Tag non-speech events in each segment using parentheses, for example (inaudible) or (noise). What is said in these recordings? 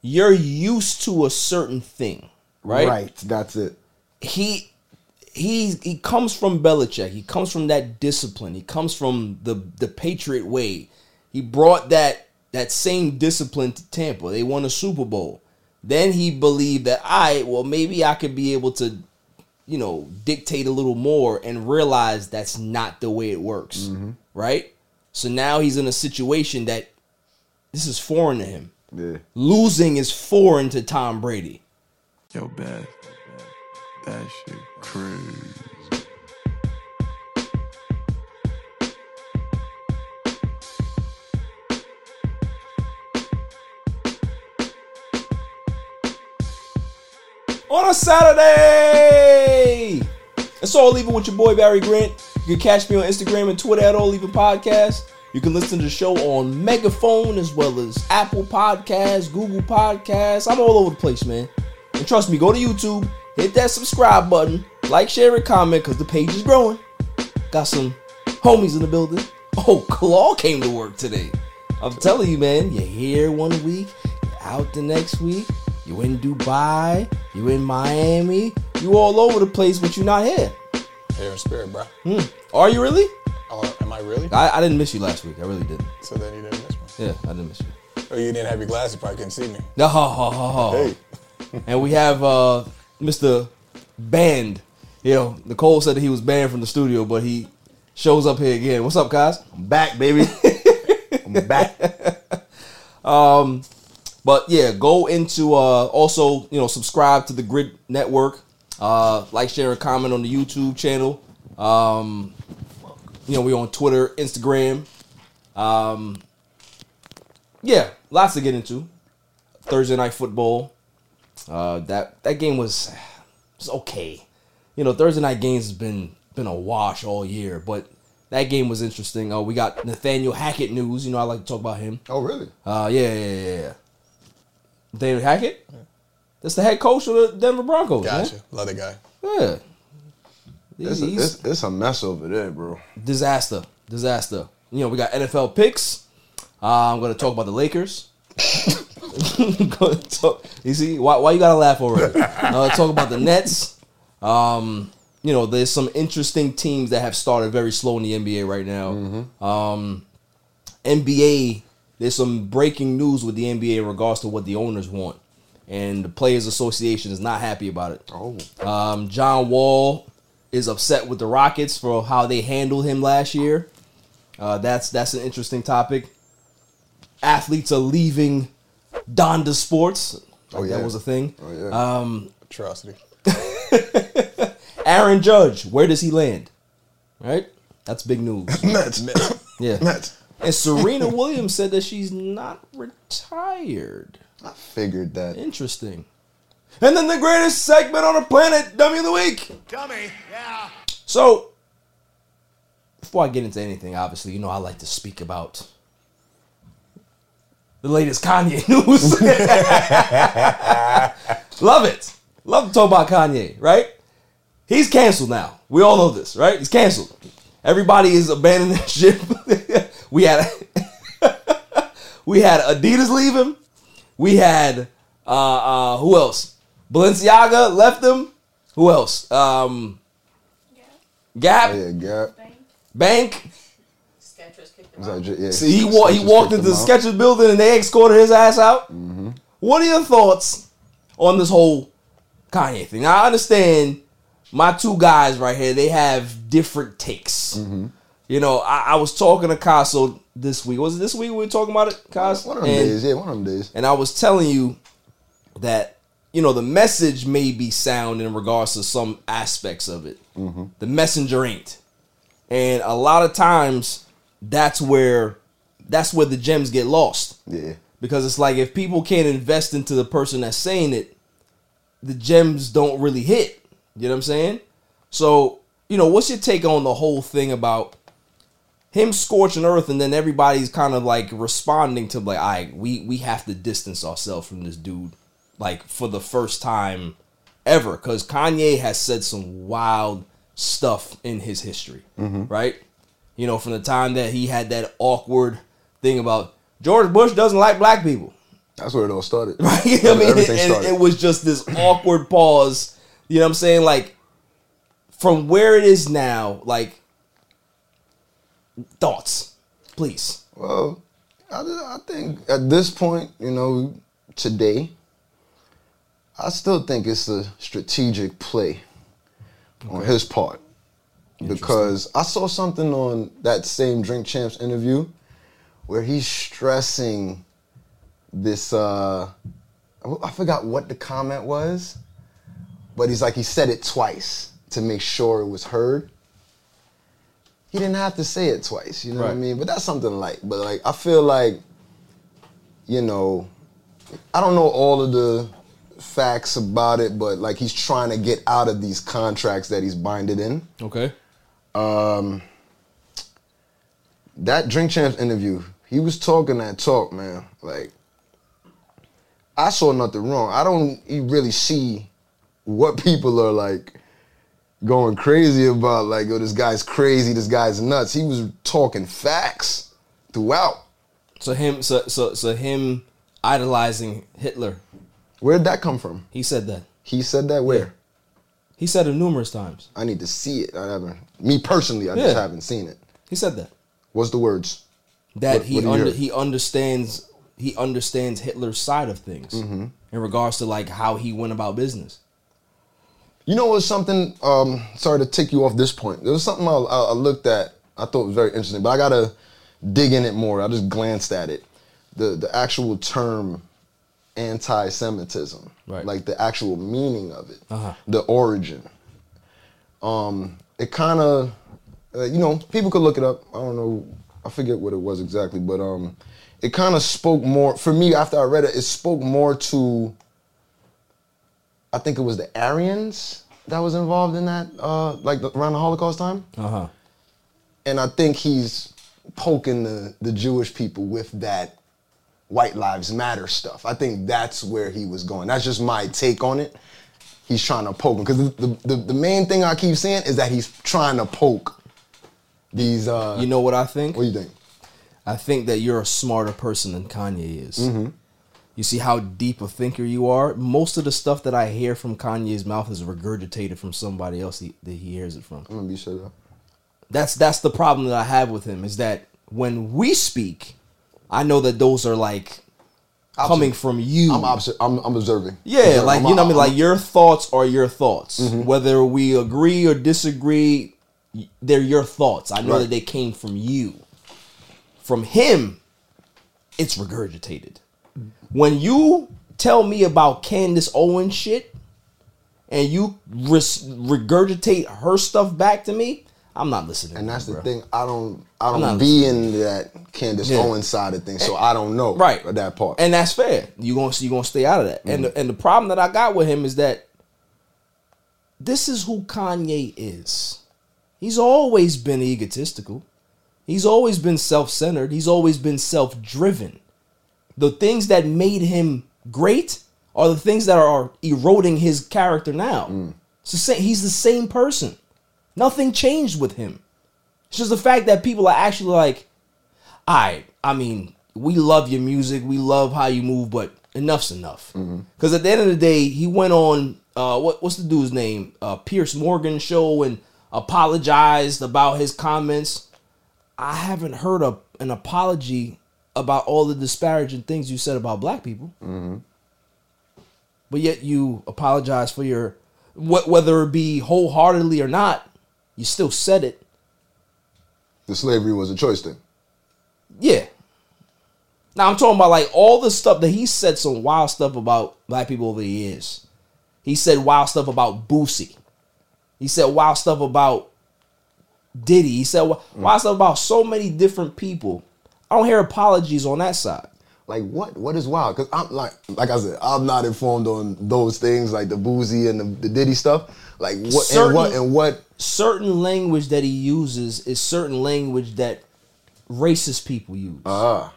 You're used to a certain thing, right? Right. That's it. He. He, he comes from Belichick. He comes from that discipline. He comes from the the Patriot way. He brought that that same discipline to Tampa. They won a Super Bowl. Then he believed that I, well, maybe I could be able to, you know, dictate a little more and realize that's not the way it works. Mm-hmm. Right? So now he's in a situation that this is foreign to him. Yeah. Losing is foreign to Tom Brady. Yo, Beth, that shit crazy. on a Saturday. It's all even with your boy Barry Grant. You can catch me on Instagram and Twitter at All Even Podcast. You can listen to the show on Megaphone as well as Apple Podcasts, Google Podcasts. I'm all over the place, man. And trust me, go to YouTube, hit that subscribe button, like, share, and comment because the page is growing. Got some homies in the building. Oh, Claw came to work today. I'm telling you, man, you're here one week, you're out the next week. You in Dubai, you in Miami, you all over the place, but you're not here. Here in spirit, bro. Hmm. Are you really? Oh, am I really? I, I, didn't miss you last week. I really didn't. So then you didn't miss me. Yeah, I didn't miss you. Oh, you didn't have your glasses, you probably couldn't see me. No, ho, ho, ho, Hey. and we have uh, Mr. Banned. You know, Nicole said that he was banned from the studio, but he shows up here again. What's up, guys? I'm back, baby. (laughs) I'm back. um, but yeah, go into uh, also you know subscribe to the Gryd Network. Uh, like, share, and comment on the YouTube channel. Um, you know we on Twitter, Instagram. Um, yeah, lots to get into. Thursday night football. Uh, that that game was was okay. You know, Thursday night games has been been a wash all year, but that game was interesting. Uh, we got Nathaniel Hackett news. You know, I like to talk about him. Oh, really? Uh, yeah, yeah, yeah, yeah. David Hackett. Yeah. That's the head coach of the Denver Broncos. Gotcha. Man. Love the guy. Yeah. It's a, it's, it's a, mess over there, bro. Disaster. Disaster. You know, we got NFL picks. Uh, I'm going to talk about the Lakers. (laughs) talk, you see, why, why you got to laugh already? (laughs) Uh, talk about the Nets. Um, you know, there's some interesting teams that have started very slow in the NBA right now. Mm-hmm. Um, NBA there's some breaking news with the NBA in regards to what the owners want, and the Players Association is not happy about it. Oh, um, John Wall is upset with the Rockets for how they handled him last year. Uh, that's that's an interesting topic. Athletes are leaving Donda Sports. Oh yeah, that was a thing. Oh yeah, um, atrocity. (laughs) Aaron Judge, where does he land? Right, that's big news. (laughs) Mets. Yeah, Mets. And Serena (laughs) Williams said that she's not retired. I figured that. Interesting. And then the greatest segment on the planet, Dummy of the Week. Dummy, yeah. So, before I get into anything, obviously, you know I like to speak about the latest Kanye (laughs) news. (laughs) Love it. Love to talk about Kanye, right? He's canceled now. We all know this, right? He's canceled. Everybody is abandoning ship. (laughs) We had we had Adidas leave him. We had uh, uh, who else? Balenciaga left them. Who else? Um, Gap. Oh, yeah, Gap. Bank. Skechers kicked Was that yeah, See, he walked. He walked into the him. Skechers building and they escorted his ass out. Mm-hmm. What are your thoughts on this whole Kanye thing? Now, I understand my two guys right here. They have different takes. Mm-hmm. You know, I, I was talking to Caso this week. Was it this week we were talking about it, Cas? One of them And- days, yeah, one of them days. and I was telling you that you know the message may be sound in regards to some aspects of it. Mm-hmm. The messenger ain't, and a lot of times that's where that's where the gems get lost. Yeah. Because it's like if people can't invest into the person that's saying it, the gems don't really hit. You know what I'm saying? So, you know, what's your take on the whole thing about him scorching earth and then everybody's kind of like responding to like, all right, we we have to distance ourselves from this dude, like for the first time ever. Cause Kanye has said some wild stuff in his history. Mm-hmm. Right? You know, from the time that he had that awkward thing about George Bush doesn't like black people. That's where it all started. (laughs) Right? I mean, Everything and it was just this awkward pause. You know what I'm saying? Like, from where it is now, like, thoughts, please. Well, I, I think at this point, you know, today, I still think it's a strategic play on his part. Because I saw something on that same Drink Champs interview where he's stressing this uh I forgot what the comment was, but he's like he said it twice to make sure it was heard. He didn't have to say it twice, you know what I mean? But that's something like but like I feel like you know I don't know all of the facts about it, but like he's trying to get out of these contracts that he's binded in. Okay. Um, that Drink Champs interview, he was talking that talk, man. Like, I saw nothing wrong. I don't really see what people are like going crazy about. Like, oh, this guy's crazy, this guy's nuts. He was talking facts throughout. So him, so so so him idolizing Hitler. Where'd that come from? He said that. He said that where? He said it numerous times. I need to see it. I haven't. Me personally, I just haven't seen it. He said that. What's the words? That What- he what under, he understands he understands Hitler's side of things Mm-hmm. in regards to like how he went about business. You know, it was something. Um, sorry to take you off this point. There was something I, I, I looked at. I thought was very interesting, but I gotta dig in it more. I just glanced at it. The the actual term anti-Semitism, Right. like the actual meaning of it, Uh-huh. the origin. Um, it kind of, uh, you know, people could look it up. I don't know. I forget what it was exactly, but um, it kind of spoke more for me after I read it. It spoke more to I think it was the Aryans that was involved in that, uh, like the, around the Holocaust time. Uh huh. And I think he's poking the, the Jewish people with that white lives matter stuff. I think that's where he was going. That's just my take on it. He's trying to poke because the, the, the, the main thing I keep saying is that he's trying to poke these. Uh, You know what I think? what do you think? I think that you're a smarter person than Kanye is. Mm-hmm. You see how deep a thinker you are. Most of the stuff that I hear from Kanye's mouth is regurgitated from somebody else he, that he hears it from. I'm gonna be shut up. That's that's the problem that I have with him is that when we speak, I know that those are like coming from you. I'm, obs- I'm, I'm observing. Yeah, Observing. like you know, what I mean, like your thoughts are your thoughts. Mm-hmm. Whether we agree or disagree, they're your thoughts. I know Right. that they came from you. From him, it's regurgitated. When you tell me about Candace Owens shit, and you res- regurgitate her stuff back to me, I'm not listening. And that's you, the bro. thing. I don't. I don't not be in that Candace Yeah. Owens side of things, so I don't know right. that part. and that's fair. You gonna you gonna stay out of that. And Mm-hmm. the, and the problem that i got with him is that this is who kanye is. He's always been egotistical. He's always been self-centered. He's always been self-driven. The things that made him great are the things that are eroding his character now. Mm. same, he's the same person. Nothing changed with him it's just the fact that people are actually like I I mean, we love your music, we love how you move, but enough's enough. Because at the end of the day, he went on uh, what what's the dude's name? Uh, Piers Morgan show and apologized about his comments. I haven't heard a an apology about all the disparaging things you said about black people. Mm-hmm. But yet you apologize for your wh- whether it be wholeheartedly or not, you still said it. The slavery was a choice thing. Yeah. Now I'm talking about like all the stuff that he said some wild stuff about black people over the years. He said wild stuff about Boosie. He said wild stuff about Diddy. He said wi- mm. wild stuff about so many different people. I don't hear apologies on that side. Like what? What is wild? Because I'm like, like I said, I'm not informed on those things, like the Boosie and the, the Diddy stuff. Like what and what and what? certain language that he uses is certain language that racist people use. Ah,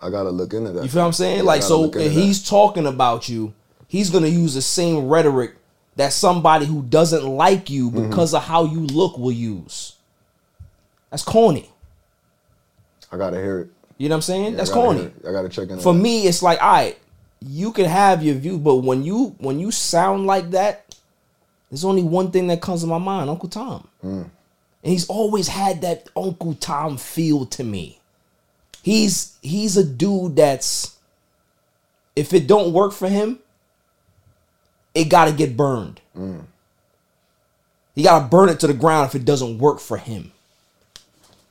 I gotta look into that. You feel what I'm saying? Yeah, like, so if that. he's talking about you, he's gonna use the same rhetoric that somebody who doesn't like you Mm-hmm. because of how you look will use. That's corny. I gotta hear it. You know what I'm saying? Yeah, That's I corny. I gotta check in. For me, it's like, all right, you can have your view, but when you when you sound like that, there's only one thing that comes to my mind: Uncle Tom. Mm. And he's always had that Uncle Tom feel to me. He's he's a dude that's if it don't work for him, it got to get burned. Mm. He got to burn it to the ground if it doesn't work for him.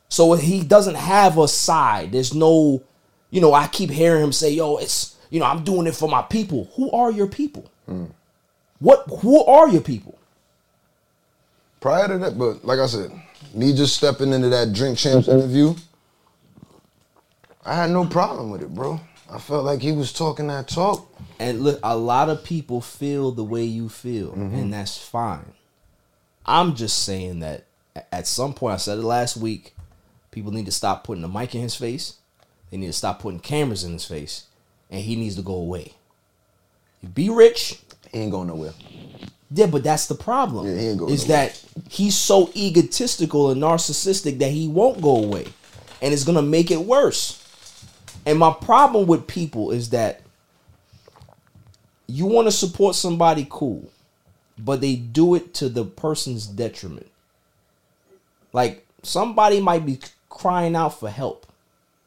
So he doesn't have a side. There's no, you know, I keep hearing him say, "Yo, it's, you know, I'm doing it for my people." Who are your people? What who are your people? Prior to that, but like I said, me just stepping into that Drink Champs mm-hmm. interview, I had no problem with it, bro. I felt like he was talking that talk. And look, a lot of people feel the way you feel, and mm-hmm. that's fine. I'm just saying that at some point, I said it last week, people need to stop putting the mic in his face. They need to stop putting cameras in his face, and he needs to go away. You be rich. He ain't going nowhere. Yeah, but that's the problem. Yeah, he ain't going is nowhere. that he's so egotistical and narcissistic that he won't go away, and it's gonna make it worse. And my problem with people is that you want to support somebody cool, but they do it to the person's detriment. Like somebody might be crying out for help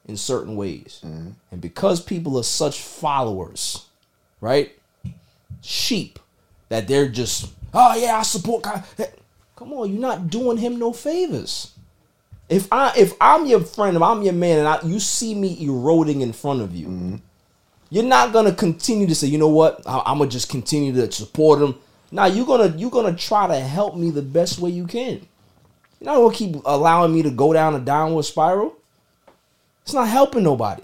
in certain ways. Mm-hmm. And because people are such followers, right? Sheep that they're just, oh yeah, I support God. Come on, you're not doing him no favors. If I if I'm your friend, if I'm your man, and I, you see me eroding in front of you, mm-hmm. you're not gonna continue to say, you know what, I, I'm gonna just continue to support him. Now you're gonna you're gonna try to help me the best way you can. You're not gonna keep allowing me to go down a downward spiral. It's not helping nobody.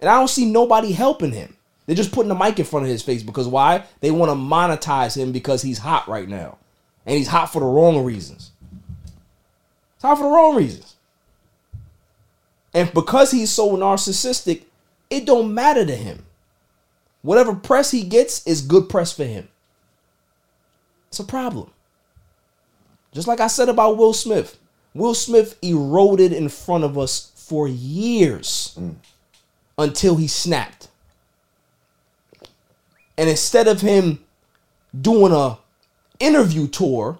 And I don't see nobody helping him. They're just putting the mic in front of his face because why? They want to monetize him because he's hot right now. And he's hot for the wrong reasons. It's hot for the wrong reasons. And because he's so narcissistic, it don't matter to him. Whatever press he gets is good press for him. It's a problem. Just like I said about Will Smith. Will Smith eroded in front of us for years mm. until he snapped. And instead of him doing a interview tour,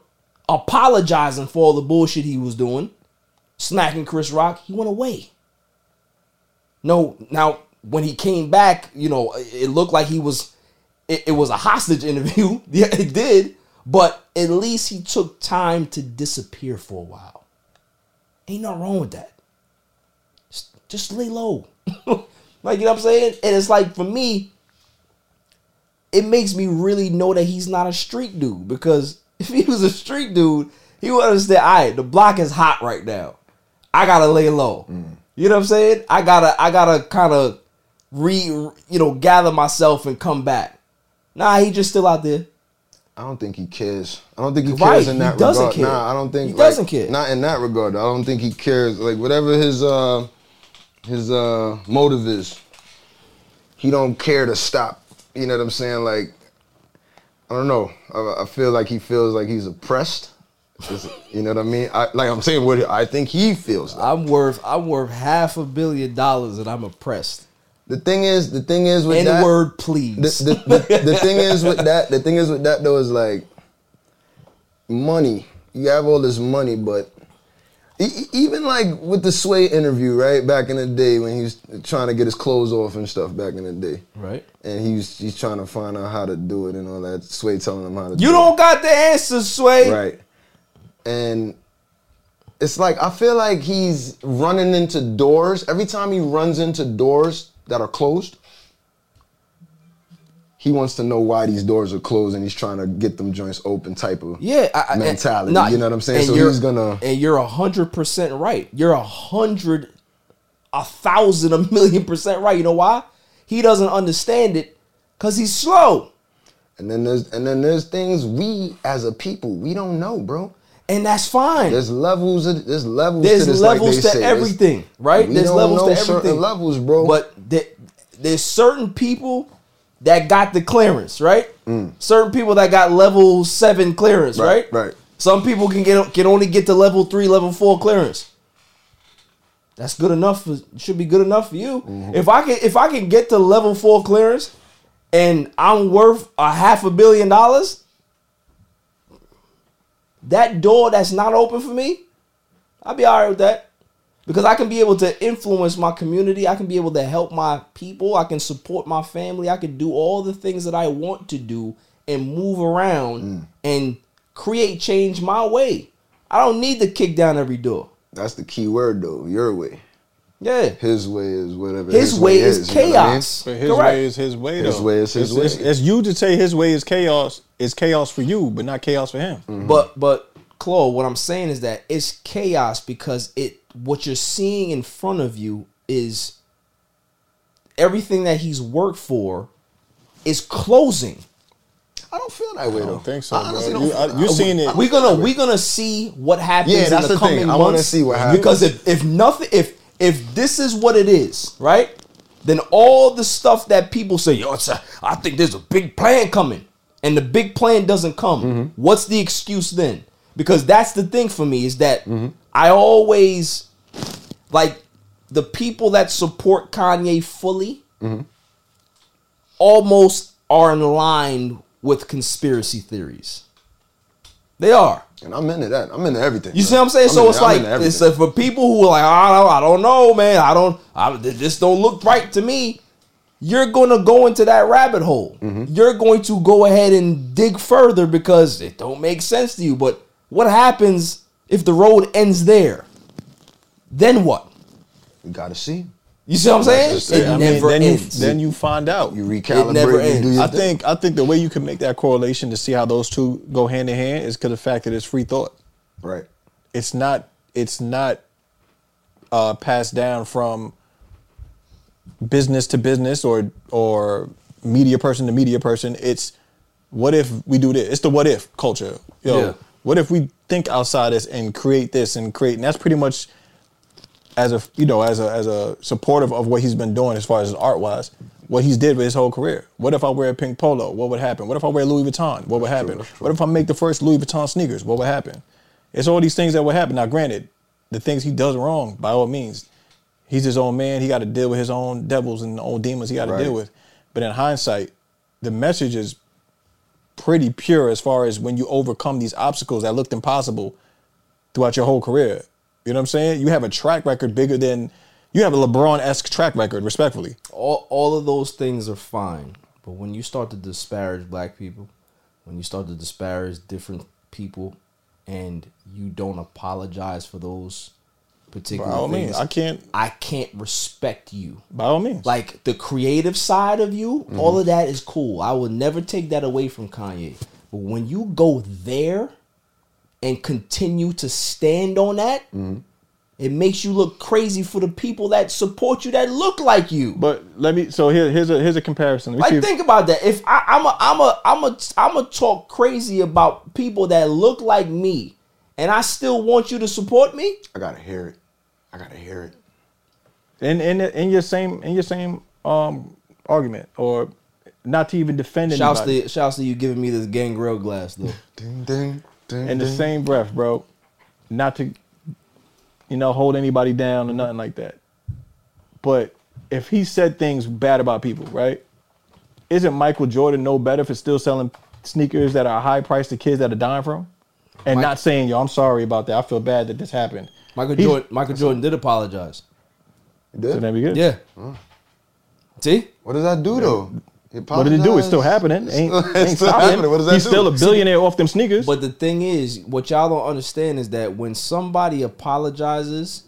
apologizing for all the bullshit he was doing, smacking Chris Rock, he went away. No, now when he came back, you know, it looked like he was it, it was a hostage interview. (laughs) Yeah, it did. But at least he took time to disappear for a while. Ain't nothing wrong with that. Just, just lay low. (laughs) like, you know what I'm saying? And it's like, for me, it makes me really know that he's not a street dude. Because (laughs) if he was a street dude, he would understand, all right, the block is hot right now. I gotta lay low. You know what I'm saying? I gotta, I gotta kind of re, you know, gather myself and come back. Nah, he just still out there. I don't think he cares. I don't think he Right, cares in he that doesn't regard. care. Nah, I don't think He like, doesn't care. Not in that regard. I don't think he cares. Like whatever his uh his uh motive is, he don't care to stop. You know what I'm saying? Like I don't know. I, I feel like he feels like he's oppressed. You know what I mean? I, like I'm saying, what I think he feels. Like. I'm worth, I'm worth half a billion dollars, and I'm oppressed. The thing is, the thing is with N that. word, please. The, the, the, the thing is with that. The thing is with that though is like money. You have all this money, but even like with the Sway interview, right back in the day when he was trying to get his clothes off and stuff back in the day, Right. and he was he's trying to find out how to do it and all that. Sway telling him how to. You do don't got the answers, Sway. right, and it's like I feel like he's running into doors every time he runs into doors that are closed. He wants to know why these doors are closed, and he's trying to get them joints open. Type of Yeah, I, I- mentality. nah, you know what I'm saying? So he's gonna. and you're a hundred percent right. You're a hundred, a thousand, a million percent right. You know why? He doesn't understand it because he's slow, And then there's and then there's things we as a people we don't know, bro. and that's fine. There's levels. Of, there's levels. There's to this, levels like to say. There's- everything, right? we There's levels to everything. levels, bro. But there, there's certain people that got the clearance, right? Certain people that got level seven clearance, right? Mm. Right, right. Some people can get can only get to level three, level four clearance. That's good enough. For, should be good enough for you. Mm-hmm. If I can if I can get to level four clearance, and I'm worth a half a billion dollars, that door that's not open for me, I'll be all right with that. Because I can be able to influence my community. I can be able to help my people. I can support my family. I can do all the things that I want to do and move around Mm. and create change my way. I don't need to kick down every door. That's the key word, though. Your way. Yeah. His way is whatever. His way is you know I mean? chaos. But his Correct. way is his way, though. His way is his it's, way. It's, it's you to say his way is chaos. It's chaos for you, but not chaos for him. Mm-hmm. But but Chloe, what I'm saying is that it's chaos because it what you're seeing in front of you is everything that he's worked for is closing. I don't feel that way I don't think so, I honestly bro. don't You, feel I, you're seeing it. We're gonna we're gonna see what happens Yeah, in that's the, the thing. I wanna see what happens. Because if if nothing if if this is what it is, right? Then all the stuff that people say, yo, it's a, I think there's a big plan coming, and the big plan doesn't come. Mm-hmm. What's the excuse then? Because that's the thing for me is that Mm-hmm. I always like the people that support Kanye fully Mm-hmm. almost are in line with conspiracy theories. They are. And I'm into that. I'm into everything. You bro. see what I'm saying? I'm so it's like it's uh, for people who are like, I don't, I don't know, man. I don't, I, this don't look right to me. You're going to go into that rabbit hole. Mm-hmm. You're going to go ahead and dig further because it don't make sense to you. But what happens if the road ends there? Then what? you gotta see. You see what I'm saying? It it. I I mean, never then ends. you then you find out. You recalibrate. never you do ends. I think I think the way you can make that correlation to see how those two go hand in hand is because the fact that it's free thought. right. It's not it's not uh, passed down from business to business or or media person to media person. It's what if we do this? It's the what if culture. Yo, Yeah. What if we think outside this and create this and create? And that's pretty much as a you know as a as a supportive of what he's been doing as far as art wise. What he's did with his whole career. What if I wear a pink polo? What would happen? What if I wear Louis Vuitton? What would happen? What if I make the first Louis Vuitton sneakers? What would happen? It's all these things that would happen. Now, granted, the things he does wrong, by all means, he's his own man. He got to deal with his own devils and own demons he got to Right. deal with. But in hindsight, the message is pretty pure as far as when you overcome these obstacles that looked impossible throughout your whole career. You know what I'm saying? You have a track record bigger than you have a LeBron esque track record, respectfully. all, all of those things are fine but when you start to disparage black people when you start to disparage different people and you don't apologize for those particular By all things means, I can't. i can't respect you By all means, like the creative side of you mm-hmm. all of that is cool i will never take that away from kanye but when you go there and continue to stand on that mm-hmm. it makes you look crazy for the people that support you that look like you but let me. So here, here's a here's a comparison. Like if- think about that. If I, I'm a I'm a I'm a I'm a talk crazy about people that look like me, and I still want you to support me. I gotta hear it. I gotta hear it. in in in your same in your same um argument or not to even defend Shouts anybody. to shouts to you giving me this gangrel glass though. (laughs) Ding ding ding. in the ding. same breath, bro, not to you know hold anybody down or nothing like that. But if he said things bad about people, right? Isn't Michael Jordan no better for still selling sneakers that are high priced to kids that are dying from? And Mike- not saying, yo, I'm sorry about that. I feel bad that this happened. Michael He's- Jordan. Michael Jordan did apologize. Did? So that'd be good. Yeah. See, What does that do though? He What did it do? It's still apologized? happening. Ain't, (laughs) It's ain't still stopping happening. What does that He's do? still a billionaire off them sneakers. but the thing is, what y'all don't understand is that when somebody apologizes,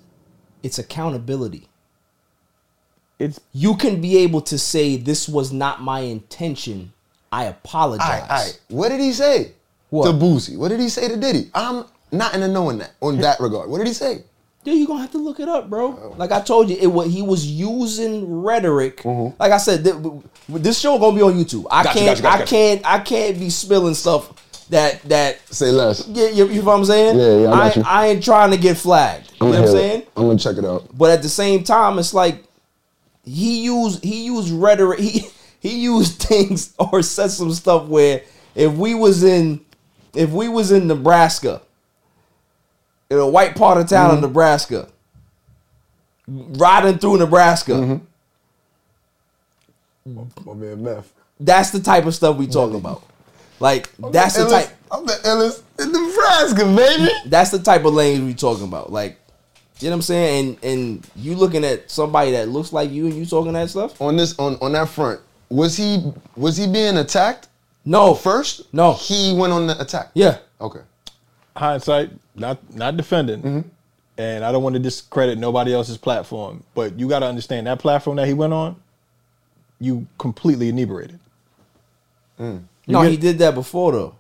it's accountability. it's You can be able to say, "This was not my intention. I apologize." All right, all right. What did he say What? to Boosie? What did he say to Diddy? I'm not in the knowing that on that (laughs) regard. What did he say? Yeah, you're gonna have to look it up, bro. Oh. Like I told you, it was he was using rhetoric. Mm-hmm. Like I said, th- this show gonna be on YouTube. I Gotcha, can't, gotcha, gotcha, I can't, I can't be spilling stuff that that. Say less. Yeah, you, you know what I'm saying? Yeah, yeah, I you. I ain't trying to get flagged. You know what I'm saying? I'm gonna check it out. But at the same time, it's like he used he used rhetoric. He (laughs) he used things (laughs) or said some stuff where if we was in if we was in Nebraska, in a white part of town in mm-hmm. Nebraska, riding through Nebraska, mm-hmm. My man Meth. that's the type of stuff we talking about. Like that's the illest- type I'm the illest in Nebraska, baby. that's the type of language we talking about. Like you know what I'm saying? And and you looking at somebody that looks like you and you talking that stuff? On this, on on that front, was he was he being attacked No. first? No. he went on the attack. Yeah. Okay. hindsight, not not defending. Mm-hmm. And I don't want to discredit nobody else's platform, but you got to understand that platform that he went on, you completely inebriated. Mm. You No, get- he did that before though.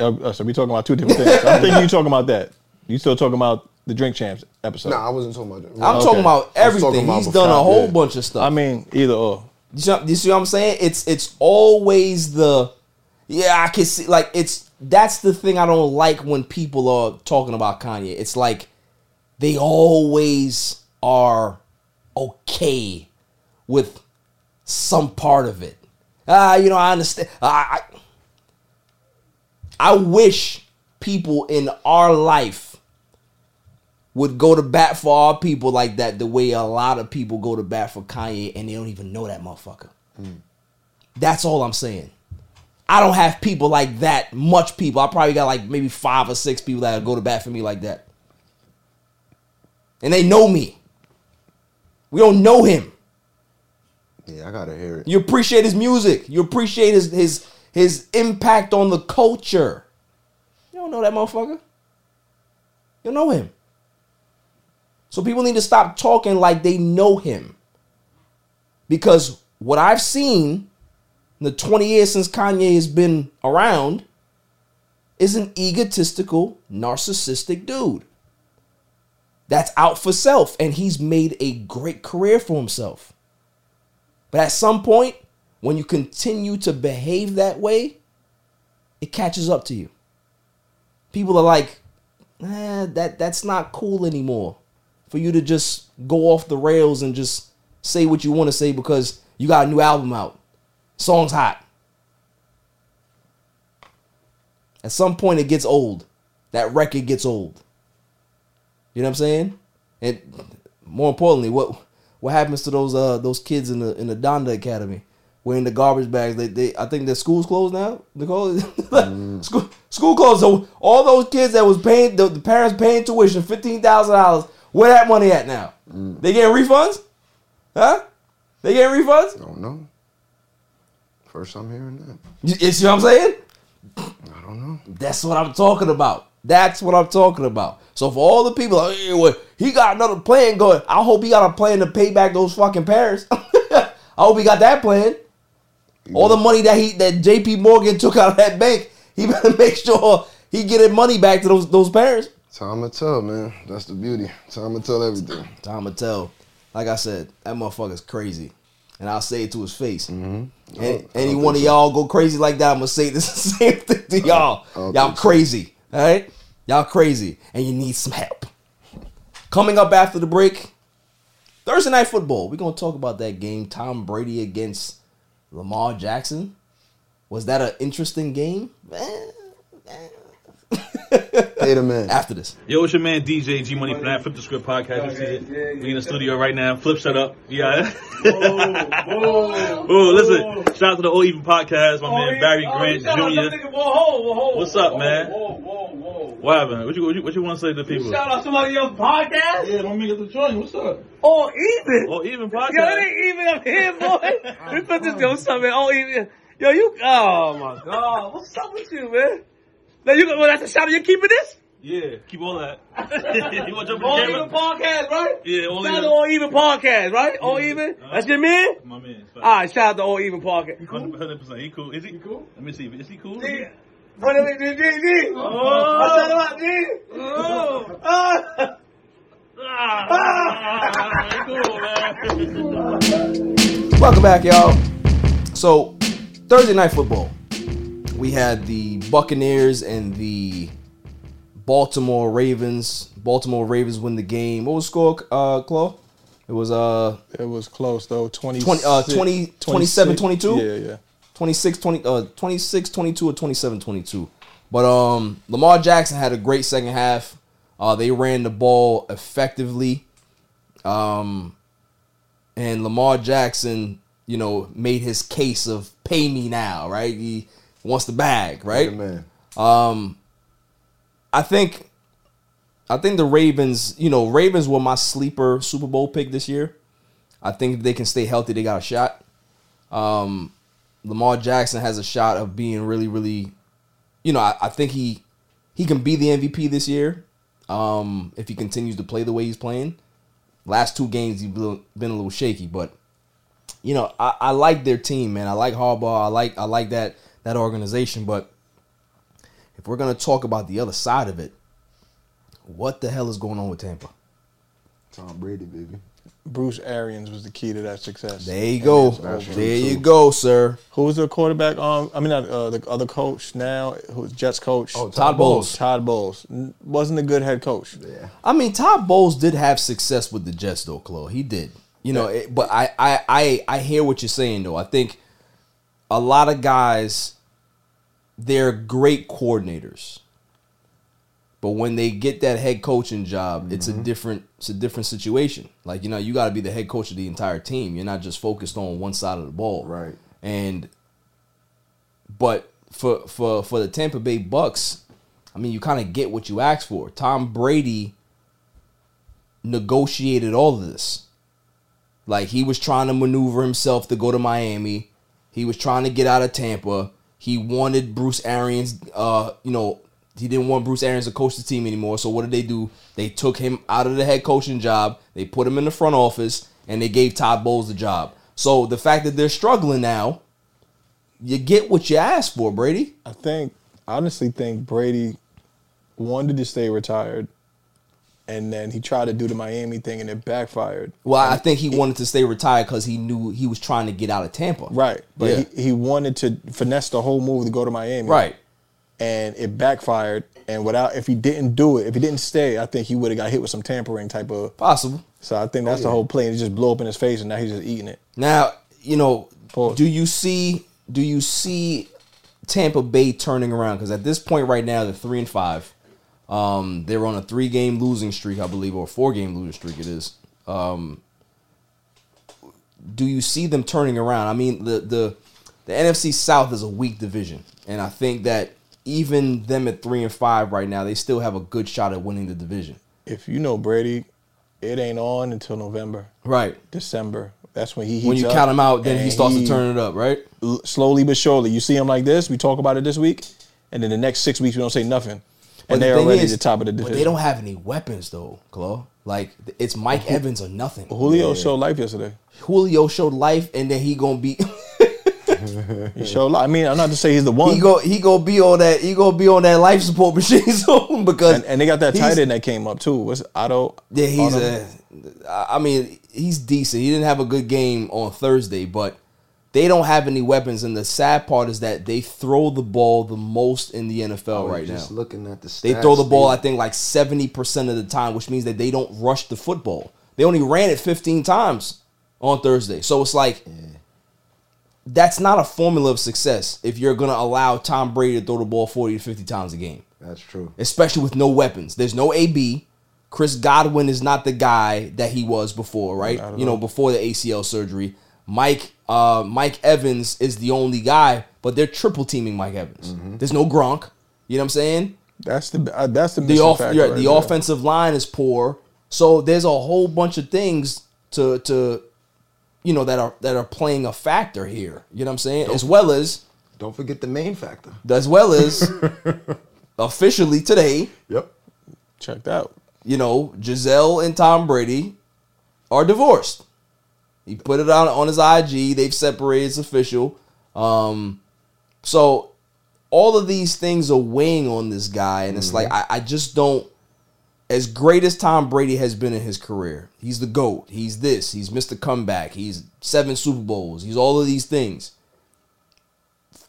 Uh, uh, so we talking about two different things. I think you (laughs) talking about that. You still talking about the Drink Champs episode? No, I wasn't talking about that. I'm Okay. talking about I was talking everything. about He's before, done a whole yeah. bunch of stuff. I mean, either or. you, see, you see what I'm saying? It's it's always the yeah. I can see like it's that's the thing I don't like when people are talking about Kanye. It's like they always are okay with some part of it. Ah, you know, I understand. I, I I wish people in our life would go to bat for our people like that the way a lot of people go to bat for Kanye and they don't even know that motherfucker. That's all I'm saying. I don't have people like that, much people. I probably got like maybe five or six people that go to bat for me like that. And they know me. We don't know him. Yeah, I gotta hear it. You appreciate his music. You appreciate his his his impact on the culture. You don't know that motherfucker. You know him. So people need to stop talking like they know him. Because what I've seen in the 20 years since Kanye has been around is an egotistical, narcissistic dude. That's out for self and he's made a great career for himself. But at some point, when you continue to behave that way, it catches up to you. People are like, eh, that that's not cool anymore. For you to just go off the rails and just say what you want to say because you got a new album out. Song's hot. At some point it gets old. That record gets old. You know what I'm saying? And more importantly, what what happens to those uh those kids in the in the Donda Academy wearing the garbage bags? They they I think their school's closed now. Nicole, (laughs) school school closed. So all those kids that was paying the, the parents paying tuition fifteen thousand dollars. Where that money at now? They getting refunds? Huh? They getting refunds? I don't know. First I'm hearing that. You, you see what I'm saying? I don't know. That's what I'm talking about. That's what I'm talking about. So for all the people, like, "Hey, well, he got another plan going. I hope he got a plan to pay back those fucking parents. (laughs) I hope he got that plan. All the money that he that J.P. Morgan took out of that bank, he better (laughs) make sure he getting money back to those those parents. Time to tell, man. That's the beauty. Time to tell everything. Time to tell. Like I said, that motherfucker's crazy. And I'll say it to his face. And, any one of y'all go crazy like that, I'm gonna say (laughs) this same thing to y'all. Y'all think so. crazy. All right? Y'all crazy. And you need some help. Coming up after the break, Thursday night football. We're gonna talk about that game. Tom Brady against Lamar Jackson. Was that an interesting game? Pay the man. After this. Yo, it's your man DJ G Money from that Flip the Script podcast. You see it? We in the studio right now. Flip set up. Yeah. oh, listen. Shout out to the All Even podcast. My man Barry oh, Grant Jr. Whoa, whoa, What's up, man? Whoa, whoa, whoa. What happened? What you what you, what you want to say to the people? Shout out to somebody else's podcast. Yeah, my nigga the joint. What's up? Oh, even. Oh, even Yo, podcast. it ain't even up here, boy. (laughs) we put this yo something. Oh, even. Yo, you. Oh my God, what's up with you, man? Now you. Well, that's a shout. out. You keeping this? Yeah, keep all that. (laughs) you want to jump All on even podcast, right? Yeah, all Shout out even. to All Even podcast, right? All Even. That's your man. My man. All right, shout out to All Even podcast. Hundred percent. He cool. Is he he cool? Let me see. Is he cool? Yeah. What is it, G? G? Oh. I said about G. Oh. Ah. Ah. Cool, Welcome back, y'all. So, Thursday night football. We had the Buccaneers and the Baltimore Ravens. Baltimore Ravens win the game. What was the score, uh, Chloe? It was uh It was close though. 20, 20 uh 20 27 22. Yeah, yeah. 26 20 uh 26 22 or 27 22. But um Lamar Jackson had a great second half. Uh they ran the ball effectively. Um and Lamar Jackson, you know, made his case of pay me now, right? He wants the bag, right? man. Um, I think, I think the Ravens, you know, Ravens were my sleeper Super Bowl pick this year. I think if they can stay healthy, they got a shot. Um, Lamar Jackson has a shot of being really, really, you know, I, I think he he can be the MVP this year. Um, if he continues to play the way he's playing. Last two games he's been been a little shaky, but you know, I, I like their team, man. I like Harbaugh. I like I like that that organization, but if we're gonna talk about the other side of it, what the hell is going on with Tampa? Tom Brady, baby. Bruce Arians was the key to that success. There you go. That's true, There you go, sir. Who was the quarterback? Um, I mean, not, uh, the other coach now, who's Jets coach? Oh, Todd Todd Bowles. Bowles. Todd Bowles wasn't a good head coach. Yeah. I mean, Todd Bowles did have success with the Jets, though, Chloe. He did. You know, it, but I, I, I, I hear what you're saying, though. I think a lot of guys, they're great coordinators, but when they get that head coaching job, it's a mm-hmm. different, it's a different situation. Like you know, you got to be the head coach of the entire team. You're not just focused on one side of the ball, Right. And, but for for for the Tampa Bay Bucs, I mean, you kind of get what you asked for. Tom Brady negotiated all of this. Like he was trying to maneuver himself to go to Miami. He was trying to get out of Tampa. He wanted Bruce Arians. Uh, you know, he didn't want Bruce Arians to coach the team anymore. So what did they do? They took him out of the head coaching job. They put him in the front office, and they gave Todd Bowles the job. So the fact that they're struggling now, you get what you asked for, Brady. I think, honestly think Brady wanted to stay retired, and then he tried to do the Miami thing, and it backfired. Well, I think he wanted to stay retired because he knew he was trying to get out of Tampa. Right, but Yeah. he, he wanted to finesse the whole move to go to Miami. Right. and it backfired. And without, if he didn't do it, if he didn't stay, I think he would have got hit with some tampering type of possible. So I think oh, that's Oh, the whole play, and it just blew up in his face, and now he's just eating it. Now, you know, do you see do you see Tampa Bay turning around? Because at this point right now, they're three and five. Um, they're on a three game losing streak, I believe, or four game losing streak it is. Um, do you see them turning around? I mean, the the the NFC South is a weak division, and I think that even them at three and five right now, they still have a good shot at winning the division. If you know Brady, it ain't on until November, Right. December. That's when he When you count him out, then he starts to turn it up, right? slowly but surely. You see him like this. We talk about it this week, and then the next six weeks we don't say nothing, and the they're thing already is- at the top of the division. But they don't have any weapons though, Chloe. Like it's Mike Evans or nothing. Julio Yeah. showed life yesterday. Julio showed life, and then he gonna be. (laughs) He showed life. I mean, I'm not to say he's the one. he go he gonna be on that he gonna be on that life support (laughs) machine soon because and, and they got that he's- tight end that came up too. What's Otto? Yeah, he's Otto? a. I mean, he's decent. He didn't have a good game on Thursday, but they don't have any weapons. And the sad part is that they throw the ball the most in the NFL was oh, right just now. looking at the stats, They throw the ball, I think, like seventy percent of the time, which means that they don't rush the football. They only ran it fifteen times on Thursday, so it's like. That's not a formula of success if you're going to allow Tom Brady to throw the ball 40 to 50 times a game That's true. especially with no weapons. There's no AB. Chris Godwin is not the guy that he was before, right? You know, before the ACL surgery. Mike uh, Mike Evans is the only guy, but they're triple teaming Mike Evans. Mm-hmm. There's no Gronk. You know what I'm saying? That's the uh, that's the the off, right the there. offensive line is poor. So there's a whole bunch of things to to you know that are that are playing a factor here. You know what I'm saying? As well as Don't forget the main factor. as well as (laughs) officially today, Yep. checked out. you know, Gisele and Tom Brady are divorced. He put it on on his IG. They've separated. It's official. Um, so all of these things are weighing on this guy, and it's like I, I just don't. As great as Tom Brady has been in his career, he's the goat. He's this. He's Mr. Comeback. He's seven Super Bowls. He's all of these things.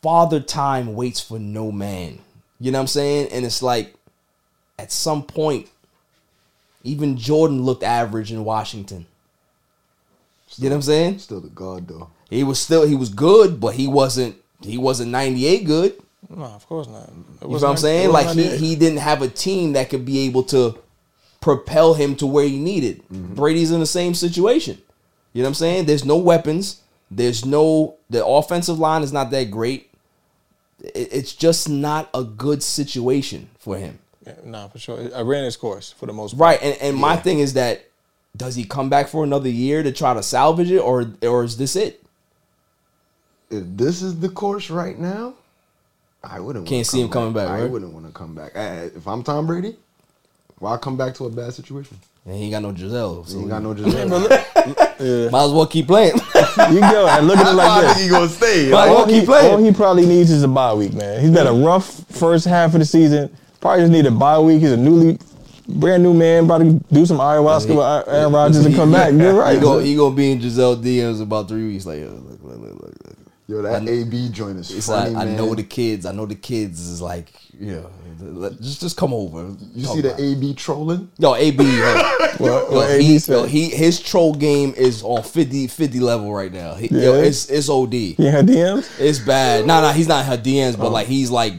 Father Time waits for no man. You know what I'm saying? And it's like, at some point, even Jordan looked average in Washington. You know what I'm saying? Still the god though. He was still he was good, but he wasn't he wasn't 98 good. No, of course not. It You know what I'm saying? Like he he didn't have a team that could be able to propel him to where he needed. Mm-hmm. Brady's in the same situation. You know what I'm saying? There's no weapons. There's no the offensive line is not that great. It- it's just not a good situation for him. Yeah, nah, for sure. I ran his course for the most part. Right, and, and my thing is that does he come back for another year to try to salvage it, or or is this it? If this is the course right now, I wouldn't. Can't wanna see him come coming back, I right? wouldn't want to come back. I- if I'm Tom Brady, why come back to a bad situation? And he ain't got no Gisele. So He ain't got no (laughs) (laughs) Yeah, Gisele. but look- Might as well keep playing. (laughs) You go and look at it I like think this. he gonna stay. Might as well all, he, keep playing. all he probably needs is a bye week, man. He's been a rough first half of the season. Probably just need a bye week. He's a newly, brand new man, about to do some ayahuasca with Aaron Rodgers and come back. You're right. He go, he gonna be in Gisele DMs about three weeks. later. yo, look, look, look, look, look. Yo, that AB joint is It's funny, like I know the kids. I know the kids is like, yeah, just just come over. You see the. AB trolling? Yo, AB, (laughs) yo, What- yo, what he, AB yo, he his troll game is on 50, 50 level right now. He, yo, it's it's OD. He had DMs. It's bad. No, no, he's not in her DMs, Oh. but like he's like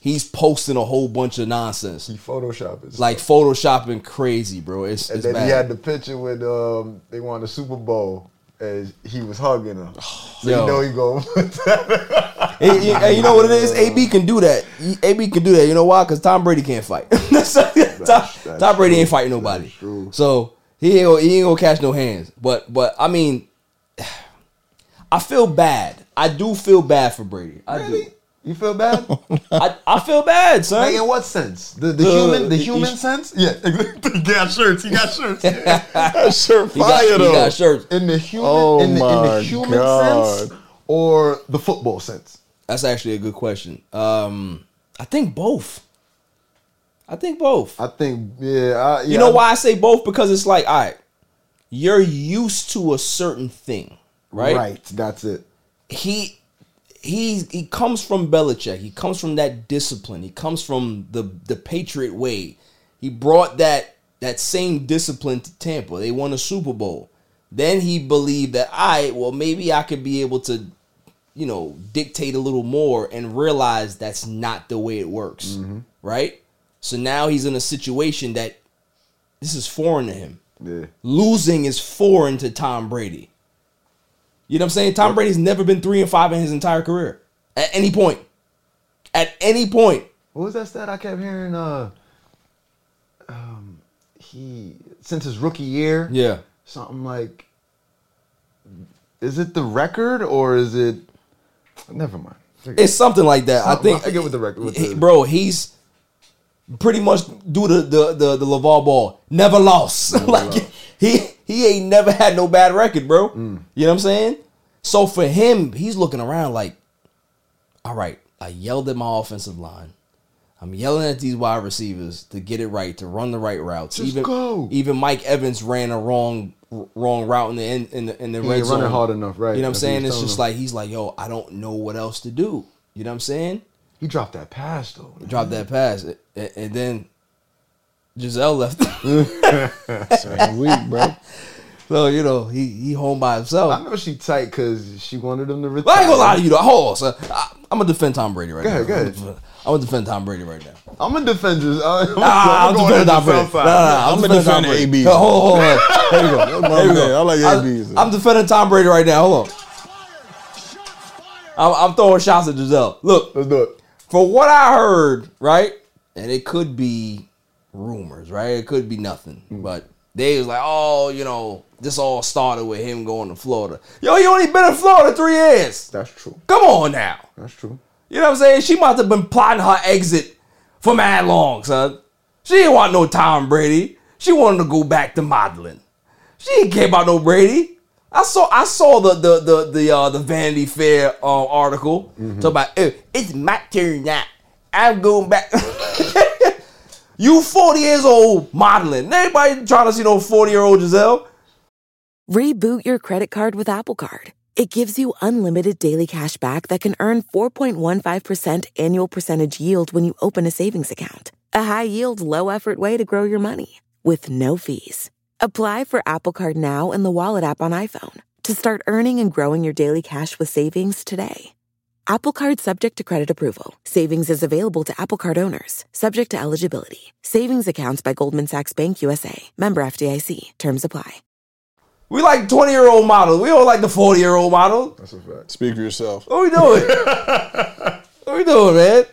he's posting a whole bunch of nonsense. He photoshopping. Like photoshopping crazy, bro. It's, and it's then bad. he had the picture with um they won the Super Bowl And he was hugging her. (sighs) So Yo. you know he go. (laughs) Hey, you know what it is? AB can do that. AB can do that. You know why? Because Tom Brady can't fight. (laughs) That's- (laughs) Tom, Tom Brady ain't fighting nobody. So he ain't gonna, he ain't gonna catch no hands. But but I mean, (sighs) I feel bad. I do feel bad for Brady. I do. You feel bad? (laughs) I, I feel bad, son. Like in what sense? The the Uh, human the human he- sense? Yeah, (laughs) he got shirts. He got shirts. (laughs) That shirt He got, fire he got shirts. In the human Oh in, the, in the human God. sense or the football sense? That's actually a good question. Um, I think both. I think both. I think yeah. I, yeah You know I- why I say both? Because it's like, all right, you're used to a certain thing, right? Right. That's it. He he he comes from Belichick. He comes from that discipline. He comes from the the Patriot way. He brought that that same discipline to Tampa. They won a Super Bowl. Then he believed that I well maybe I could be able to you know dictate a little more and realize that's not the way it works. Mm-hmm. Right? So now he's in a situation that this is foreign to him. Yeah. Losing is foreign to Tom Brady. You know what I'm saying? Tom Brady's never been three and five in his entire career. At any point. At any point. What was that stat I kept hearing? Uh, um, he since his rookie year. Yeah. Something like. Is it the record or is it? Never mind. It's something like that. I think I forget what the record- what the- bro, he's pretty much do the the the, the LaVar Ball. Never lost. (laughs) like he he ain't never had no bad record, bro. Mm. You know what I'm saying? So for him, he's looking around like, all right, I yelled at my offensive line. I'm yelling at these wide receivers to get it right, to run the right routes. Just even go. even Mike Evans ran a wrong wrong route in the in, in the in the He red ain't zone. running hard enough, right. You know what I'm saying? It's just him. like he's like, yo, I don't know what else to do. You know what I'm saying? He dropped that pass though. He dropped that pass, and, and then Gisele left. Same (laughs) week, bro. So you know he he home by himself. I know she tight because she wanted him to retire. But I ain't gonna lie to you though. Hold on, son. I, I'm gonna defend Tom Brady right Go ahead, now. go I'm ahead. gonna defend- I'm gonna defend Tom Brady right now. I'm a defender. I'm, Nah, I'm going defending at Tom Brady. Nah, nah, nah, I'm I'ma defending Tom defend Brady. AB. Hold on, hold hold. (laughs) There you go. There you go. I like I- AB, so. I'm defending Tom Brady right now. Hold on. I'm, I'm throwing shots at Gisele. Look, Let's do it. for what I heard, right? and it could be rumors, right? It could be nothing, but they was like, oh, you know, this all started with him going to Florida. Yo, you only been in Florida three years. That's true. Come on now. That's true. You know what I'm saying? She must have been plotting her exit for mad long, son. She didn't want no Tom Brady. She wanted to go back to modeling. She didn't care about no Brady. I saw I saw the the the the uh, the Vanity Fair uh, article talk about "Oh, it's my turn now. I'm going back. (laughs) you 40 years old modeling. Anybody trying to see no 40 year old Gisele? Reboot your credit card with Apple Card. It gives you unlimited daily cash back that can earn 4.15% annual percentage yield when you open a savings account. A high yield, low effort way to grow your money with no fees. Apply for Apple Card now in the Wallet app on iPhone to start earning and growing your daily cash with savings today. Apple Card subject to credit approval. Savings is available to Apple Card owners, subject to eligibility. Savings accounts by Goldman Sachs Bank USA. Member FDIC. Terms apply. We like 20 year old models. We don't like the 40 year old model. That's a fact. Speak for yourself. What are we doing? (laughs) what are we doing, man?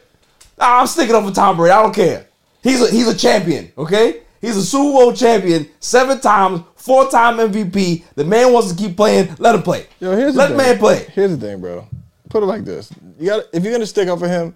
Nah, I'm sticking up for Tom Brady. I don't care. He's a he's a champion, okay? He's a Super Bowl champion, seven times, four time MVP. The man wants to keep playing. Let him play. Yo, here's Let the the thing. man play. Here's the thing, bro. Put it like this: you got if you're gonna stick up for him,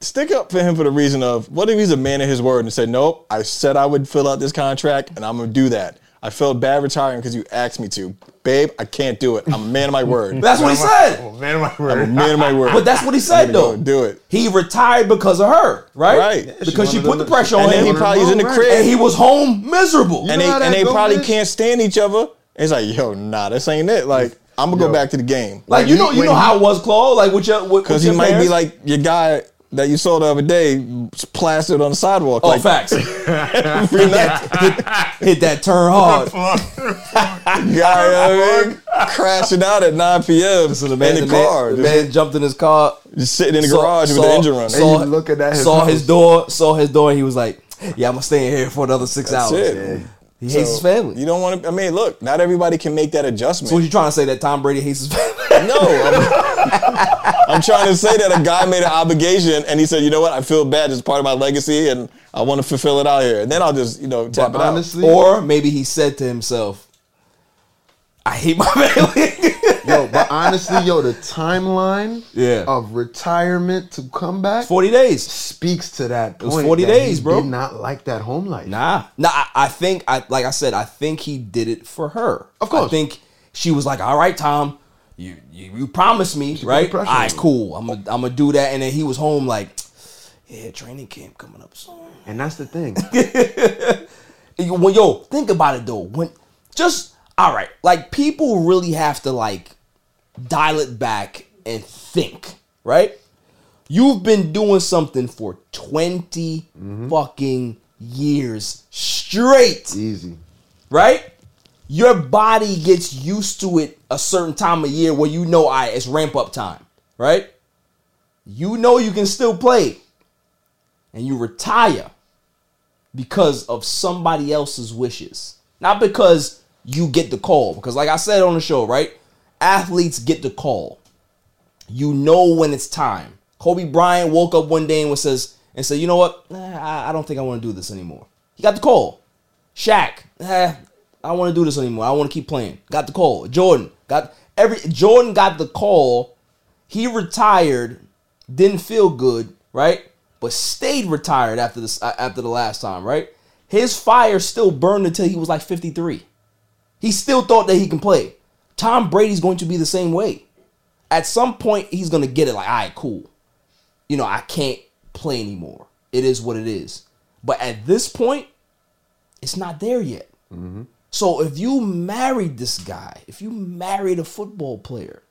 stick up for him for the reason of what if he's a man of his word and said, "Nope, I said I would fill out this contract, and I'm gonna do that." I felt bad retiring because you asked me to, babe. I can't do it. I'm a man of my word. (laughs) That's what he said. Oh, man of my I'm a man of my word. (laughs) But that's what he I'm said go though. do it. He retired because of her, right? Right. Because she put to- the pressure on And then him. he probably was in the crib. and he was home miserable. and they and they probably Mitch? can't stand each other. It's like, yo, nah, this ain't it. Like, I'm gonna Yo. go back to the game. like you know, you know he- how it was, Claude. Like with your with, Because with he your might be parents? like your guy that you saw the other day, plastered on the sidewalk. oh like, facts. (laughs) every night. (laughs) Hit that turn hard. (laughs) guy I mean, crashing out at 9 p.m. So the in man, the, the car, man, the man jumped in his car. just sitting in the saw- garage with saw- the engine running. Saw, And you looking at his saw his door. Saw his door. and He was like, "Yeah, I'm gonna stay in here for another six That's hours." it. He hates his family. You don't want to. I mean, look, not everybody can make that adjustment. so what you trying to say that Tom Brady hates his family? no, I'm, (laughs) I'm trying to say that a guy made an obligation and he said, you know what, I feel bad. It's part of my legacy and I want to fulfill it out here. And then I'll just, you know, tap But it out. honestly, or maybe he said to himself, "I hate my (laughs) family." (laughs) yo, but honestly, yo, the timeline Yeah. of retirement to come back Forty days. speaks to that point. was 40 that days, he bro. Did not like that home life. Nah, nah. I, I think I like I said. I think he did it for her. Of course. I think she was like, "All right, Tom, you you, you promised me, put right? All right, cool. I'm gonna I'm gonna do that." And then he was home like, "Yeah, training camp coming up soon." And that's the thing. (laughs) Well, yo, think about it though. When just all right, like people really have to like dial it back and think, right? You've been doing something for 20 mm-hmm. fucking years straight, Easy. right? Your body gets used to it a certain time of year where you know, I it's ramp up time, right? You know you can still play, and you retire because of somebody else's wishes, not because you get the call. Because, like I said on the show, right? Athletes get the call. You know when it's time. Kobe Bryant woke up one day and was says and said, "You know what? I don't think I want to do this anymore." He got the call. Shaq, eh, I don't want to do this anymore. I want to keep playing. Got the call. Jordan got every Jordan got the call. He retired, didn't feel good, right? But stayed retired after this uh, after the last time, right? His fire still burned until he was like 53. He still thought that he can play. Tom Brady's going to be the same way. At some point, he's going to get it like, all right, cool. You know, I can't play anymore. It is what it is. But at this point, it's not there yet. Mm-hmm. So if you married this guy, if you married a football player,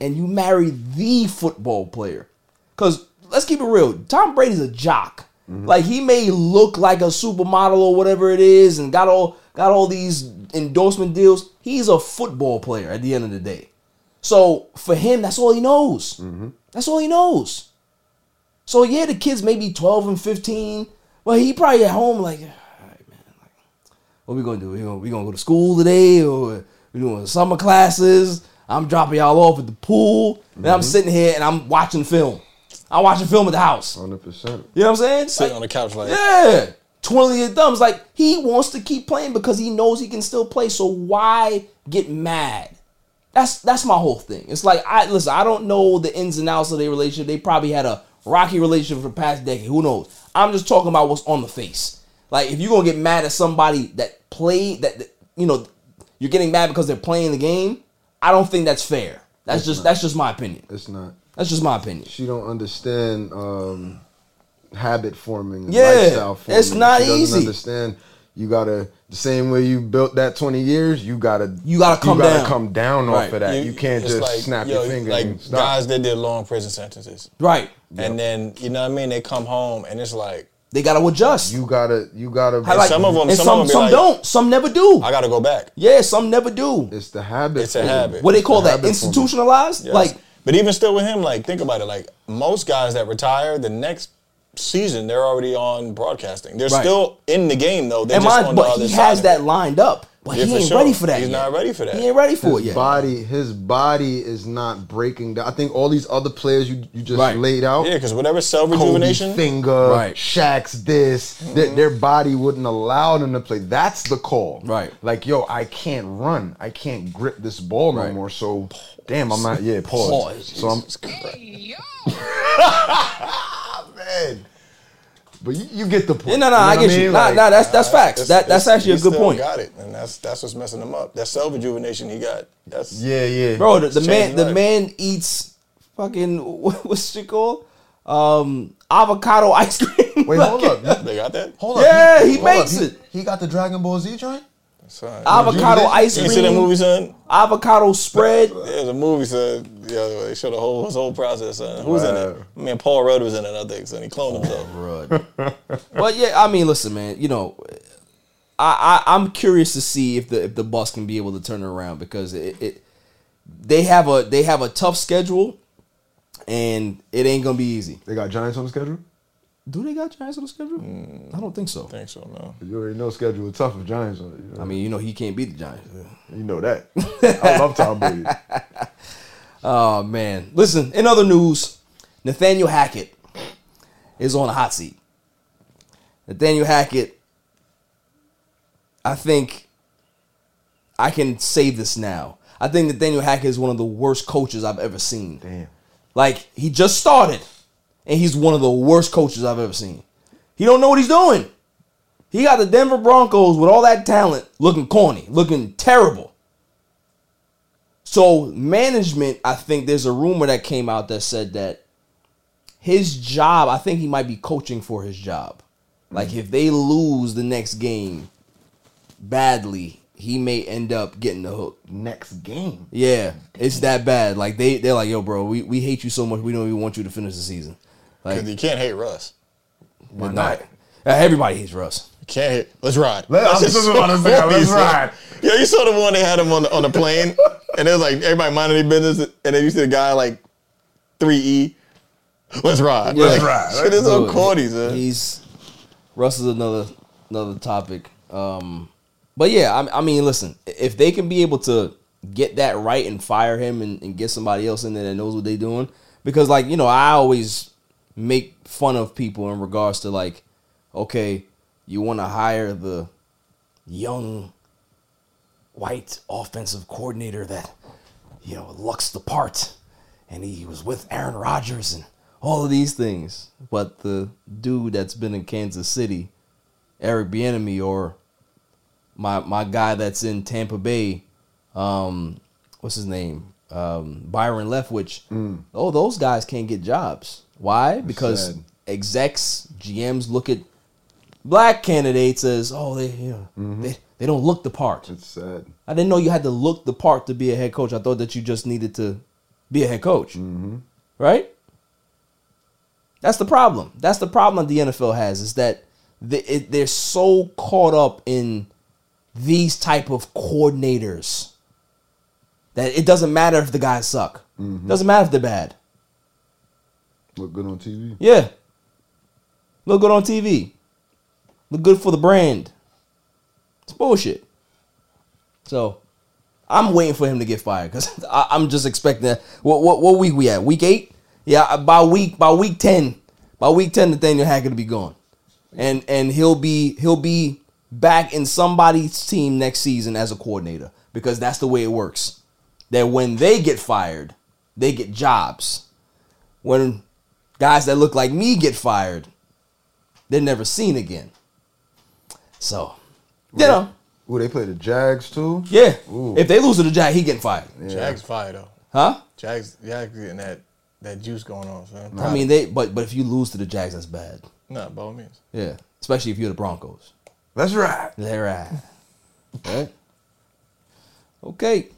and you married the football player, because let's keep it real, Tom Brady's a jock. Mm-hmm. Like he may look like a supermodel or whatever it is, and got all got all these endorsement deals. He's a football player at the end of the day. So for him, that's all he knows. Mm-hmm. That's all he knows. So yeah, the kids maybe 12 and 15. Well, he probably at home like, all right, man, like, what we gonna do? We gonna, we gonna go to school today or we doing summer classes? I'm dropping y'all off at the pool. And I'm mm-hmm. sitting here and I'm watching film. I'm watching film at the house. Hundred percent. You know what I'm saying? Sitting on the couch like Yeah. Twiddling his thumbs. Like he wants to keep playing because he knows he can still play. So why get mad? That's that's my whole thing. It's like I listen, I don't know the ins and outs of their relationship. They probably had a rocky relationship for the past decade. Who knows? I'm just talking about what's on the face. Like if you're gonna get mad at somebody that played that, that you know you're getting mad because they're playing the game, I don't think that's fair. That's It's just not. that's just my opinion. It's not. That's just my opinion. She don't understand um, habit forming, Yeah, lifestyle forming. it's not she doesn't easy. Understand? You gotta the same way you built that twenty years. You gotta You gotta come down. come down Right. off of that. You, can't just like, snap yo, your finger Like and stop. guys that did long prison sentences, Right. and then you know what I mean. They come home and it's like They gotta adjust. You gotta you gotta. How, like- some of them, and some, some of them some like, don't. Some never do. I gotta go back. Yeah, some never do. It's the habit. It's a habit. What they call The that? Institutionalized? Yes. Like but even still with him, like think about it. Like most guys that retire, the next season they're already on broadcasting. They're Right. still in the game though. They're and just mine, on the but other he side has of that it. lined up. But Yeah, he for ain't sure. ready for that He's yet. not ready for that. He ain't ready for his it yet. body, his body is not breaking down. I think all these other players you, you just Right. laid out. Yeah, because whatever self Kobe rejuvenation. finger, Right. Shaq's this, their, mm-hmm. their body wouldn't allow them to play. That's the call. Right. Like, yo, I can't run. I can't grip this ball no Right. more. So, damn, I'm not, yeah, pause. Pause. So I'm, (laughs) (laughs) man. But you, you get the point. Yeah, no, no, You know I what get mean? you. Nah, Like, nah, that's that's facts. It's- That that's actually a good point, Got it, and that's that's what's messing him up. That self rejuvenation he got. That's Yeah, yeah. bro. The, the man, changing the man eats fucking (laughs) what's it called? Um, avocado ice cream. Wait, hold up. they got that. Hold up. Yeah, he hold up. makes He- it. He got the Dragon Ball Z joint? Son. avocado ice You cream. ain't see that movie, son? Avocado spread. There's a movie, son. Yeah, they showed the whole his whole process, son. Who's in it? I mean, Paul Rudd was in it, I think, son. He cloned himself. Rudd. (laughs) But yeah, I mean, listen, man. You know, I, I I'm curious to see if the if the Bucs can be able to turn it around because it, it they have a they have a tough schedule, and it ain't gonna be easy. They got Giants on the schedule? Do they got Giants on the schedule? Mm. I don't think so. I think so, no. You already know schedule is tough for Giants on it. You know, I mean, you know, he can't beat the Giants. you know that. I love Tom Brady. (laughs) Oh man! Listen, in other news, Nathaniel Hackett is on a hot seat. Nathaniel Hackett, I think I can say this now. I think Nathaniel Hackett is one of the worst coaches I've ever seen. Damn. Like he just started, and he's one of the worst coaches I've ever seen. He don't know what he's doing. He got the Denver Broncos with all that talent looking corny, looking terrible. So management, I think there's a rumor that came out that said that his job, I think he might be coaching for his job. Like mm-hmm. if they lose the next game badly, he may end up getting the hook. Next game. Yeah, it's that bad. Like they they're like, yo, bro, we, we hate you so much. We don't even want you to finish the season. Like Because you can't hate Russ. why not? Everybody hates Russ. You can't hate. Let's ride. Let- I was That's just just about to so say, let's ride. Yo, you saw the one they had him on the, on the plane, (laughs) and it was like everybody minding their business, and then you see the guy like three E. Let's ride. Let's ride. Shit is so Dude, corny, son. He's Russ is another another topic. Um, but yeah, I, I mean, listen, if they can be able to get that right and fire him and, and get somebody else in there that knows what they're doing, because like you know, I always make fun of people in regards to like, okay, you want to hire the young white offensive coordinator that you know looks the part and he was with Aaron Rodgers and all of these things. But the dude that's been in Kansas City, Eric Bieniemy, or my my guy that's in Tampa Bay, um, what's his name, um, Byron Leftwich. Oh, those guys can't get jobs. Why? Because sad. execs, GMs look at black candidates as oh they you know mm-hmm. they, they don't look the part. It's sad. I didn't know you had to look the part to be a head coach. I thought that you just needed to be a head coach. Mm-hmm. Right? That's the problem. That's the problem that the NFL has is that they're so caught up in these type of coordinators that it doesn't matter if the guys suck. Mm-hmm. Doesn't matter if they're bad. Look good on TV. Yeah. Look good on TV. Look good for the brand. It's bullshit. So I'm waiting for him to get fired because (laughs) I'm just expecting that. What, what what week we at? Week eight? Yeah, uh, by week by week ten, by week ten, Nathaniel Hackett will be gone, and and he'll be he'll be back in somebody's team next season as a coordinator because that's the way it works. That when they get fired, they get jobs. When guys that look like me get fired, they're never seen again. So, you know, Ooh, they play the Jags too. yeah. Ooh. If they lose to the Jags, he getting fired. Jags fired though. Huh? Jags, Jags getting that that juice going on, son. I mean, they but but if you lose to the Jags, that's bad. nah, by all means. Yeah, especially if you're the Broncos. That's right. That's right. right. Okay.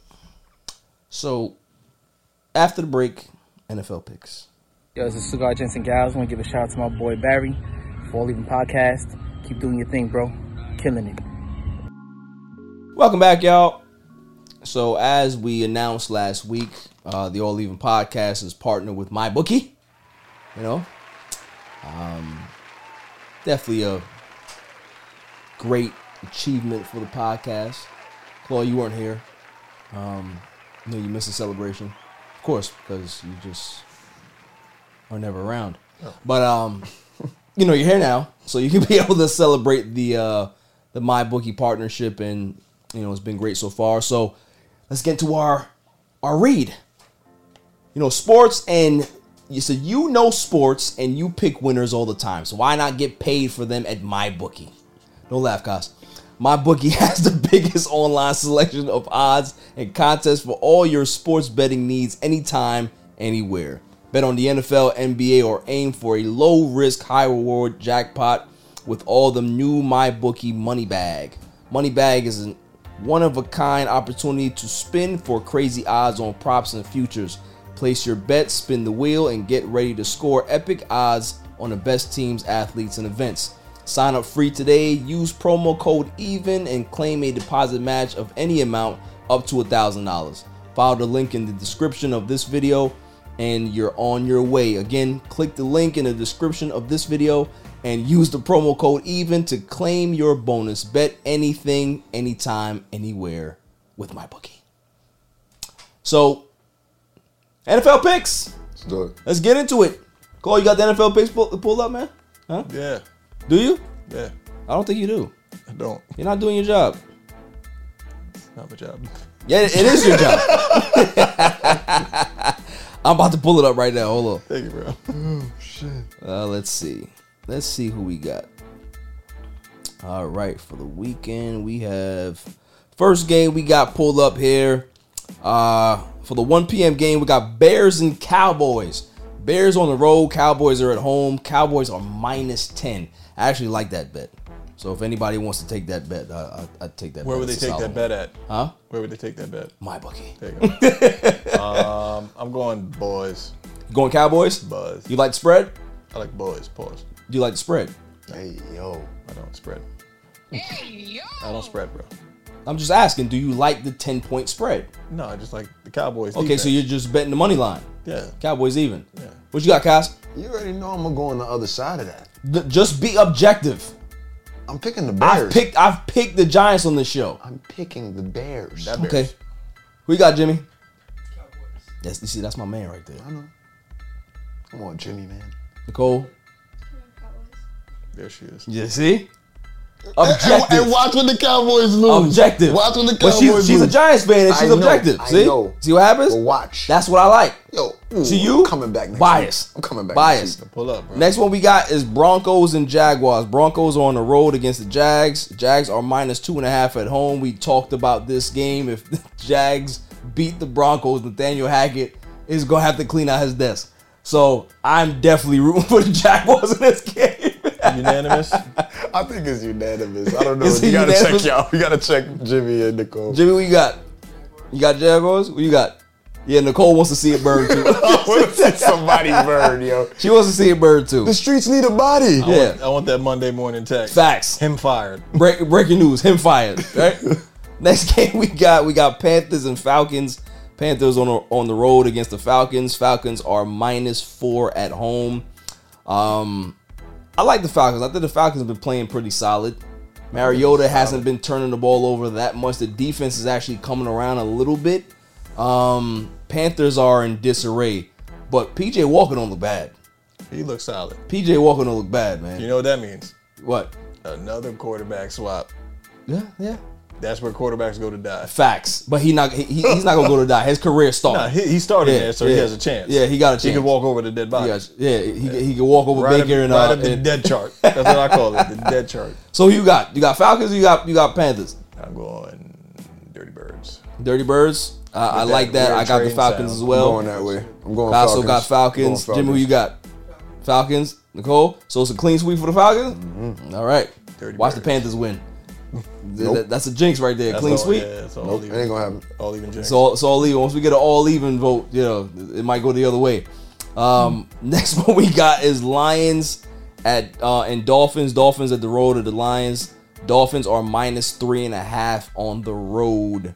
So after the break, NFL picks. Yo, this is Cigar Gents and Gals. I want to give a shout out to my boy Barry for All Even Podcast. Keep doing your thing, bro. Killing it. Welcome back, y'all. So, as we announced last week, uh, the All Even Podcast is partnered with MyBookie. You know, um, definitely a great achievement for the podcast. Chloe, you weren't here. Um, you know, you missed the celebration, of course, because you just are never around. But um, you know, you're here now, so you can (laughs) be able to celebrate the uh, the MyBookie partnership, and you know, it's been great so far. So let's get to our our read. You know, sports and you said you know sports and you pick winners all the time. So why not get paid for them at MyBookie? Don't laugh, Cos. MyBookie (laughs) has the biggest online selection of odds and contests for all your sports betting needs anytime, anywhere. Bet on the NFL, NBA, or aim for a low risk, high reward jackpot with all the new MyBookie Money Bag. Money Bag is an one of a kind opportunity to spin for crazy odds on props and futures. Place your bet, spin the wheel, and get ready to score epic odds on the best teams, athletes, and events. Sign up free today, use promo code EVEN, and claim a deposit match of any amount up to $1,000. Follow the link in the description of this video, and you're on your way. Again, click the link in the description of this video and use the promo code EVEN to claim your bonus. Bet anything, anytime, anywhere with my bookie. So, NFL picks. Let's do it. Let's get into it. Cole, you got the NFL picks pull, pulled up, man? Huh? Yeah, Do you? yeah. I don't think you do. I don't. You're not doing your job. Not my job. Yeah, it it is your job. (laughs) I'm about to pull it up right now. Hold on. Thank you, bro. Oh shit. Uh, let's see. Let's see who we got. All right, for the weekend we have first game we got pulled up here. Uh, for the 1 p.m. game we got Bears and Cowboys. Bears on the road, Cowboys are at home. Cowboys are minus 10. I actually like that bet. So if anybody wants to take that bet, I, I, I'd take that. Where bet. would they take that bet at? Huh? Where would they take that bet? My bookie. There you go. (laughs) um, I'm going boys. Going Cowboys? Buzz. You like the spread? I like boys. Pause. Do you like the spread? Hey yo. I don't spread. Hey yo, I don't spread, bro. I'm just asking, do you like the 10 point spread? No, I just like the Cowboys. Okay, so you're just betting the money line. Yeah. Cowboys even. Yeah. What you got, Cass? You already know I'm gonna go on the other side of that. Th- just be objective. I'm picking the Bears. I've Bears. picked I've picked the Giants on this show. I'm picking the Bears. That Bears. Okay. Who you got, Jimmy? Cowboys. Yes, you see, that's my man right there. I know. Come on, Jimmy, man. Nicole. There she is. You see? And, Objective. and watch when the Cowboys lose. Objective. Watch when the But Cowboys she's, she's a lose. Giants fan and I she's know, objective. I See? know. See what happens? But watch. That's what I like. Yo, ooh, See you? I'm coming back next Bias. week. I'm coming back Bias. next week. Pull up, bro. Next one we got is Broncos and Jaguars. Broncos are on the road against the Jags. Jags are minus two and a half at home. We talked about this game. If the (laughs) Jags beat the Broncos, Nathaniel Hackett is gonna have to clean out his desk. So I'm definitely rooting (laughs) for the Jaguars in this game. Unanimous. (laughs) I think it's unanimous. I don't know. Is you gotta unanimous? check y'all. You gotta check Jimmy and Nicole. Jimmy, what you got? You got Jaguars? What you got? Yeah, Nicole wants to see it burn too. I want to see somebody burn, yo. she wants to see it burn too. The streets need a body. I Yeah. want, I want that Monday morning text. Facts. Him fired. Break, breaking news: him fired. Right. (laughs) Next game we got we got Panthers and Falcons. Panthers on the, on the road against the Falcons. Falcons are minus four at home. Um, I like the Falcons. I think the Falcons have been playing pretty solid. Mariota hasn't been turning the ball over that much. The defense is actually coming around a little bit. Um, Panthers are in disarray, but PJ Walker don't look bad. He looks solid. PJ Walker don't look bad, man. You know what that means? What? Another quarterback swap. Yeah, yeah. That's where quarterbacks go to die. Facts, but he not he, he's not gonna go to die. His career (laughs) started. Nah, he, he started there, so he has a chance. Yeah, he got a chance. He can walk over the dead He body. got- yeah, he, he can walk over Right up- Baker and right uh, up the and- dead chart. (laughs) That's what I call it, the dead chart. So you got? You got Falcons. You got you got Panthers. I'm going Dirty Birds. Dirty Birds. Uh, I like that that. I got the Falcons sound. as well. I'm going that way. I'm going I also Falcons. got Falcons. Going Jimmy, who you got? Falcons. Nicole. So it's a clean sweep for the Falcons. Mm-hmm. All right. Dirty Watch the Panthers win. Th- Nope. that- that's a jinx right there. That's clean all- sweep. yeah, it's all Nope, even. ain't gonna happen. All even jinx. It's all, it's all even. Once we get an all even vote, you know, it might go the other way. Um, (laughs) next one we got is Lions at uh, and Dolphins. Dolphins at the road of the Lions. Dolphins are minus three and a half on the road.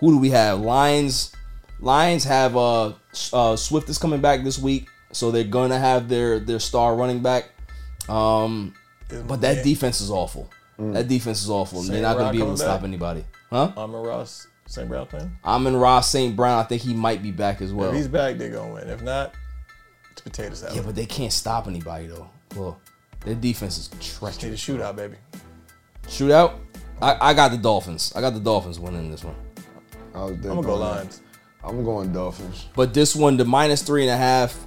Who do we have? Lions. Lions have uh, uh Swift is coming back this week, so they're gonna have their their star running back. Um, but that defense is awful. Mm. That defense is awful. Saint they're not gonna be able to stop back? anybody, huh? Amon-Ra, St. Brown thing. I'm in Ross St. Brown. I think he might be back as well. if he's back, they're gonna win. If not, it's potato salad. Yeah, but they can't stop anybody though. Well, their defense is Just need a shootout, baby. Shootout. I, I got the Dolphins. I got the Dolphins winning this one. I was I'm gonna go Lions. I'm going Dolphins. But this one, the minus three and a half,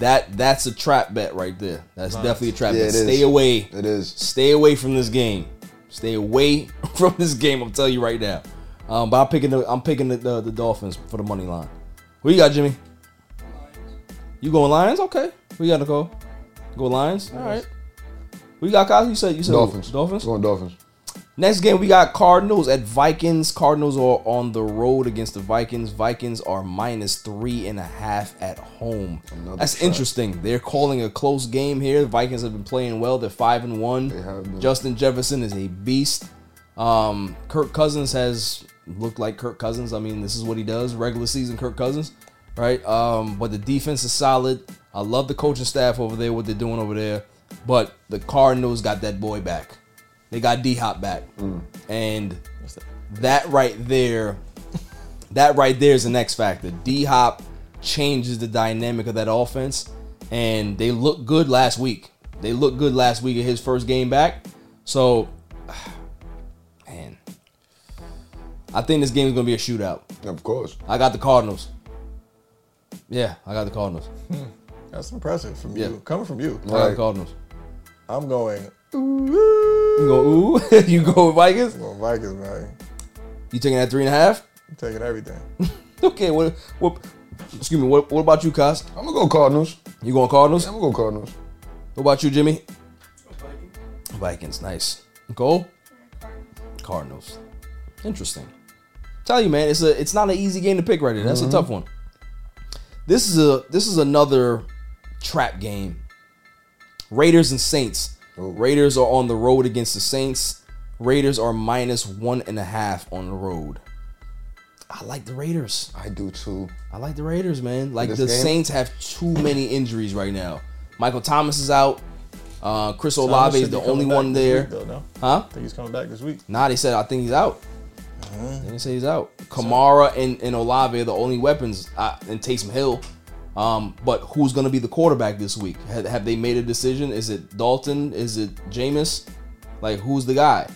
that that's a trap bet right there. That's Lions. definitely a trap Yeah, bet. it is. Stay away. It is. Stay away from this game. Stay away (laughs) from this game. I'm telling you right now. Um, but I'm picking the I'm picking the, the, the Dolphins for the money line. Who you got, Jimmy? You going Lions? Okay. Who you got, Nicole? Go Go Lions. All right. Who you got, Kyle? You said you said who? Dolphins. Dolphins. Going Dolphins. Next game, we got Cardinals at Vikings. Cardinals are on the road against the Vikings. Vikings are minus three and a half at home. Another That's interesting. They're calling a close game here. The Vikings have been playing well. They're five and one. They have been. Justin Jefferson is a beast. Um, Kirk Cousins has looked like Kirk Cousins. I mean, this is what he does. Regular season Kirk Cousins, right? Um, but the defense is solid. I love the coaching staff over there, what they're doing over there. But the Cardinals got that boy back. They got D Hop back, mm. and that right there, that right there is the next factor. D Hop changes the dynamic of that offense, and they look good last week. They looked good last week in his first game back. So, (sighs) man, I think this game is gonna be a shootout. Of course. I got the Cardinals. Yeah, I got the Cardinals. Hmm. That's impressive from Yeah. you. Coming from you. I got the Cardinals. I'm going. You go ooh. (laughs) you go with Vikings. I'm Vikings, man. You taking that three and a half? I'm taking everything. (laughs) Okay. What? What? Excuse me. What? What about you, Cos? I'm gonna go Cardinals. You going Cardinals? I'm gonna go Cardinals. What about you, Jimmy? Vikings. Vikings. Nice. Go. Cardinals. Interesting. Tell you, man, it's a it's not an easy game to pick right here. That's a mm-hmm. tough one. This is a this is another trap game. Raiders and Saints. Raiders are on the road against the Saints. Raiders are minus one and a half on the road. I like the Raiders. I do too. I like the Raiders, man. Like the game? Saints have too many injuries right now. Michael Thomas is out. Uh, Chris Thomas Olave is the only one there. week, though, no? Huh? I think he's coming back this week. Nah, they said I think he's out. They didn't say he's out. Kamara and, and Olave are the only weapons, uh, and Taysom Hill. Um, but who's going to be the quarterback this week? Have, have they made a decision? Is it Dalton? Is it Jameis? Like who's the guy?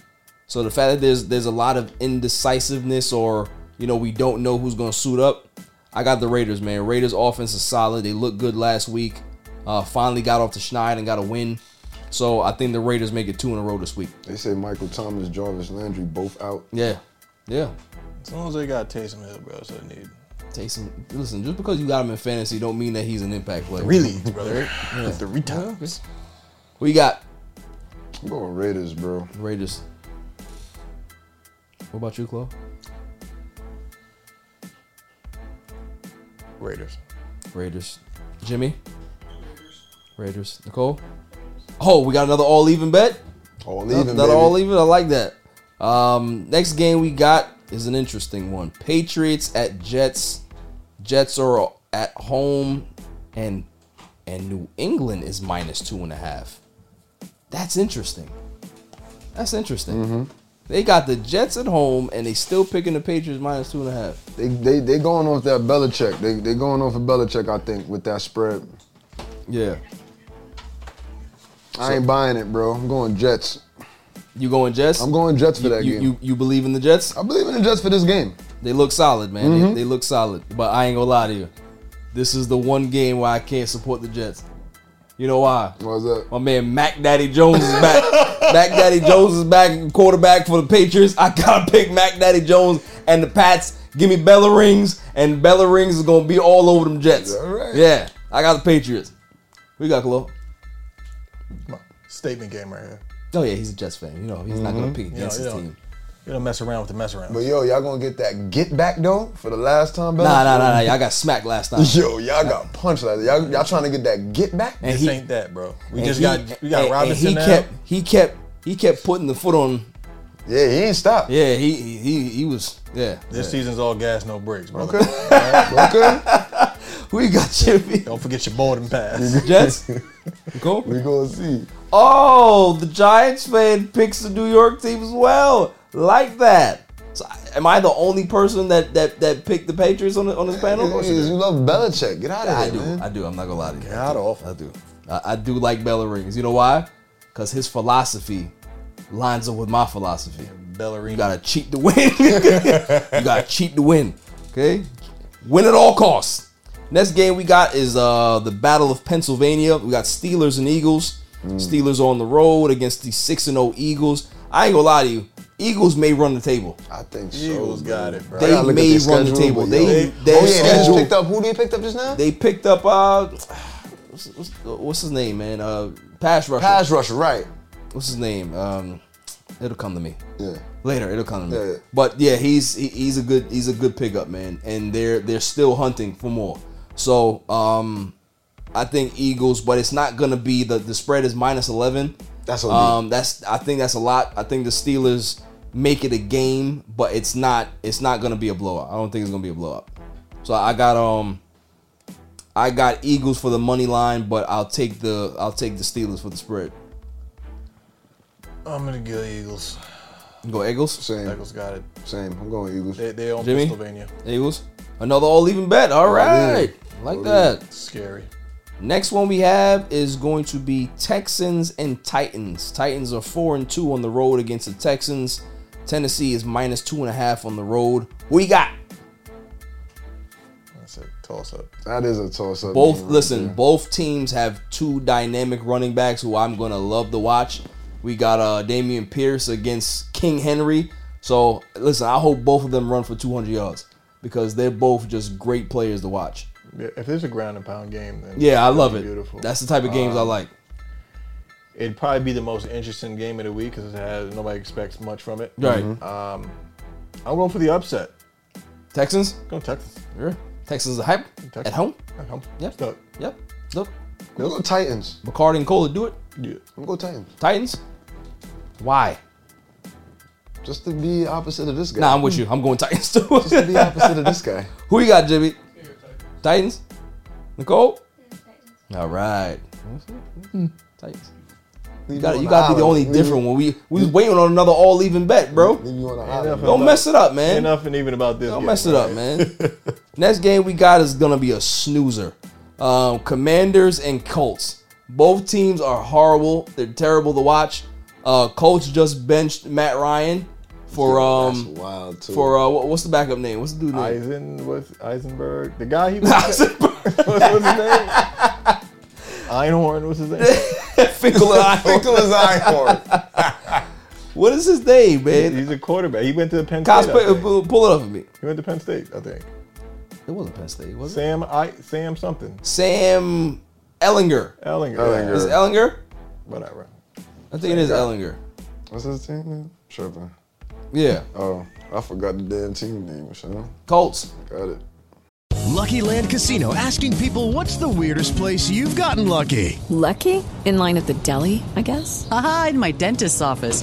So the fact that there's there's a lot of indecisiveness, or you know we don't know who's going to suit up. I got the Raiders, man. Raiders offense is solid. They looked good last week. Uh, finally got off the schneid and got a win. So I think the Raiders make it two in a row this week. They say Michael Thomas, Jarvis Landry both out. Yeah, yeah. As long as they got Taysom Hill, bro, that's what I need. Taysom, listen, just because you got him in fantasy don't mean that he's an impact player. Really, (laughs) brother. Yeah. The retimes. What you got? I'm going Raiders, bro. Raiders. What about you, Chloe? Raiders. Raiders. Jimmy? Raiders. Raiders. Nicole? Oh, we got another all even bet? All even, Another baby. all even? I like that. Um, next game we got is an interesting one. Patriots at Jets. Jets are at home and and New England is minus two and a half. That's interesting. That's interesting. Mm-hmm. They got the Jets at home, and they still picking the Patriots minus two and a half. They they they going off that Belichick. They they going off of Belichick. I think with that spread. Yeah. I ain't buying it, bro. I'm going Jets. You going Jets? I'm going Jets for You- that you, game. You, you believe in the Jets? I believe in the Jets for this game. They look solid, man. Mhm. They, they look solid. But I ain't gonna lie to you. This is the one game where I can't support the Jets. You know why? Why's that? My man Mac Daddy Jones is back. (laughs) Mac Daddy Jones is back, quarterback for the Patriots. I gotta pick Mac Daddy Jones and the Pats. Give me Bella Rings, and Bella Rings is gonna be all over them Jets. Yeah, I got the Patriots. We got Chloe. Statement game right here. Oh yeah, he's a Jets fan. You know he's not gonna Mhm. pick You against know, his don't- team. You don't mess around with the mess around. But yo, y'all gonna get that get back though for the last time? Belichick? Nah, nah, nah, nah. Y'all got smacked last time. Yo, y'all got punched last. Y'all, y'all trying to get that get back? And this he- ain't that, bro. We just he- got we got and- and he now. kept he kept he kept putting the foot on. Yeah, he ain't stopped. Yeah, he he he, he was yeah. This yeah. season's all gas, no brakes, bro. Okay. (laughs) okay. Who you got, Jimmy? Don't forget your boarding pass. (laughs) Jets. Go. We gonna see. Oh, the Giants fan picks the New York team as well. Like that. So, am I the only person that that that picked the Patriots on the, on this panel? You, oh, you love Belichick. Get out of I here, do. man. I do. I'm not gonna lie to you. Get out off. I do. I, I do like Bella Rings. You know why? Because his philosophy lines up with my philosophy. Bellerini. You gotta cheat to win. (laughs) you gotta cheat to win. Okay? Win at all costs. Next game we got is uh the Battle of Pennsylvania. We got Steelers and Eagles. Steelers on the road against the 6 and 0 Eagles. I ain't gonna lie to you. Eagles may run the table. I think so. Eagles got it, bro. They I gotta look at may their run the table. but They, yo. their oh yeah, they just picked up. Who they picked up just now? They picked up uh what's, what's, what's his name, man? Uh pass rusher. Pass rusher, right? What's his name? Um it'll come to me. Yeah. Later, it'll come to me. Yeah, yeah. But yeah, he's he, he's a good he's a good pickup, man. And they're they're still hunting for more. So um I think Eagles, but it's not gonna be the the spread is minus eleven. That's OD. um that's I think that's a lot. I think the Steelers make it a game, but it's not it's not gonna be a blowout. I don't think it's gonna be a blowout. So I got um I got Eagles for the money line, but I'll take the I'll take the Steelers for the spread. I'm gonna go Eagles. You go Eagles? Same. Eagles got it. Same. I'm going Eagles. They they own Jimmy? Pennsylvania. Eagles. Another all even bet. All All right. Like that. Scary. Next one we have is going to be Texans and Titans. Titans are four and two on the road against the Texans. Tennessee is minus two and a half on the road. You got? That's a toss up. That is a toss up. Both listen, both teams have two dynamic running backs who I'm gonna love to watch. We got uh Dameon Pierce against King Henry. So listen, I hope both of them run for 200 yards because they're both just great players to watch. Yeah, If it's a ground and pound game, then Yeah, I love be it. Beautiful. That's the type of games I Um, like. It'd probably be the most interesting game of the week because it has nobody expects much from it. Right. Um, I'm going for the upset. Texans? Go Texans. Sure. Texans are hype Texans. at home. At home. Yep. Stuck. Yep. Look, I'm go Titans. McCarty and Cole do it. Yeah. I'm go Titans. Titans. Why? Just to be opposite of this guy. Nah, I'm with you. I'm going Titans too. Just to be opposite of this guy. (laughs) Who you got, Jimmy? Titans. Nicole. All right. Titans. You got you got to be the only different one. We we was waiting on another all even bet, bro. Leave you on the Ain't island. nothing Don't about- mess it up, man. Ain't nothing even about this. Don't yet, mess it right? up, man. (laughs) Next game we got is gonna be a snoozer. Um, Commanders and Colts. Both teams are horrible. They're terrible to watch. Uh, Colts just benched Matt Ryan for That's um wild too. for uh what- what's the backup name? What's the dude name? Eisen, what's Eisenberg? The guy he (laughs) was. what's, what's his name? (laughs) Einhorn. What's his name? Finkel and I. Finkel is Einhorn. (laughs) What is his name, man? He's a quarterback. He went to Penn State. Cosplay, pull, pull it up for me. He went to Penn State, I think. It wasn't Penn State, was it? Sam I Sam something. Sam Ehlinger. Ehlinger. Ehlinger. Is it Ehlinger? Whatever. I think it is Ehlinger. What's his team name? Tripping. Yeah. Oh, I forgot the damn team name. So Colts. got it. Lucky Land Casino asking people what's the weirdest place you've gotten lucky? Lucky? In line at the deli, I guess? Aha, in my dentist's office.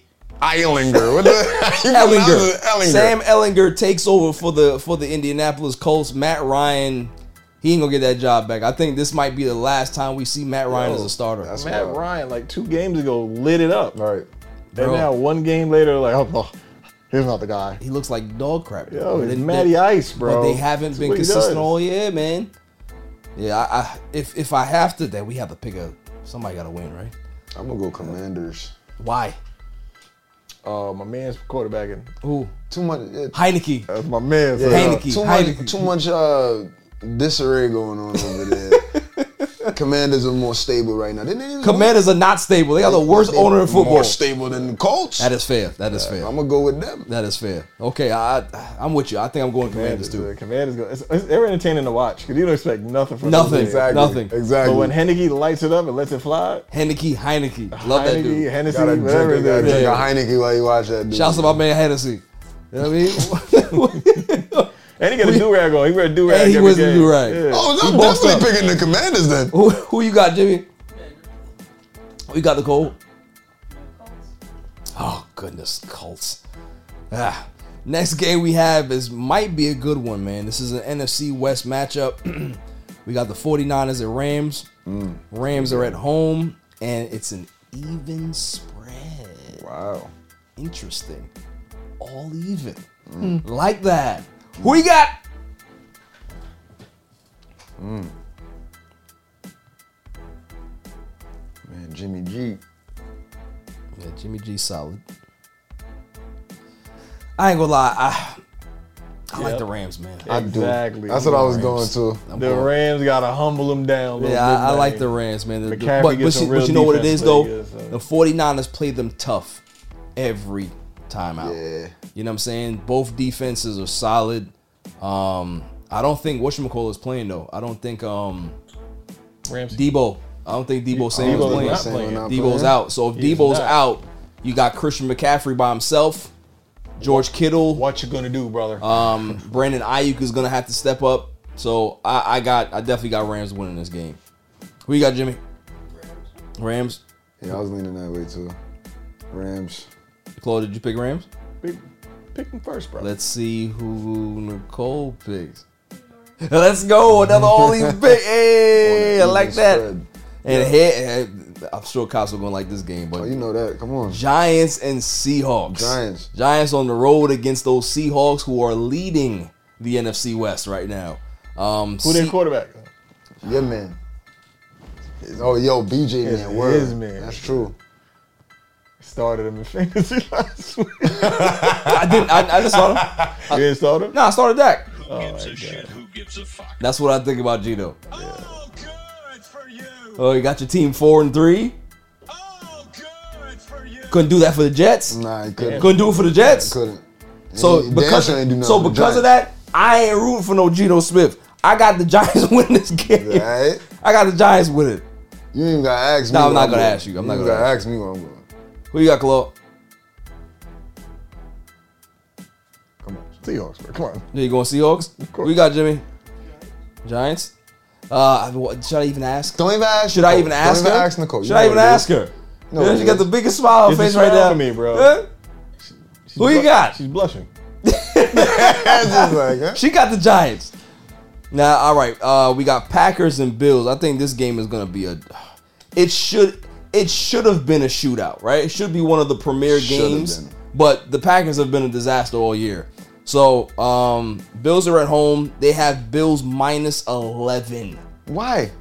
Ehlinger. What the? (laughs) Ehlinger. Ehlinger. Sam Ehlinger takes over for the for the Indianapolis Colts. Matt Ryan, he ain't gonna get that job back. I think this might be the last time we see Matt Ryan as a starter. Matt Ryan, like two games ago, lit it up. Right. And Bro. now one game later, like, oh, oh, he's not the guy. He looks like dog crap. Yo, But he's they- Matty they- Ice, bro. But they haven't That's been consistent all year, man. Yeah, I, I if if I have to, then we have to pick a somebody got to win, right? I'm gonna go Commanders. Why? Uh, my man's quarterbacking. Who? Too much. Heinicke. That's my man. Yeah, Heinicke, Too Heinicke. much. Too much uh, disarray going on over there. (laughs) Commanders are more stable right now. They, they, Commanders are not stable. They are the worst owner in football. More stable than the Colts. That is fair. That is fair. I'm gonna go with them. That is fair. Okay, I, I I'm with you. I think I'm going Commanders too. uh, Commanders go. It's, it's, they're entertaining to watch because you don't expect nothing from Nothing. them. Exactly. Nothing. Exactly. But when Heinicke lights it up and lets it fly, Heinicke, Heinicke, love that Heineke, dude. Hennessy, Gotta drink, whatever you gotta is. drink Yeah. a Heineke while you watch that dude. Shouts to my man Hennessy. You know what I mean? (laughs) (laughs) And he got a do rag on. He wear a do rag. And he wears a do-rag. Oh, He I'm definitely up. picking the Commanders then. Who, who you got, Jimmy? Who you got the Colt? Oh goodness, Colts. Ah. Next game we have is might be a good one, man. This is an NFC West matchup. (clears throat) we got the 49ers at Rams. Rams are at home, and it's an even spread. Wow. Interesting. All even. Like that. Who you got? Mm. Man, Jimmy G. Yeah, Jimmy G solid. I ain't gonna lie, I I like the Rams, man. I do. Exactly. That's what I was Rams. going to. I'm The going- Rams got to humble them down. Yeah, I, I like the Rams, man. The- the- but, but, you, but you know what it is defense is, though? players, so. The 49ers play them tough every time out. Yeah. You know what I'm saying? Both defenses are solid. Um, I don't think whatchamacallit is playing, though. I don't think um, Rams. Deebo. I don't think Deebo Samuel's Deebo's playing. not playing. Not Deebo's playing. out. So if He's Deebo's not. out, you got Christian McCaffrey by himself, George Kittle. What you gonna do, brother? Um, Brandon Aiyuk is gonna have to step up. So I, I got, I definitely got Rams winning this game. Who you got, Jimmy? Rams. Yeah, I was leaning that way too. Rams. Claude, did you pick Rams? Pick, pick them first, bro. Let's see who Nicole picks. Let's go, another all these (laughs) big. Hey, I like that. spread. And here, I'm sure Cops are going to like this game, Oh, but you know that. Come on. Giants and Seahawks. Giants. Giants on the road against those Seahawks who are leading the NFC West right now. Um, Who their Se- quarterback? Yeah, man. Oh, yo, BJ His- man. Word. his man. That's true. Started him in (laughs) fantasy last week. (laughs) I didn't. I, I just started. you didn't start him? No, I started Dak. Oh my god. That's what I think about Geno. Oh, you got your team four and three. Couldn't do that for the Jets. Nah, he couldn't. Couldn't do it for the Jets. Couldn't. So He because sure do so because of that, I ain't rooting for no Geno Smith. I got the Giants (laughs) winning this game. Right? I got the Giants winning. You ain't gotta ask me. No, I'm where not gonna going. ask you. I'm not gonna gotta ask ask me where I'm going. Who you got, Claude? Come on. Seahawks, man. Come on. You going Seahawks? Who you got, Jimmy? Giants. Uh, what- should I even ask? Don't even ask. Should I even ask Don't her? even ask Nicole. Should I even what it is. ask her? No, Yeah, she got the biggest smile on her Get the face right now. for me, bro. Huh? Who you got? She's blushing. (laughs) Like, huh? She got the Giants. Now, all right. Uh, we got Packers and Bills. I think this game is gonna be a. It should. It should have been a shootout, right? It should be one of the premier Should have games. been. But the Packers have been a disaster all year. So, um, Bills are at home. They have Bills minus eleven. Why?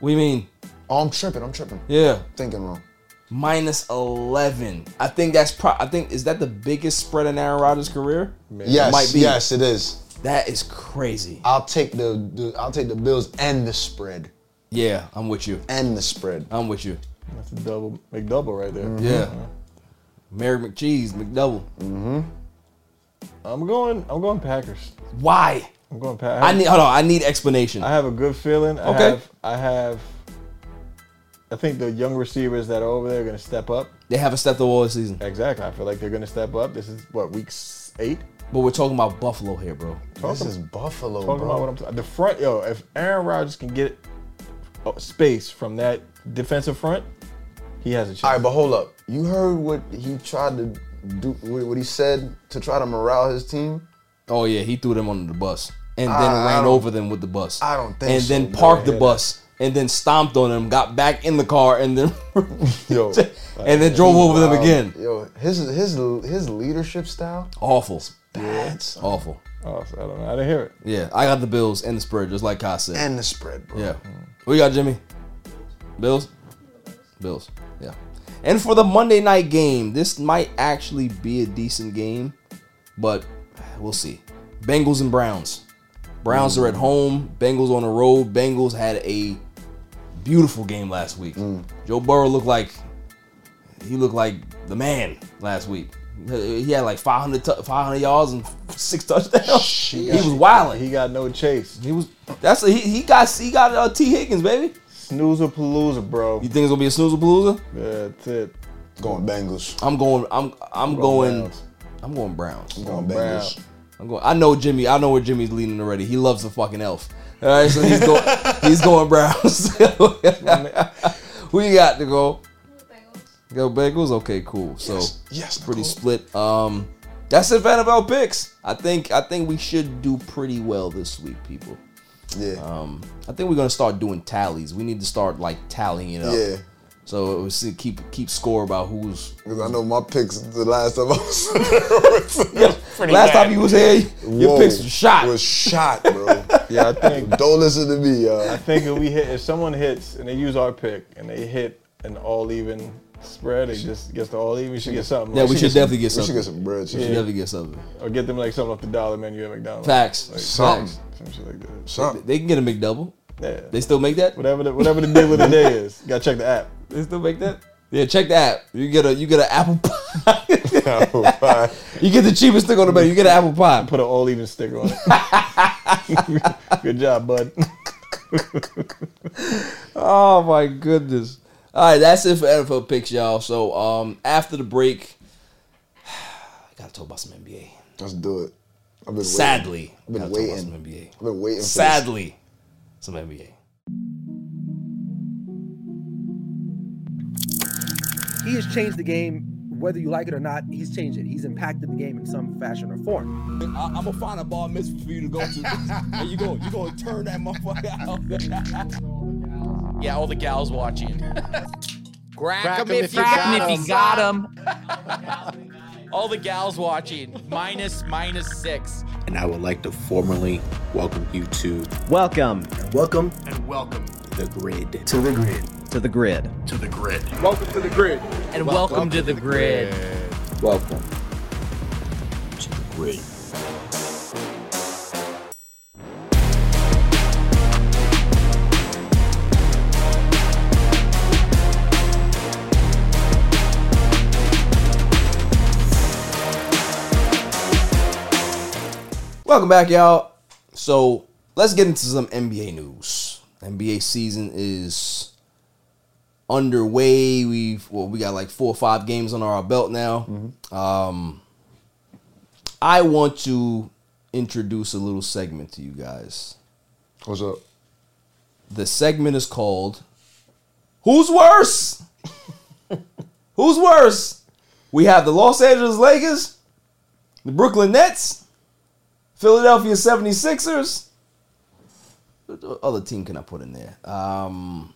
What do you mean? Oh, I'm tripping. I'm tripping. Yeah, Thinking wrong. minus eleven. I think that's pro. I think is that the biggest spread in Aaron Rodgers' career? Yes. might be. Yes, it is. That is crazy. I'll take the, the I'll take the Bills and the spread Yeah, I'm with you. and the spread. I'm with you. That's a double, make double right there. Yeah. Mayor McCheese, McDouble. Mm-hmm. I'm going. I'm going Packers. Why? I'm going Packers. I need. Hold on. I need explanation. I have a good feeling. I Okay. Have, I have. I think the young receivers that are over there are going to step up. They haven't stepped up all this season. Exactly. I feel like they're going to step up. This is what week eight. But we're talking about Buffalo here, bro. This is Buffalo, Talking bro. about what I'm talking. The front, yo. If Aaron Rodgers can get uh, space from that defensive front, he has a chance. All right, but hold up. You heard what he tried to do? What what he said to try to morale his team? Oh yeah, he threw them under the bus and then I- I ran don't- over them with the bus. I don't think And so, then bro. parked the Yeah. bus and then stomped on them, got back in the car and then (laughs) Yo, (laughs) and then drove over them again. Yo, his his his leadership style. Awful. Bad. Awful. Oh, so I don't know how to hear it. Yeah, I got the Bills and the spread, just like Kai said. And the spread, bro. Yeah. What you got, Jimmy? Bills? Bills. And for the Monday night game, this might actually be a decent game, but we'll see. Bengals and Browns. Browns are at home. Bengals on the road. Bengals had a beautiful game last week. Joe Burrow looked like he looked like the man last week. He had like 500, tou- 500 yards and six touchdowns. He, was wilding. He got no chase. He was. That's he. He got. He got uh, Tee Higgins, baby. Snoozer palooza, bro. You think it's gonna be a snoozer palooza? Yeah, that's it. Going Bengals. I'm going. I'm. I'm I'm going. going Browns. I'm going Browns. I'm going Brown. Bengals. I'm going. I know Jimmy. I know where Jimmy's leaning already. He loves the fucking elf. All right, so he's going. (laughs) he's going Browns. (laughs) (laughs) Who you got to go? Go Bengals. Okay, cool. So Yes, yes, pretty Nicole. split. Um, that's it for NFL picks. I think. I think we should do pretty well this week, people. Yeah. Um, I think we're gonna start doing tallies. We need to start like tallying it up. Yeah. So we'll see, keep keep score about who's. Because I know my picks the last time I was. Yeah, last time you was here, your Whoa, picks were shot. Was shot, bro. (laughs) Yeah, I think. Don't listen to me, y'all. I think if we hit, if someone hits and they use our pick and they hit an all even spread, they just gets the all even. We should get something. Yeah, we should definitely get We should get some bread. We should too. definitely get something. or get them like something off the dollar menu at McDonald's. Facts. Like, Something. facts. Some shit like that. Something. They can get a McDouble. Yeah. They still make that. Whatever the whatever the deal of the day (laughs) is, you gotta check the app. They still make that. Yeah, check the app. You get a you get an (laughs) apple pie. Apple pie. (laughs) you get the cheapest thing on the menu. You get an apple pie. Put an all even sticker on it. Good job, bud. Oh my goodness. All right, that's it for NFL picks, y'all. So um, after the break, (sighs) I gotta talk about some NBA. Let's do it. I've been Sadly, I've been gotta talk about waiting. some NBA. I've been waiting. For this. Sadly, some NBA. He has changed the game, whether you like it or not. He's changed it. He's impacted the game in some fashion or form. I, am gonna find a bar mitzvah for you to go to, (laughs) and you go you gonna turn that motherfucker out. (laughs) Yeah, all the gals watching. Crack, Crack 'em 'em if, if you you got got 'em. 'em. If you got them. (laughs) all the gals watching. Minus minus six. And I would like to formally welcome you to Welcome. Welcome And welcome the Gryd. to the Gryd. To the Gryd. To the Gryd. Welcome to the Gryd. And welcome, to the Gryd. Welcome. To the Gryd. Welcome back, y'all. So let's get into some NBA news. NBA season is underway. We've well, we got like four or five games on our belt now. Um, I want to introduce a little segment to you guys. What's up? The segment is called "Who's Worse." (laughs) Who's worse? We have the Los Angeles Lakers, the Brooklyn Nets, Philadelphia 76ers. What other team can I put in there? Um,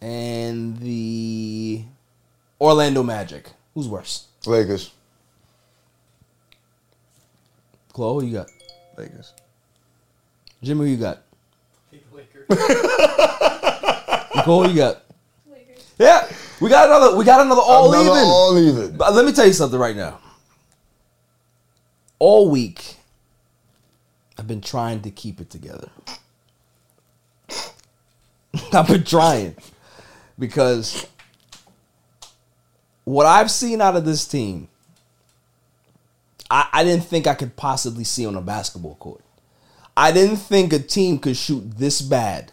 and the Orlando Magic. Who's worse? Lakers. Chloe, who you got? Lakers. Jimmy, who you got? (laughs) Nicole, who you got? Lakers. Yeah, we got another. We got another all Another even. all even. But let me tell you something right now. All week, I've been trying to keep it together. (laughs) I've been trying because what I've seen out of this team, I, I didn't think I could possibly see on a basketball court. I didn't think a team could shoot this bad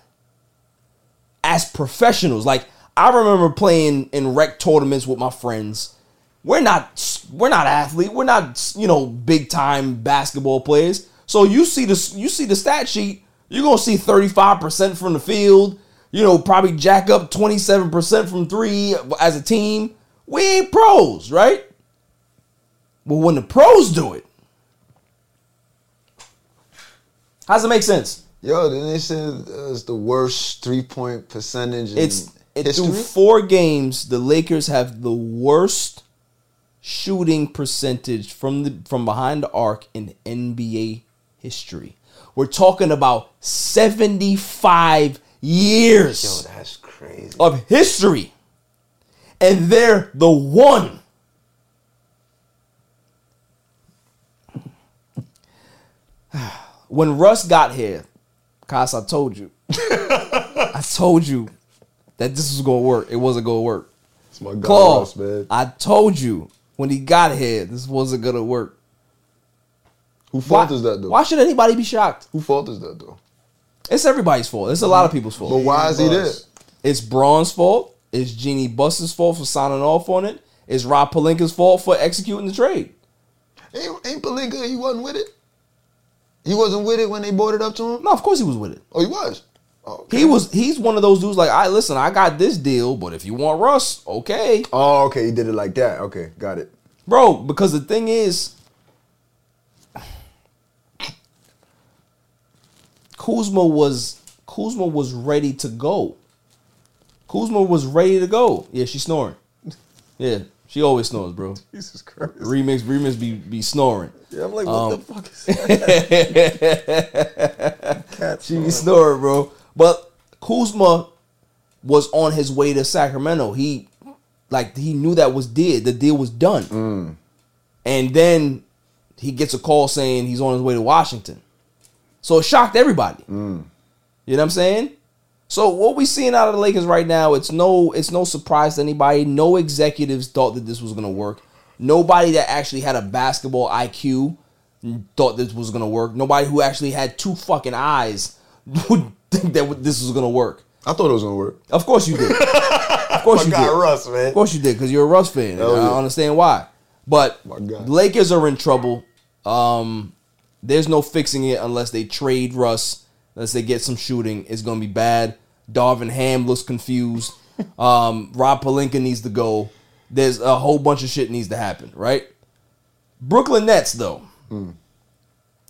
as professionals. Like I remember playing in rec tournaments with my friends. We're not we're not athletes. We're not you know big time basketball players. So you see the you see the stat sheet. You're gonna see 35 percent from the field. You know probably jack up 27 percent from three as a team. We ain't pros, right? But when the pros do it, how does it make sense? Yo, then they said uh, it's the worst three point percentage. In It's it, through four games, the Lakers have the worst shooting percentage from the from behind the arc in NBA history. We're talking about 75 years Yo, that's crazy. of history. And they're the one. (sighs) When Russ got here, Cos, I told you. (laughs) I told you that this was gonna work. It wasn't gonna work. It's my guy Claw, Russ, man. I told you when he got here, this wasn't gonna work. Who fault Why- is that though? Why should anybody be shocked? Who fault is that though? It's everybody's fault. It's a lot of people's fault. But why is he there? It's Bron's fault. It's Jeannie Buss's fault for signing off on it. It's Rob Pelinka's fault for executing the trade. Ain't, ain't Pelinka, he wasn't with it? He wasn't with it when they brought it up to him? No, of course he was with it. Oh, he was? He was. He's one of those dudes like, I listen. I got this deal, but if you want Russ, okay, Oh, okay, he did it like that. Okay, got it. bro. Because the thing is, Kuzma was Kuzma was ready to go. Kuzma was ready to go. Yeah, she's snoring. Yeah, she always snores, bro. (laughs) Jesus Christ. Remix, remix be be snoring. Yeah, I'm like, what Um, the fuck is that? (laughs) she be snoring, bro. But Kuzma was on his way to Sacramento. He like he knew that was dead. The deal was done. Mm. And then he gets a call saying he's on his way to Washington. So it shocked everybody. Mm. You know what I'm saying? So what we seeing out of the Lakers right now, it's no it's no surprise to anybody. No executives thought that this was gonna work. Nobody that actually had a basketball IQ thought this was gonna work. Nobody who actually had two fucking eyes (laughs) would think that this was gonna work. I thought it was gonna work. Of course you did. (laughs) of course My you guy did. Russ, man. Of course you did, because you're a Russ fan. Hell I understand why. But. Lakers are in trouble. Um, there's no fixing it unless they trade Russ, unless they get some shooting. It's gonna be bad. Darvin Ham looks confused. (laughs) Um, Rob Pelinka needs to go. There's a whole bunch of shit needs to happen, right? Brooklyn Nets, though.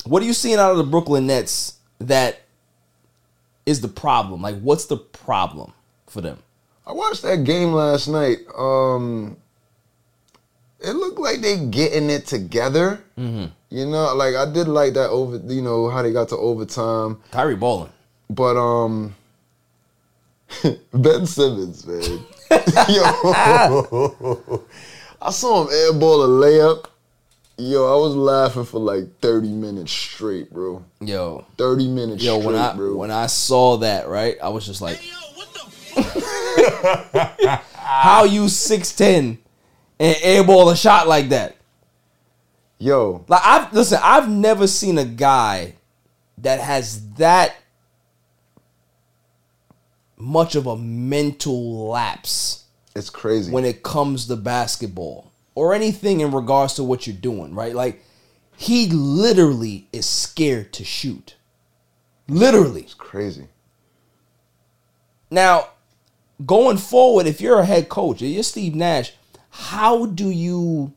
What are you seeing out of the Brooklyn Nets that is the problem? Like, what's the problem for them? I watched that game last night. Um, it looked like they getting it together. Mm-hmm. You know, like I did like that over. You know how they got to overtime. Kyrie balling. But um, (laughs) Ben Simmons, man. (laughs) (laughs) Yo, I saw him airball a layup. Yo, I was laughing for like 30 minutes straight, bro. Yo, 30 minutes Yo, straight, when I bro. when I saw that, right, I was just like, (laughs) "How you six ten and airball a shot like that?" Yo, Like I've listen, I've never seen a guy that has that much of a mental lapse it's crazy. when it comes to basketball or anything in regards to what you're doing, right? Like he literally is scared to shoot. Literally. It's crazy. Now, going forward, if you're a head coach, if you're Steve Nash, how do you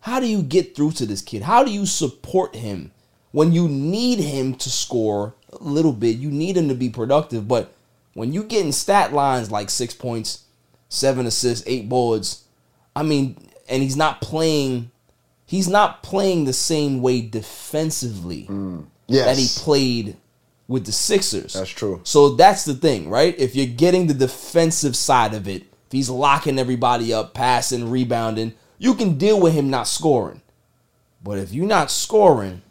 how do you get through to this kid? How do you support him when you need him to score a little bit? You need him to be productive, but when you get in stat lines like six points, seven assists, eight boards, I mean, and he's not playing he's not playing the same way defensively Yes. that he played with the Sixers. That's true. So that's the thing, right? If you're getting the defensive side of it, if he's locking everybody up, passing, rebounding, you can deal with him not scoring. But if you're not scoring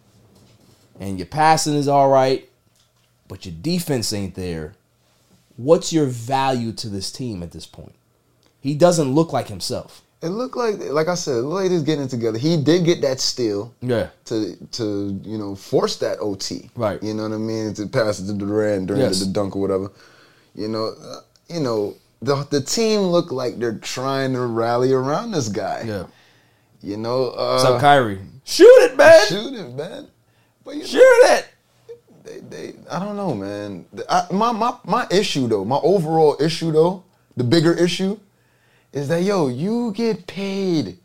and your passing is all right, but your defense ain't there, what's your value to this team at this point? He doesn't look like himself. It looked like, like I said, it looked like they getting together. He did get that steal. Yeah. To to you know force that OT. Right. You know what I mean? To pass it to Durant during Yes. the, the dunk or whatever. You know, uh, you know the the team looked like they're trying to rally around this guy. Yeah. You know. Uh, What's up, Kyrie? Shoot it, man. Shoot it, man. But you Shoot it. They, they, I don't know, man. I, my my my issue though, my overall issue though, the bigger issue, is that yo, you get paid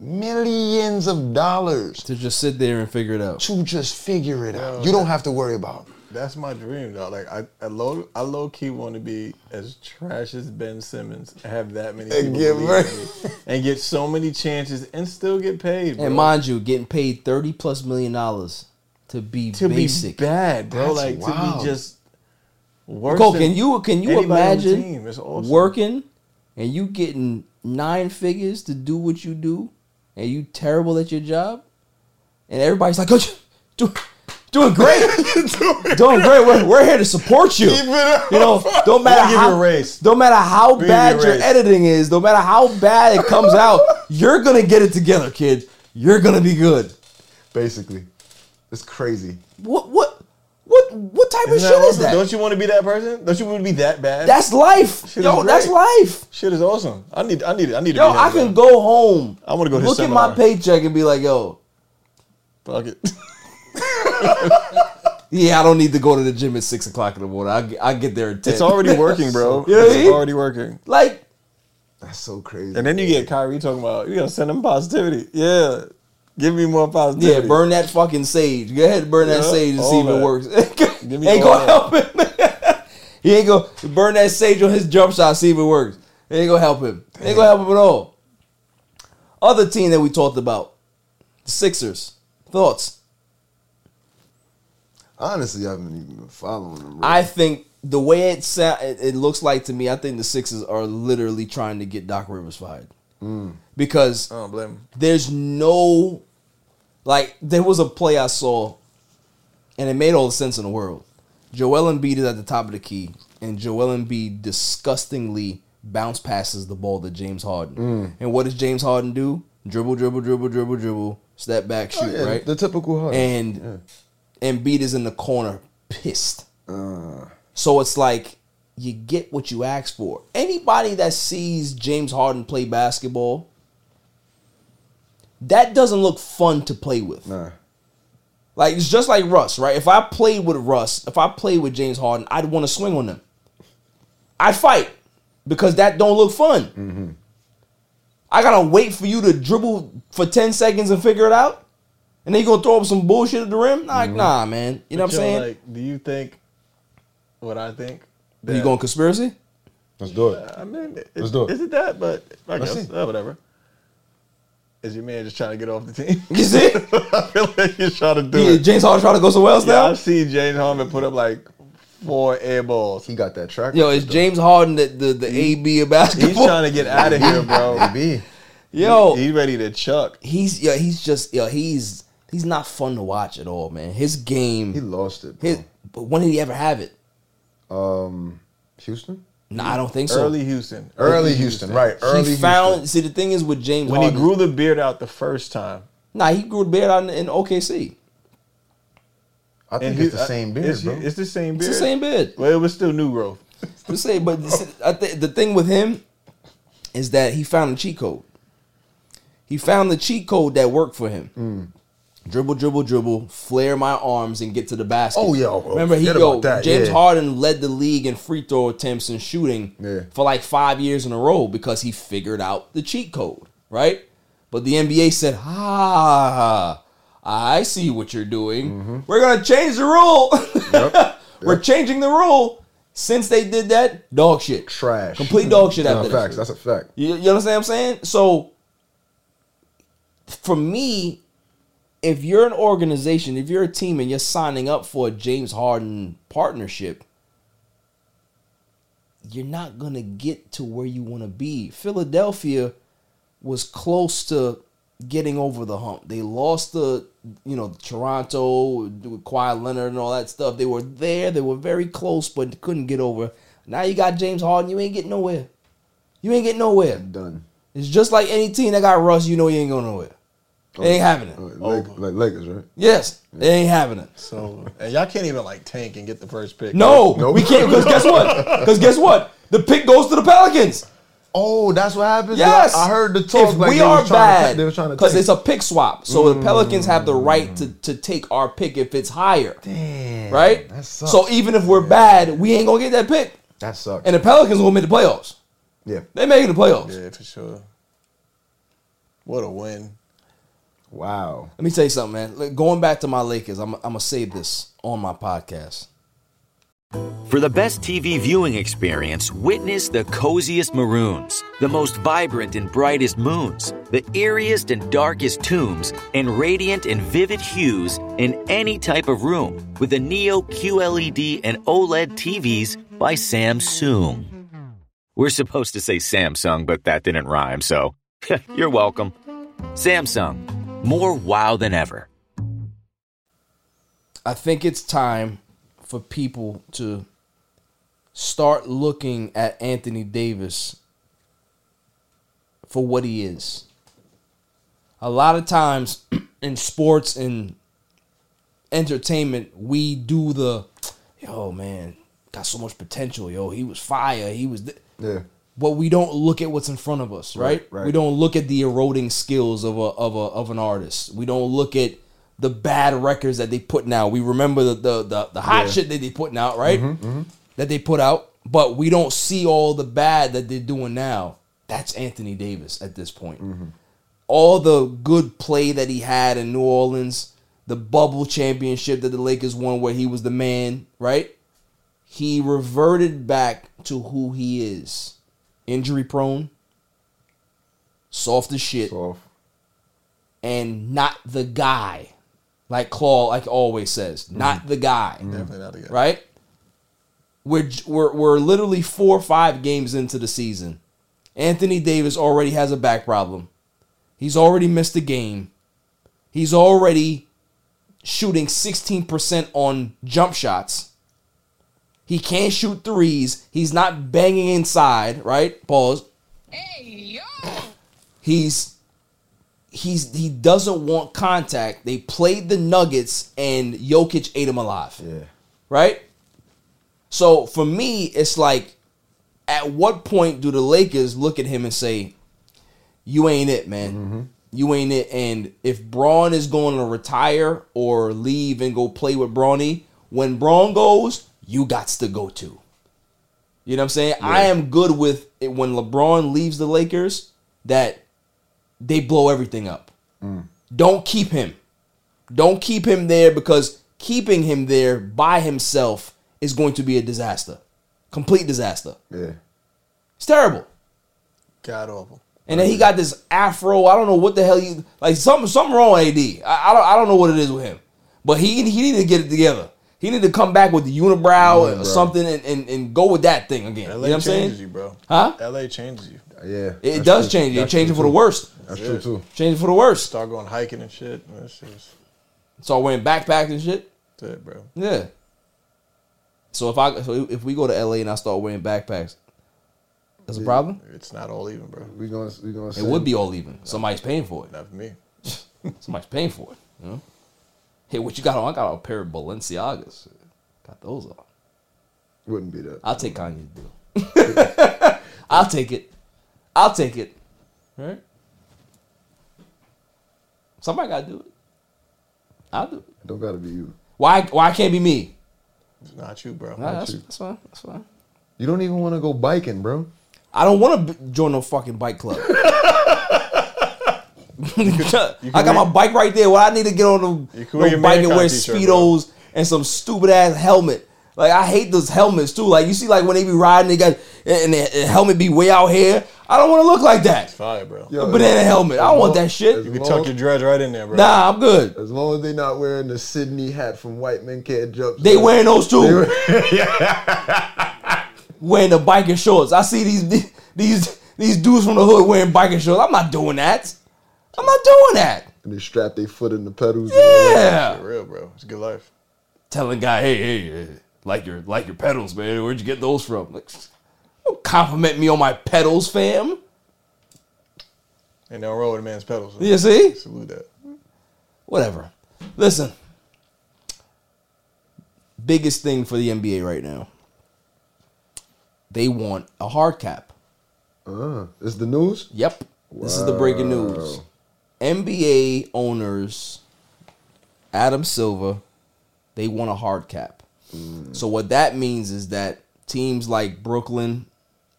millions of dollars to just sit there and figure it out. To just figure it out. Yo, You don't have to worry about. it. That's my dream, though. Like I, I low, I low key want to be as trash as Ben Simmons, have that many And people get believe right- me, and get so many chances, and still get paid. Bro. And mind you, getting paid thirty plus million dollars to be to basic. be bad, bro. That's like to wild. be just worse. Cole, can you can you anybody on the imagine team. It's awesome. working and you getting nine figures to do what you do, and you terrible at your job, and everybody's like, "Oh, you- do, doing great, (laughs) doing great. We're, we're here to support you. Keep it up. You know, don't matter how don't matter how bad your editing is, no matter how bad it comes (laughs) out, you're gonna get it together, kid. You're gonna be good. Basically, it's crazy. What what what what type of Isn't shit that is awesome? that? Don't you want to be that person? Don't you want to be that bad? That's life. Shit Yo, that's life. Shit is awesome. I need, I need, I need to. Yo, be I can go home. I want to go to his Look at my paycheck and be like, yo, Fuck it. (laughs) yeah, I don't need to go to the gym at six o'clock in the morning. I, get- I get there at ten. It's already working, bro. (laughs) You know what I it's mean? already working. like, That's so crazy. And then you get Kyrie talking about you gotta send him positivity. Yeah, give me more positivity. yeah, burn that fucking sage. Go ahead, and burn that Yeah, sage and see if it works. (laughs) Give me ain't gonna help him. (laughs) he ain't gonna burn that sage on his jump shot. See if it works. It ain't gonna help him. It ain't gonna help him at all. Other team that we talked about, the Sixers. Thoughts? Honestly, I haven't even been following them. I think the way it sa- it, it looks like to me, I think the Sixers are literally trying to get Doc Rivers fired hmm. because don't blame there's no like there was a play I saw, and it made all the sense in the world. Joel Embiid is at the top of the key, and Joel Embiid disgustingly bounce passes the ball to James Harden. Mm. And what does James Harden do? Dribble, dribble, dribble, dribble, dribble, step back, shoot, Oh, yeah, right? the typical Harden. And Embiid is in the corner, pissed. Uh, So it's like you get what you ask for. Anybody that sees James Harden play basketball, that doesn't look fun to play with. nah. Like it's just like Russ, right? If I played with Russ, if I played with James Harden, I'd want to swing on them. I'd fight because that don't look fun. Mm-hmm. I gotta wait for you to dribble for ten seconds and figure it out, and then you gonna throw up some bullshit at the rim? Like, nah, man. You know what I'm saying? Like, do you think what I think? Are you going conspiracy? Let's do it. I mean, it, Let's do it. Is it that? But I Let's guess see. uh, whatever. Is your man just trying to get off the team? (laughs) You see? (laughs) I feel like he's trying to do Yeah, it. James Harden trying to go somewhere else yeah, now? I see James Harden put up like four air balls. He got that track. Yo, is James Harden the, the, the AB of basketball? He's trying to get out of here, bro. Maybe. Yo, he, he ready to chuck. he's yeah, he's just yo, he's he's not fun to watch at all, man. His game, He lost it. Bro. his, but when did he ever have it? Um, Houston. No, I don't think so. Early Houston. Early Houston, right? Early he found. See, the thing is with James when he grew the beard out the first time. nah, he grew the beard out in, in OKC. I think And it's he- the same beard, it's, bro. It's the same beard. It's the same beard. Well, it was still new growth. (laughs) To say, but this- I think the thing with him is that he found a cheat code. He found the cheat code that worked for him. Mm. Dribble, dribble, dribble, flare my arms and get to the basket. Oh, yeah. Remember he yo James yeah. Harden led the league in free throw attempts and shooting Yeah. for like five years in a row because he figured out the cheat code, right? But the NBA said, "Ah, I see what you're doing. Mm-hmm. We're gonna change the rule. (laughs) We're changing the rule." Since they did that, dog shit, Trash. complete dog shit No, after facts. that. That's a fact. You, you understand what I'm saying? So, for me, if you're an organization, if you're a team and you're signing up for a James Harden partnership, you're not going to get to where you want to be. Philadelphia was close to getting over the hump. They lost the, you know, Toronto with Kawhi Leonard and all that stuff. They were there. They were very close, but couldn't get over. Now you got James Harden. You ain't getting nowhere. You ain't getting nowhere. Done. It's just like any team that got Russ, you know you ain't going nowhere. It ain't happening. Like, like Lakers, right? Yes, it ain't happening. So and y'all can't even like tank and get the first pick. No, no, we can't because guess what? (laughs) Because guess what? The pick goes to the Pelicans. Oh, that's what happens. Yes, I, I heard the talk. If like we they are was to, bad, they were trying to because it's a pick swap, so the Pelicans have the right Mm. to, to take our pick if it's higher. Damn, right? that sucks. So even if we're bad, we ain't gonna get that pick, that sucks. and the Pelicans gonna make the playoffs. Yeah, they making the playoffs. Yeah, for sure. What a win. Wow. Let me tell you something, man. Like, Going back to my Lakers, I'm, I'm gonna say this on my podcast. For the best TV viewing experience, witness the coziest maroons, the most vibrant and brightest moons, the eeriest and darkest tombs, and radiant and vivid hues in any type of room with the Neo QLED and OLED TVs by Samsung. We're supposed to say Samsung, but that didn't rhyme, so (laughs) you're welcome. Samsung, more wow than ever. I think it's time for people to start looking at Anthony Davis for what he is. A lot of times (clears throat) in sports and entertainment, we do the, yo, man, got so much potential. Yo, he was fire. He was. Th-. Yeah. But we don't look at what's in front of us, right? Right, right. We don't look at the eroding skills of a of a of an artist. We don't look at the bad records that they put out. We remember the the the, the hot Yeah. shit that they putting out, right? Mhm, mhm. That they put out, but we don't see all the bad that they're doing now. That's Anthony Davis at this point. All the good play that he had in New Orleans, the bubble championship that the Lakers won where he was the man, right? He reverted back to who he is. Injury prone, soft as shit, and not the guy. Like Claw, like always says, mm-hmm. not the guy. Mm-hmm. Definitely not the guy. Right? We're, we're we're literally four or five games into the season. Anthony Davis already has a back problem. He's already missed a game. He's already shooting 16% on jump shots. He can't shoot threes. He's not banging inside, right? Pause. Hey, yo. He's he's he doesn't want contact. They played the Nuggets and Jokic ate him alive. Yeah. Right? So for me, it's like at what point do the Lakers look at him and say, You ain't it, man. Mm-hmm. You ain't it. And if Bron is going to retire or leave and go play with Bronny, when Bron goes, you got to go to. You know what I'm saying? I am good with it when LeBron leaves the Lakers that they blow everything up. Mm. Don't keep him. Don't keep him there because keeping him there by himself is going to be a disaster. Complete disaster. Yeah. It's terrible. God awful. And then he got this afro. I don't know what the hell he like. Something something wrong with AD. I, I don't I don't know what it is with him. But he he need to get it together. He need to come back with the unibrow or Unibrow. something and, and, and go with that thing again. LA you know what I'm saying? changes you, bro. Huh? LA changes you. Yeah. It that's does true. change you. It changes for the worst. That's true too. Change it for the worst. Start going hiking and shit. That's just Start wearing backpacks and shit. that's it, bro. Yeah. So if I so if we go to LA and I start wearing backpacks, that's a problem. It's not all even, bro. We gonna we gonna. It would be all even. Somebody's paying for it. Not for me. (laughs) Somebody's paying for it. You know? Hey, what you got on? I got a pair of Balenciagas. Got those on. Wouldn't be that. I'll take Kanye's deal. (laughs) I'll take it. I'll take it. Right? Somebody gotta do it. I'll do it. Don't gotta be you. Why why can't be me? It's not you, bro. Nah, Not that's, you. that's fine. That's fine. You don't even want to go biking, bro. I don't want to join no fucking bike club. (laughs) (laughs) I got my bike right there. Well, I need to get on the You can wear no your bike and wear Mankind t-shirt, speedos and some stupid ass helmet. Like I hate those helmets too. Like you see, like when they be riding, they got and the the helmet be way out here. I don't want to look like that. Fire, bro. A banana helmet. I don't want that shit. You can tuck your dreads right in there, bro. Nah, I'm good. As long as they not wearing the Sydney hat from White Men Can't Jump. They wearing those too. (laughs) Wear- (laughs) wearing the biking shorts. I see these these these dudes from the hood wearing biking shorts. I'm not doing that. I'm not doing that. and they strap their foot in the pedals. and all that. Yeah. For real, bro. It's a good life. Telling guy, hey, hey, hey, like your like your pedals, man. Where'd you get those from? Like, don't compliment me on my pedals, fam. And they'll roll with a man's pedals. You see? Salute that. Whatever. Listen. Biggest thing for the NBA right now. They want a hard cap. Uh, is the news? Yep. This is the breaking news. NBA owners, Adam Silver, they want a hard cap. So what that means is that teams like Brooklyn,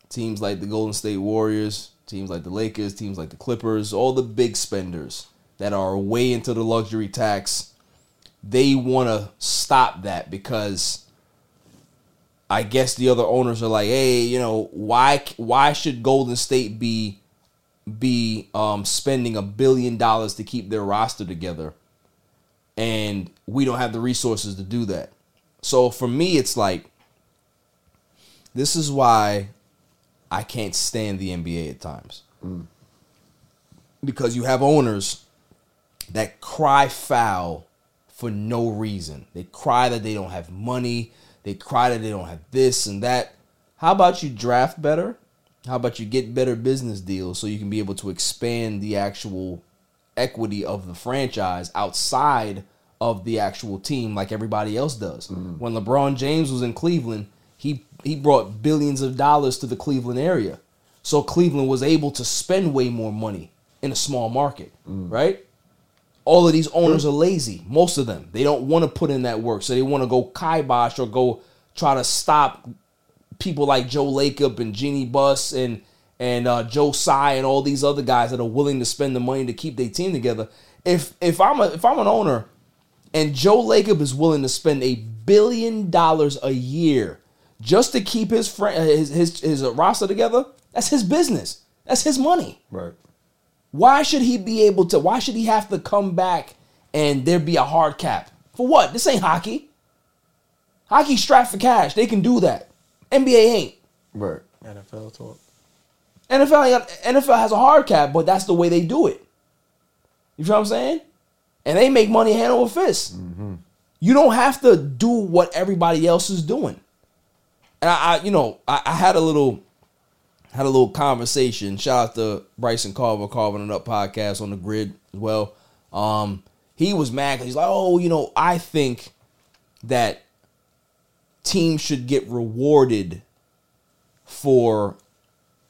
teams like the Golden State Warriors, teams like the Lakers, teams like the Clippers, all the big spenders that are way into the luxury tax, they want to stop that because I guess the other owners are like, hey, you know, why why should Golden State be be um, spending a billion dollars to keep their roster together, and we don't have the resources to do that. So for me, it's like this is why I can't stand the NBA at times because you have owners that cry foul for no reason. They cry that they don't have money. They cry that they don't have this and that. How about you draft better? How about you get better business deals so you can be able to expand the actual equity of the franchise outside of the actual team like everybody else does. Mm-hmm. When LeBron James was in Cleveland, he he brought billions of dollars to the Cleveland area. So Cleveland was able to spend way more money in a small market, mm. right? All of these owners are lazy. Most of them. They don't want to put in that work. So they want to go kibosh or go try to stop people like Joe Lacob and Jeannie Buss and and uh, Joe Tsai and all these other guys that are willing to spend the money to keep their team together. If if I'm a if I'm an owner and Joe Lacob is willing to spend a billion dollars a year just to keep his friend his his, his roster together, that's his business. That's his money. Right. Why should he be able to? Why should he have to come back and there be a hard cap for what? This ain't hockey. Hockey's strapped for cash. They can do that. NBA ain't. Right. NFL talk. NFL ain't- NFL has a hard cap, but that's the way they do it. You feel what I'm saying? And they make money hand over fist. You don't have to do what everybody else is doing. And I, I you know, I, I had a little had a little conversation. Shout out to Bryson Carver, Carving It Up podcast on the Gryd as well. Um, he was mad because he's like, oh, you know, I think that teams should get rewarded for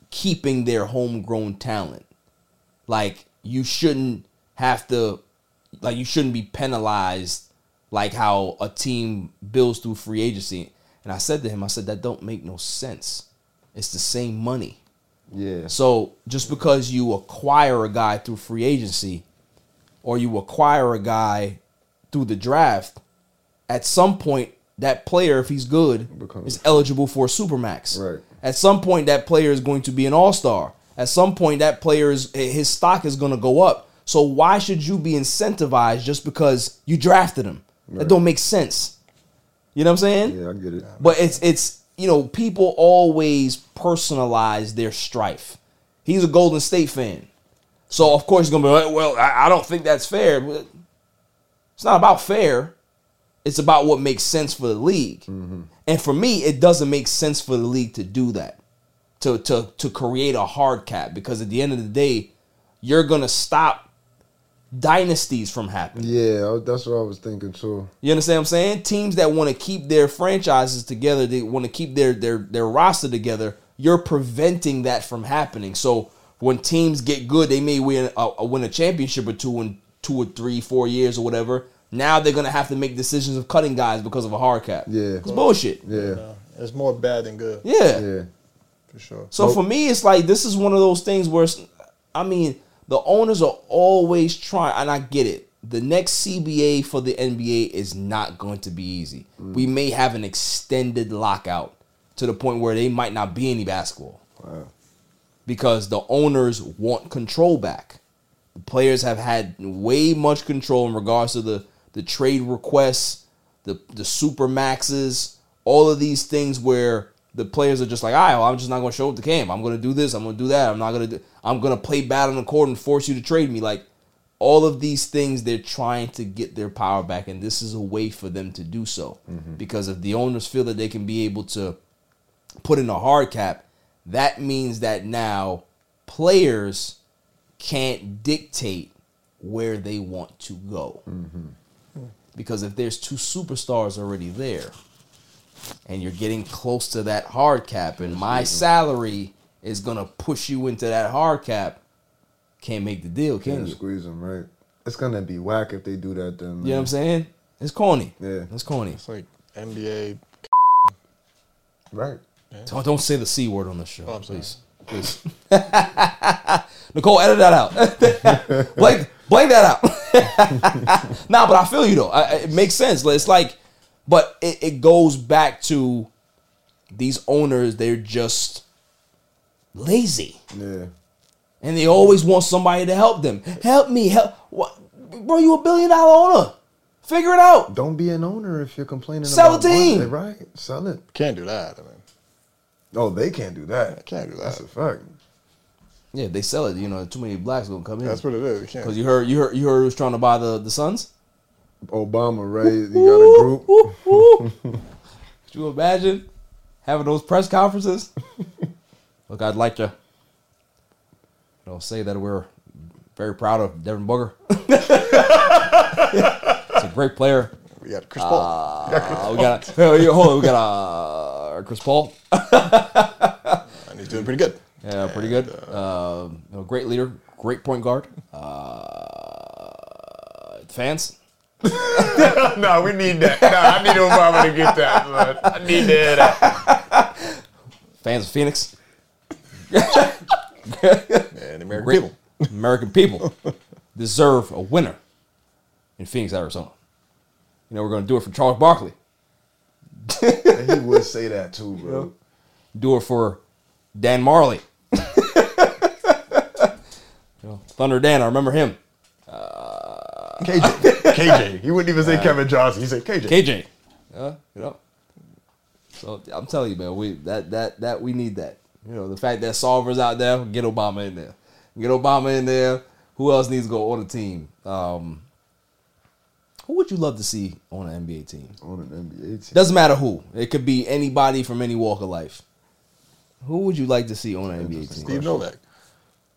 keeping their homegrown talent. Like you shouldn't have to like you shouldn't be penalized like how a team builds through free agency. And I said to him, I said that don't make no sense. It's the same money. Yeah. So just because you acquire a guy through free agency or you acquire a guy through the draft, at some point that player, if he's good, is eligible for a supermax. Right. At some point that player is going to be an all-star. At some point that player is eh, his stock is going to go up. So why should you be incentivized just because you drafted him? That don't make sense. You know what I'm saying? Yeah, I get it. But it's it's you know people always personalize their strife. He's a Golden State fan, so of course he's gonna be like, well, I, I don't think that's fair. But It's not about fair. It's about what makes sense for the league. Mm-hmm. And for me, it doesn't make sense for the league to do that, to to to create a hard cap because at the end of the day, you're gonna stop dynasties from happening. Yeah, that's what I was thinking too. You understand what I'm saying? Teams that want to keep their franchises together, they want to keep their their their roster together. You're preventing that from happening. So when teams get good, they may win a, a- win a championship or two in two or three, four years or whatever. Now they're gonna have to make decisions of cutting guys because of a hard cap. Yeah, it's bullshit. Yeah, It's more bad than good. Yeah. Yeah. For sure. So for me, it's like this is one of those things where, it's, I mean, the owners are always trying, and I get it. The next CBA for the NBA is not going to be easy. Mm. We may have an extended lockout to the point where they might not be any basketball Wow. because the owners want control back. The players have had way much control in regards to the the trade requests, the the super maxes, all of these things where the players are just like, right, well, I'm just not going to show up to camp. I'm going to do this. I'm going to do that. I'm not going to. I'm going to play bad on the court and force you to trade me. Like all of these things, they're trying to get their power back, and this is a way for them to do so. Mm-hmm. Because if the owners feel that they can be able to put in a hard cap, that means that now players can't dictate where they want to go. Mm-hmm. Because if there's two superstars already there, and you're getting close to that hard cap, and my salary is gonna push you into that hard cap, can't make the deal, can Can't you? squeeze them right. It's gonna be whack if they do that. Then You know what I'm saying? It's corny. Yeah, it's corny. It's like NBA. Right. Don't, don't say the c word on this show, Oh, I'm sorry. please. Please. (laughs) Nicole, edit that out. (laughs) blank, blank that out. (laughs) nah, but I feel you though. I, I- it makes sense. It's like, but it, it goes back to these owners. They're just lazy, Yeah. and they always want somebody to help them. Help me, help. What, bro? You a billion dollar owner? Figure it out. Don't be an owner if you're complaining. Sell about a team. money, right? Sell it. Can't do that. I mean, Oh, they can't do that. I can't do that. That's a fact. Yeah, they sell it. You know, too many blacks gonna come in. That's what it is. Because you heard, you heard, you heard, who's trying to buy the the Suns. Obama, right? You got a group. (laughs) Could you imagine having those press conferences? (laughs) Look, I'd like to, you know, say that we're very proud of Devin Booker. (laughs) He's a great player. We got Chris Paul. Uh, we got oh, yeah, hold on, we got uh, Chris Paul. and he's doing pretty good. Yeah, pretty good. Uh, you know, great leader, great point guard. Uh, fans. (laughs) no, we need that. No, I need Obama to get that, man. I need to hear that. Fans of Phoenix. And American Great- people. American people deserve a winner in Phoenix, Arizona. You know, we're going to do it for Charles Barkley. And he would say that too, bro. Do it for Dan Majerle. (laughs) Thunder Dan, I remember him. KJ. (laughs) KJ. He wouldn't even say Kevin Johnson. He said KJ. KJ. Yeah, you know. So I'm telling you, man, we that that that we need that. You know, the fact that Sarver's out there, get Obama in there. Get Obama in there. Who else needs to go on the team? Um, who would you love to see on an NBA team? On an NBA team. Doesn't matter who. It could be anybody from any walk of life. Who would you like to see on an NBA team? Steve Novak.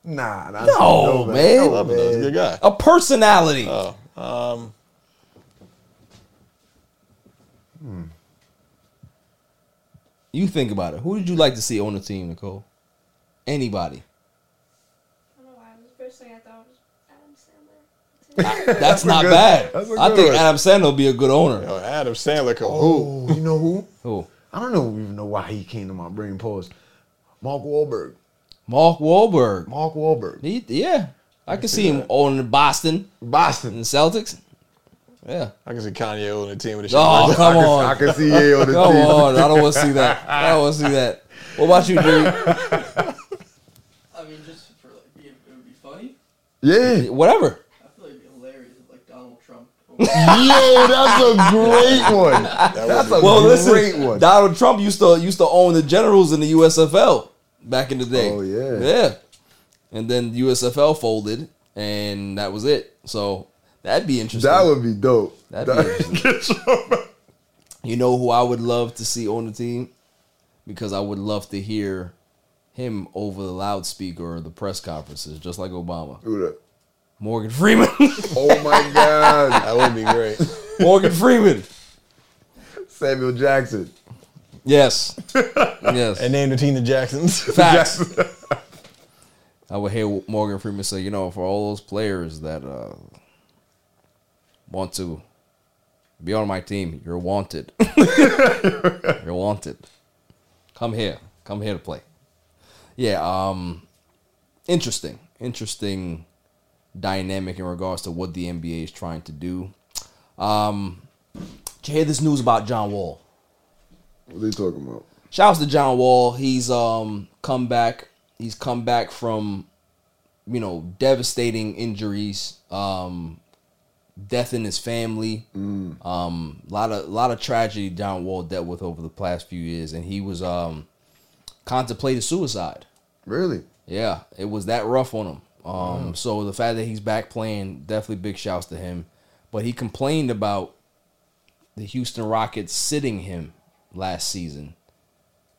Nah, that's No, man. I love him. though. He's a good guy. A personality. Oh, um, You think about it. Who would you like to see on the team, Nicole? Anybody. I, That's That's a not good- bad. that's a I good think one. Adam Sandler will be a good owner. yo, Adam Sandler. Could, Oh, you know who? Who? I don't know even know why he came to my brain. Pause. Mark Wahlberg. Mark Wahlberg. Mark Wahlberg. He, yeah, I can see him owning Boston Boston. and Celtics. Yeah. I can see Kanye on the team with the Oh, shit. come I can- on. I can see Ye on the (laughs) Come team. Come on. I don't want to see that. I don't want to see that. What about you, dude? (laughs) I mean, just for like, it would be funny. Yeah. Whatever. I feel like it'd be hilarious if like Donald Trump. (laughs) Yo, that's a great one. That's a Well, great listen, one. Donald Trump used to used to own the Generals in the USFL back in the day. Oh, yeah. yeah. And then USFL folded, and that was it. So that'd be interesting. That would be dope. That'd be interesting. (laughs) You know who I would love to see on the team? Because I would love to hear him over the loudspeaker or the press conferences, just like Obama. Who that? Morgan Freeman. (laughs) Oh my God. That would be great. Morgan Freeman. Samuel Jackson. Yes. (laughs) Yes. And name the team the Jacksons. (laughs) Facts. (laughs) I would hear Morgan Freeman say, you know, for all those players that uh, want to be on my team, you're wanted. you're wanted. Come here. Come here to play. Yeah, um interesting. Interesting dynamic in regards to what the NBA is trying to do. Um did you hear this news about John Wall? What are they talking about? Shouts to John Wall. He's um come back. He's come back from you know devastating injuries, um, death in his family, um, lot of a lot of tragedy John Wall dealt with over the past few years, and he was um contemplated suicide. Really? Yeah, it was that rough on him. Um, so the fact that he's back playing, definitely big shouts to him. But he complained about the Houston Rockets sitting him last season,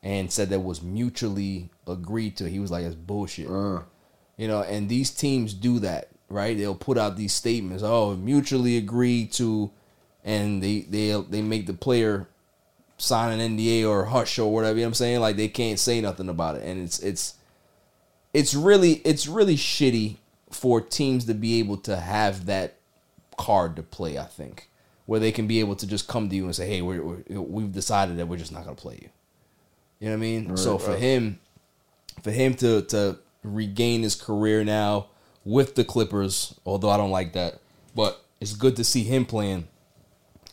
and said that was mutually agreed to. He was like, "It's bullshit." Uh. You know, and these teams do that, right? They'll put out these statements, oh, mutually agreed to, and they they they make the player sign an NDA or hush or whatever. You know what I'm saying? Like they can't say nothing about it, and it's it's it's really it's really shitty for teams to be able to have that card to play. I think where they can be able to just come to you and say, "Hey, we're, we're we've decided that we're just not gonna play you." You know what I mean? Right, so for right. him, for him to to regain his career now with the Clippers, although I don't like that, but it's good to see him playing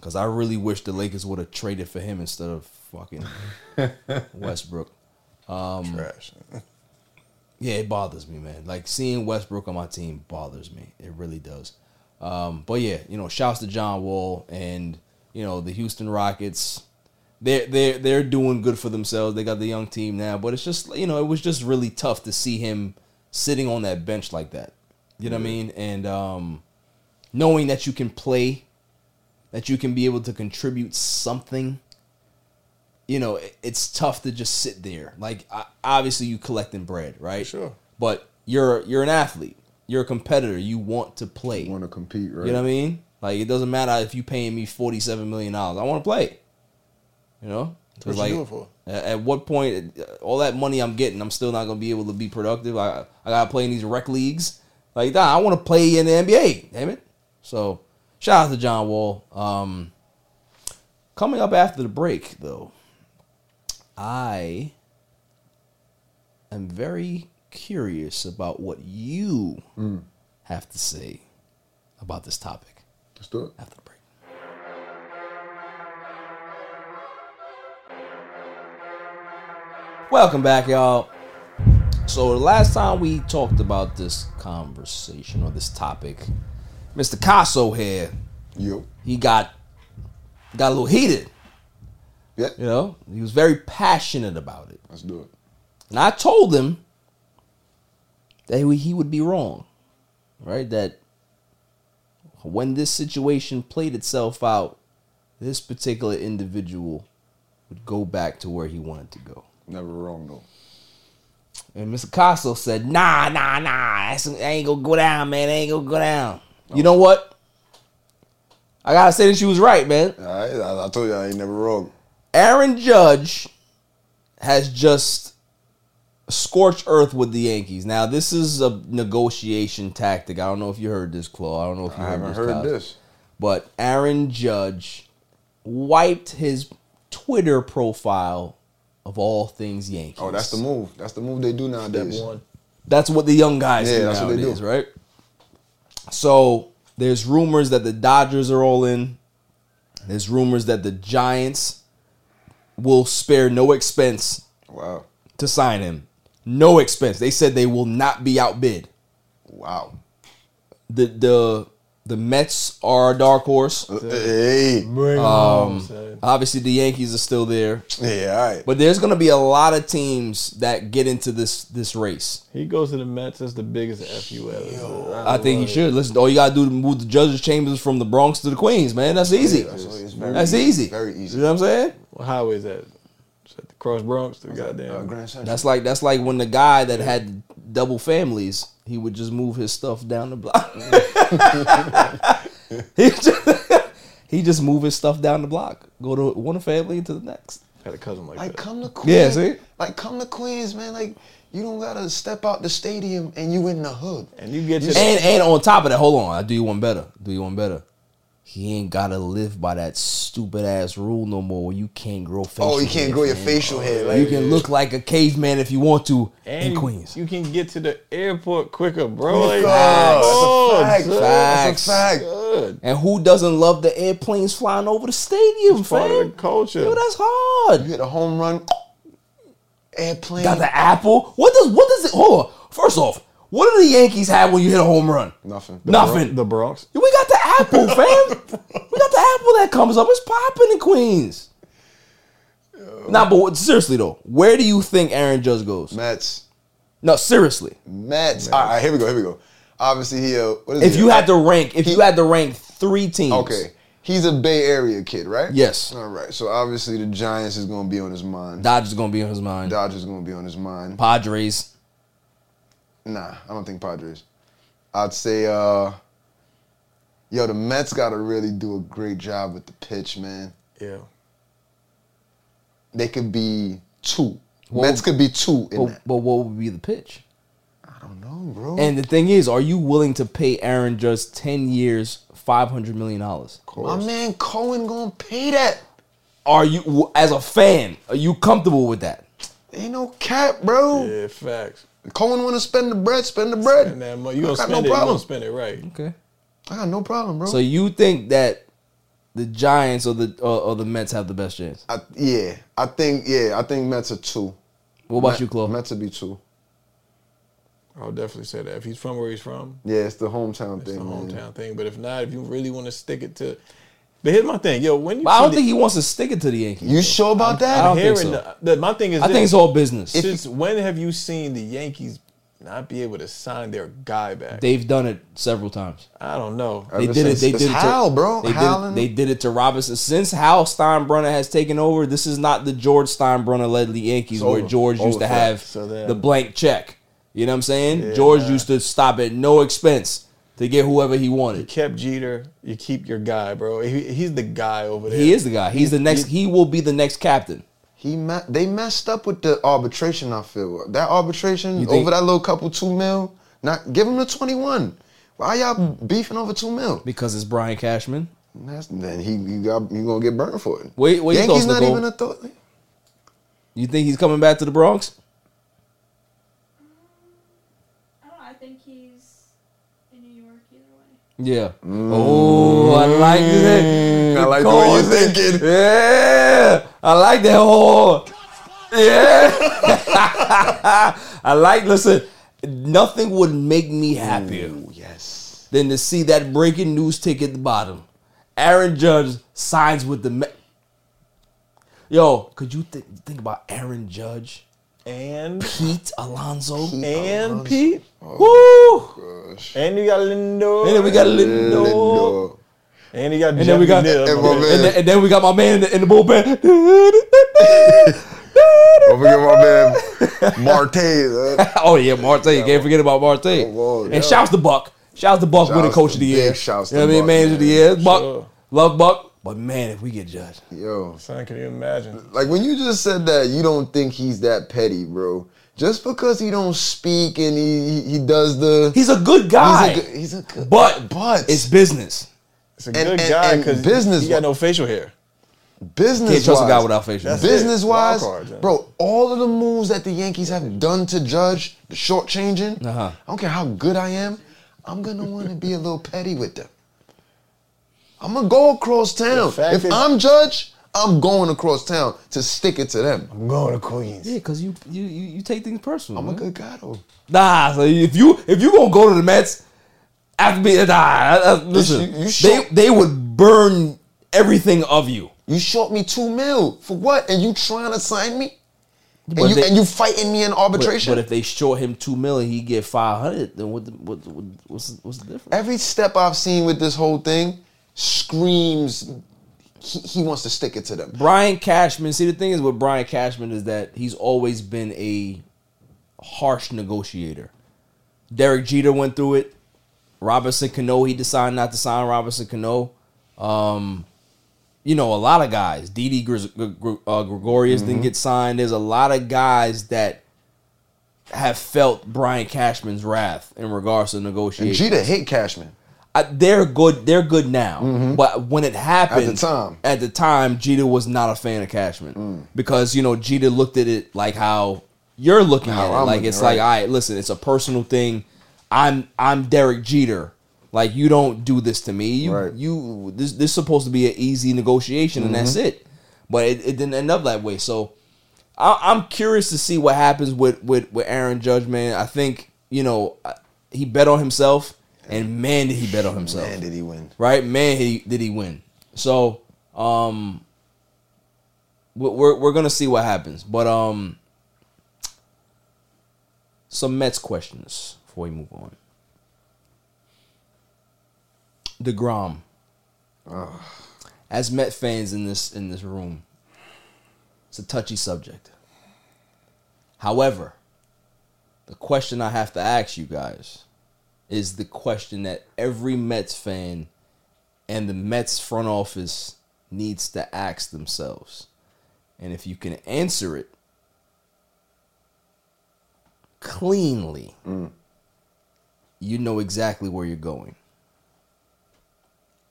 because I really wish the Lakers would have traded for him instead of fucking (laughs) Westbrook. Um, Trash. yeah, it bothers me, man. Like seeing Westbrook on my team bothers me. It really does. Um, but yeah, you know, shouts to John Wall and you know the Houston Rockets. They're they're they're doing good for themselves. They got the young team now, but it's just you know it was just really tough to see him sitting on that bench like that. You know what I mean? And um, knowing that you can play, that you can be able to contribute something. You know, it- it's tough to just sit there. Like I- obviously you collecting bread, right? Sure. But you're you're an athlete. You're a competitor. You want to play. You want to compete, right? You know what I mean? Like it doesn't matter if you're paying me forty seven million dollars. I want to play. You know, 'Cause, What you do it for? At, at what point, uh, all that money I'm getting, I'm still not gonna be able to be productive. I I gotta play in these rec leagues. Like nah, I want to play in the NBA. Damn it. So shout out to John Wall. Um, coming up after the break, though, I am very curious about what you mm. have to say about this topic. Let's do it. After the break. Welcome back, y'all. So the last time we talked about this conversation or this topic, Mr. Casso here, Yo. he got got a little heated. Yeah. You know, he was very passionate about it. Let's do it. And I told him that he would be wrong, right? That when this situation played itself out, this particular individual would go back to where he wanted to go. Never wrong though. And Mr. Casso said, "Nah, nah, nah, that's, that ain't gonna go down, man. That ain't gonna go down." You oh. know what? I gotta say that she was right, man. I, I told you I ain't never wrong. Aaron Judge has just scorched earth with the Yankees. Now, this is a negotiation tactic. I don't know if you heard this, Claw. I don't know if you I heard haven't this. heard Kyle. this. But Aaron Judge wiped his Twitter profile of all things Yankees. Oh, that's the move. That's the move they do nowadays. That's what the young guys Yeah, do that's what they do. right? So there's rumors that the Dodgers are all in. There's rumors that the Giants will spare no expense Wow. to sign him. No expense. They said they will not be outbid. Wow. The the the Mets are a dark horse. Hey. Bring 'em Um, obviously the Yankees are still there. Yeah, all right. But there's gonna be a lot of teams that get into this this race. He goes to the Mets. That's the biggest f you ever. I think he should. Listen, all you gotta do to move the judges' chambers from the Bronx to the Queens, man. That's easy. That's, it's very That's easy. Very easy. You know what I'm saying? What highway is that? Is that the Cross Bronx? The goddamn. Uh, Grand Central. That's like that's like when the guy that had double families, he would just move his stuff down the block. (laughs) he, just, he just move his stuff down the block. Go to one family to the next. Had a cousin like, Like that. come to Queens. Yeah, see? Like come to Queens, man. Like you don't gotta step out the stadium and you in the hood. And you get You to And and on top of that, hold on, I do you one better. Do you one better. He ain't gotta live by that stupid ass rule no more where you can't grow facial Oh, you can't hair, grow your fam. facial hair. You can look like a caveman if you want to and in Queens. You can get to the airport quicker, bro. Like, Facts. oh, That's a fact. son. Facts. That's a fact. Good. And who doesn't love the airplanes flying over the stadium, It's part of the culture. Yo, that's hard. You hit a home run. Airplane. Got the apple. What does what does it? Hold on. First off, what do the Yankees have when you hit a home run? Nothing. Nothing. The Bronx. We got the apple, (laughs) fam. we got the apple that comes up. It's popping in Queens. Nah, but seriously though, where do you think Aaron Judge goes? Mets. No, seriously. Mets. All right, here we go. Here we go. Obviously, he. Uh, what is If he? you had to rank, if you had to rank three teams, Okay. He's a Bay Area kid, right? Yes. All right. So obviously the Giants is going to be on his mind. Dodgers is gonna be on his mind. Dodgers is going to be on his mind. Padres. Nah, I don't think Padres. I'd say, uh, yo, the Mets got to really do a great job with the pitch, man. Yeah. They could be two. Well, Mets could be two in But, that. but what would be the pitch? I don't know, bro. And the thing is, are you willing to pay Aaron Judge ten years, five hundred million dollars? My man Cohen gonna pay that. Are you, as a fan, are you comfortable with that? Ain't no cap, bro. Yeah, facts. Cohen want to spend the bread, spend the bread. Spend that money. You gonna I got spend no it, you problem. gonna spend it right. Okay. I got no problem, bro. So you think that the Giants or the or, or the Mets have the best chance? I, yeah, I think yeah, I think Mets are two. What about Met- you, Chloe? Mets would be two. I'll definitely say that. If he's from where he's from, Yeah, it's the hometown it's thing, the man. hometown thing. But if not, if you really want to stick it to, but here's my thing, yo. When you But I don't the- think he wants to stick it to the Yankees. You sure about that? I don't think so. the, the- my thing is, I this. think it's all business. Since when have you seen the Yankees not be able to sign their guy back? They've done it several times. I don't know. They Ever did it. They did it Hal, to, bro. They Hal did, it, they did it to Robinson. Since Hal Steinbrenner has taken over, this is not the George Steinbrenner led the Yankees It's where. George used to for have. So then- the blank check. You know what I'm saying? Yeah, George nah. used to stop at no expense to get whoever he wanted. You kept Jeter. You keep your guy, bro. He, he's the guy over there. He is the guy. He's the next. He will be the next captain. He they messed up with the arbitration. I feel that arbitration over that little couple two mil. Not give him the twenty one. Why y'all beefing over two mil? Because it's Brian Cashman. That's, then he you got you gonna get burned for it. Wait, wait, Yankees not even a thought. You think he's coming back to the Bronx? I don't know. I think he's in New York either Yeah. Oh, I like that. Mm, I like what you're thinking. Yeah, I like that whole. Yeah, (laughs) I like. Listen, nothing would make me happier yes. than to see that breaking news tick at the bottom. Aaron Judge signs with the Met. Yo, could you think think about Aaron Judge and Pete Alonso and Pete. Oh, Woo! And you got Lindor. And then we got Lindor. And you got And then we got Jeff McNeil, my man. and, then, and then we got my man in the, in the bullpen. (laughs) Don't forget my man Marte. (laughs) oh yeah, Marte. You can't forget about Marte. yeah. And shouts to Buck. Shouts to Buck Shouts winning coach to- of the year. big shouts you know to what I mean? Buck, Manager of the man. year. Buck. Sure. Love Buck. But man, if we get judged. Yo, Son, can you imagine? like when you just said that you don't think he's that petty, bro. Just because he don't speak and he he, he does the He's a good guy. He's a good, he's a good But but it's business. It's a And- good and- guy because business he got no facial hair. business Can't trust a guy without facial. That's hair. it. Business wise, card, bro, all of the moves that the Yankees have done to Judge, the short changing, Uh-huh. I don't care how good I am, I'm gonna want to be a little petty with them. I'm gonna go across town. If is- I'm Judge, I'm going across town to stick it to them. I'm going to Queens. Yeah, because you, you you you take things personal. I'm a good guy though. Nah, so if you if you gonna go to the Mets after being nah, uh, listen, You- you they show- they would burn everything of you. You short me two mil for what? And you trying to sign me? And you they- and you fighting me in arbitration? but if they short him two million, he get five hundred. Then what, the, what, what what's what's the difference? Every step I've seen with this whole thing screams he, he wants to stick it to them. Brian Cashman. See, the thing is with Brian Cashman is that he's always been a harsh negotiator. Derek Jeter went through it. Robinson Cano, he decided not to sign Robinson Cano. Um, you know, a lot of guys. Didi Gr- Gr- uh, Gregorius didn't get signed. There's a lot of guys that have felt Brian Cashman's wrath in regards to And negotiations. Jeter hate Cashman. I, they're good. They're good now. But when it happened At the time. at the time, Jeter was not a fan of Cashman Mm. because you know Jeter looked at it like how you're looking How at it. I'm Like it's like, right. all right, listen, it's a personal thing. I'm I'm Derek Jeter. Like you don't do this to me. You Right. you this this is supposed to be an easy negotiation and that's Mm-hmm. it. But it, it didn't end up that way. So I, I'm curious to see what happens with with with Aaron Judge. Man, I think you know uh, he bet on himself, and man did he bet on himself Man, did he win? right? Man, he, did he win? So, um, we- we're we're gonna see what happens. But um, some Mets questions before we move on. Degrom, as Met fans in this in this room, it's a touchy subject. However, The question I have to ask you guys is the question that every Mets fan and the Mets front office needs to ask themselves. And if you can answer it cleanly, mm. you know exactly where you're going.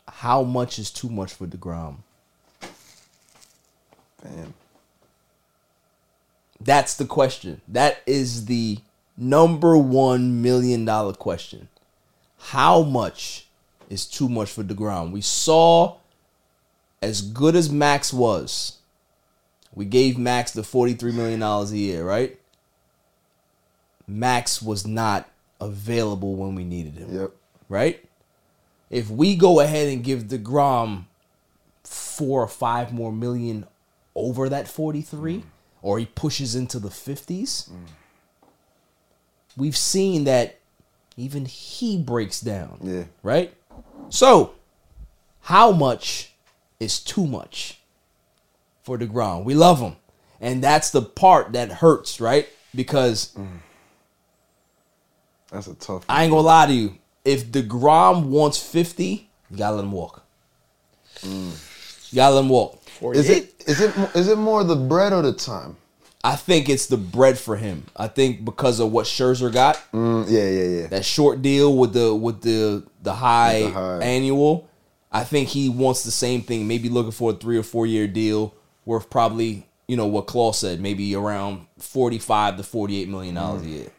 How much is too much for DeGrom? Damn. That's the question. That is the number one million dollar question. How much is too much for DeGrom? We saw as good as Max was. We gave Max the $43 million a year, right? Max was not available when we needed him. Yep. Right? If we go ahead and give DeGrom four or five more million over that 43, or he pushes into the 50s, we've seen that even he breaks down. Yeah. Right? So, how much is too much for DeGrom? We love him. And that's the part that hurts, right? Because That's a tough. I ain't gonna lie to you. If DeGrom wants 50, you gotta let him walk. Mm. You gotta let him walk. Is it is it is it more the bread or the time? I think it's the bread for him. I think because of what Scherzer got, Mm, yeah, yeah, yeah. that short deal with the with the the high, the high. annual. I think he wants the same thing. Maybe looking for a three or four year deal worth probably you know what Claw said, maybe around forty five to forty eight million dollars a year.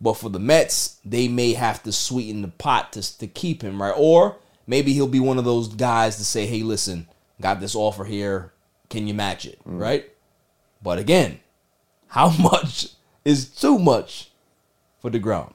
But for the Mets, they may have to sweeten the pot to to keep him right, or maybe he'll be one of those guys to say, "Hey, listen, got this offer here. Can you match it?" Right. But again, how (laughs) much is too much for Degrom?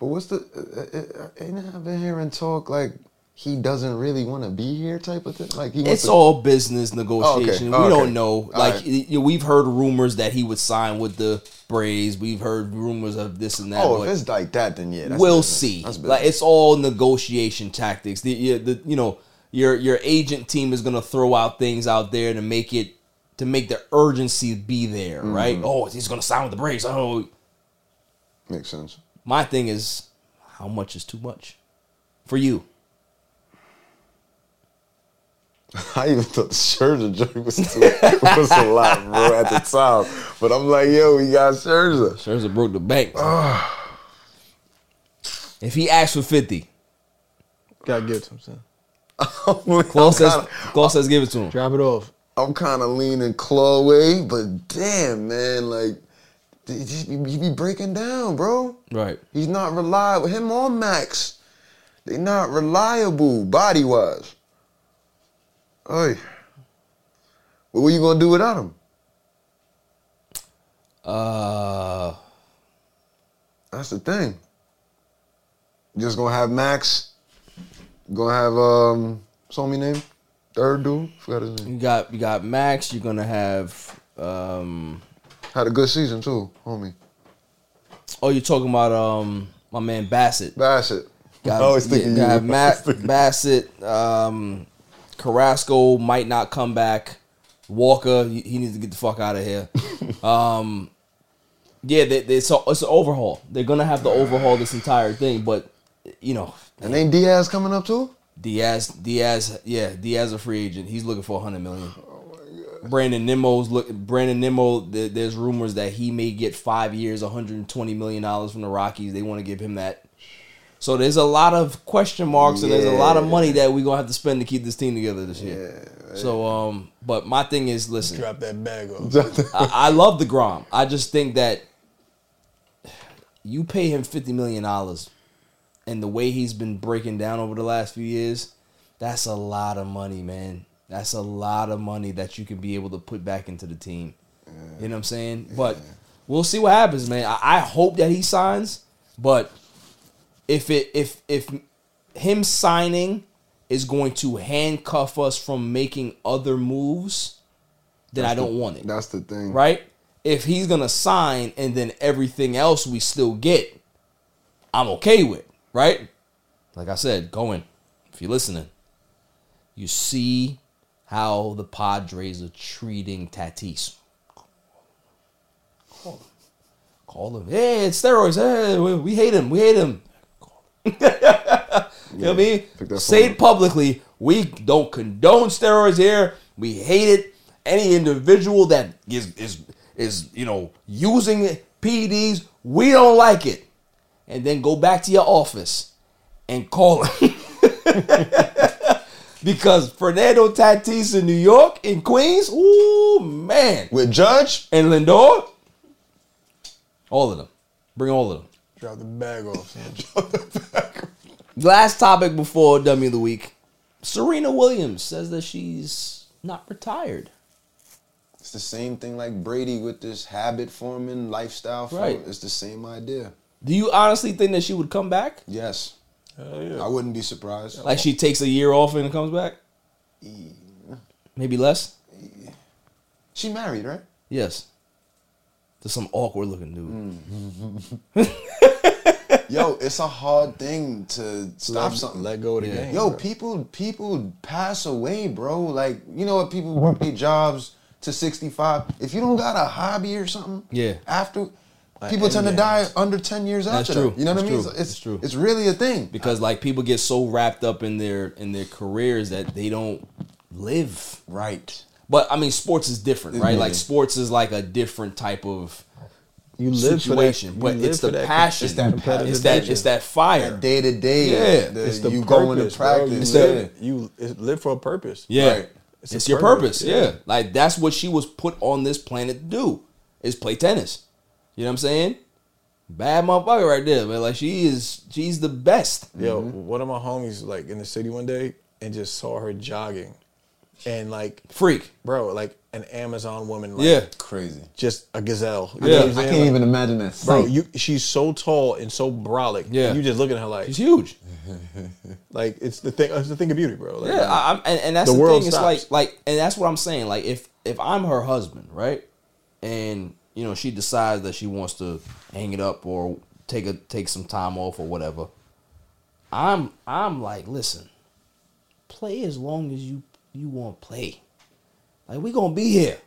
But what's the? Uh, uh, uh, ain't I been hearing talk like he doesn't really want to be here type of thing? Like he It's to- all business negotiation. Oh, okay. We Okay. don't know. Like right. we've heard rumors that he would sign with the Braves. We've heard rumors of this and that. Oh, if it's like that, then yeah, that's we'll business. see. Like it's all negotiation tactics. The, you- the you know your your agent team is gonna throw out things out there to make it to make the urgency be there, right? Mhm. Oh, he's gonna sign with the Braves. Oh, makes sense. my thing is, how much is too much for you? (laughs) I even thought the Scherzer joke was too, was a lot, bro, at the time. But I'm like, yo, we got Scherzer. Scherzer broke the bank. (sighs) if he asks for fifty, Gotta give it to him, son. Claw says, Claw says give it to him. Drop it off. I'm kind of leaning Claw way, but damn, man, like he be, breaking down, bro. Right. He's not reliable. Him or Max, they not reliable body wise. Hey, what were you gonna do without him? Uh, That's the thing. Just gonna have Max. Gonna have um, what's homie name? Third dude, forgot his name. you got you got Max. You're gonna have. um Had a good season too, homie. Oh, you're talking about um my man Bassitt. Bassitt. Got, I was thinking yeah, you. got (laughs) Matt Bassitt. Um, Carrasco might not come back. Walker, he, he needs to get the fuck out of here. (laughs) um, yeah, they, they, it's, it's an overhaul. They're gonna have to overhaul this entire thing, but you know, And ain't Diaz coming up too? Diaz, Diaz, yeah, Diaz a free agent. He's looking for a hundred million. Brandon Nimmo's look. Brandon Nimmo. there- There's rumors that he may get five years, 120 million dollars from the Rockies. They want to give him that. So there's a lot of question marks and there's a lot of money that we're gonna have to spend to keep this team together this year. So um, but my thing is, listen, Drop that bag off. I, I love DeGrom. I just think that you pay him fifty million dollars, and the way he's been breaking down over the last few years, that's a lot of money, man. That's a lot of money that you can be able to put back into the team. You know what I'm saying? But we'll see what happens, man. I, I hope that he signs, but if it if if him signing is going to handcuff us from making other moves, then I That's the- don't want it. That's the thing. Right? If he's gonna sign and then everything else we still get, I'm okay with, right? Like I said, going, if you're listening, you see how the Padres are treating Tatis. Call him. Call him. Hey, it's steroids. Hey, we, hate him. We hate him. (laughs) you know what I mean? Say it publicly. We don't condone steroids here. We hate it. Any individual that is is is you know using PEDs, we don't like it. And then go back to your office and call him. (laughs) because Fernando Tatis in New York, in Queens, ooh man, with Judge and Lindor, all of them, bring all of them. Drop the bag off. (laughs) Drop the bag off. Last topic before dummy of the week: Serena Williams says that she's not retired. It's the same thing like Brady with this habit forming lifestyle. Right. Right. It's the same idea. Do you honestly think that she would come back? Yes. I wouldn't be surprised. Like she takes a year off and comes back? Maybe less? She married, right? Yes. To some awkward looking Mm. dude. (laughs) Yo, it's a hard thing to stop Let- something. let go of the game, Yo, bro. people people pass away, bro. Like, you know what? People work their jobs to 65. If you don't got a hobby or something, Yeah. after Like people tend to die under 10 years That's after true. that. You know what I mean? true. It's, That's true. It's really a thing. because like people get so wrapped up in their in their careers that they don't live right but i mean sports is different right like sports is like a different type of You live for that- situation but live it's the that passion It's that competitive it's that it's that fire That day to day. yeah the- It's the you purpose, go into bro. practice. You, yeah. live, you live for a purpose. yeah Right. it's, It's your purpose, purpose, yeah. yeah. like that's what she was put on this planet to do is play tennis you know what i'm saying bad motherfucker right there man like she is she's the best Yo, Mm-hmm. one of my homies like in the city one day and just saw her jogging, and like freak, bro, like an Amazon woman. Like, Yeah. Crazy. just a gazelle. You I know can't- what I'm I saying? can't even imagine that Bro, you she's so tall and so brolic. Yeah. and you just look at her like she's huge (laughs) like it's the thing. It's the thing of beauty, bro. Like, yeah, I, I'm, and, and that's the the, world thing. It's like, like, and that's what I'm saying. Like, if if I'm her husband, right, and you know she decides that she wants to hang it up or take a take some time off or whatever, I'm I'm like, listen, play as long as you you want to play. Like we gonna be here.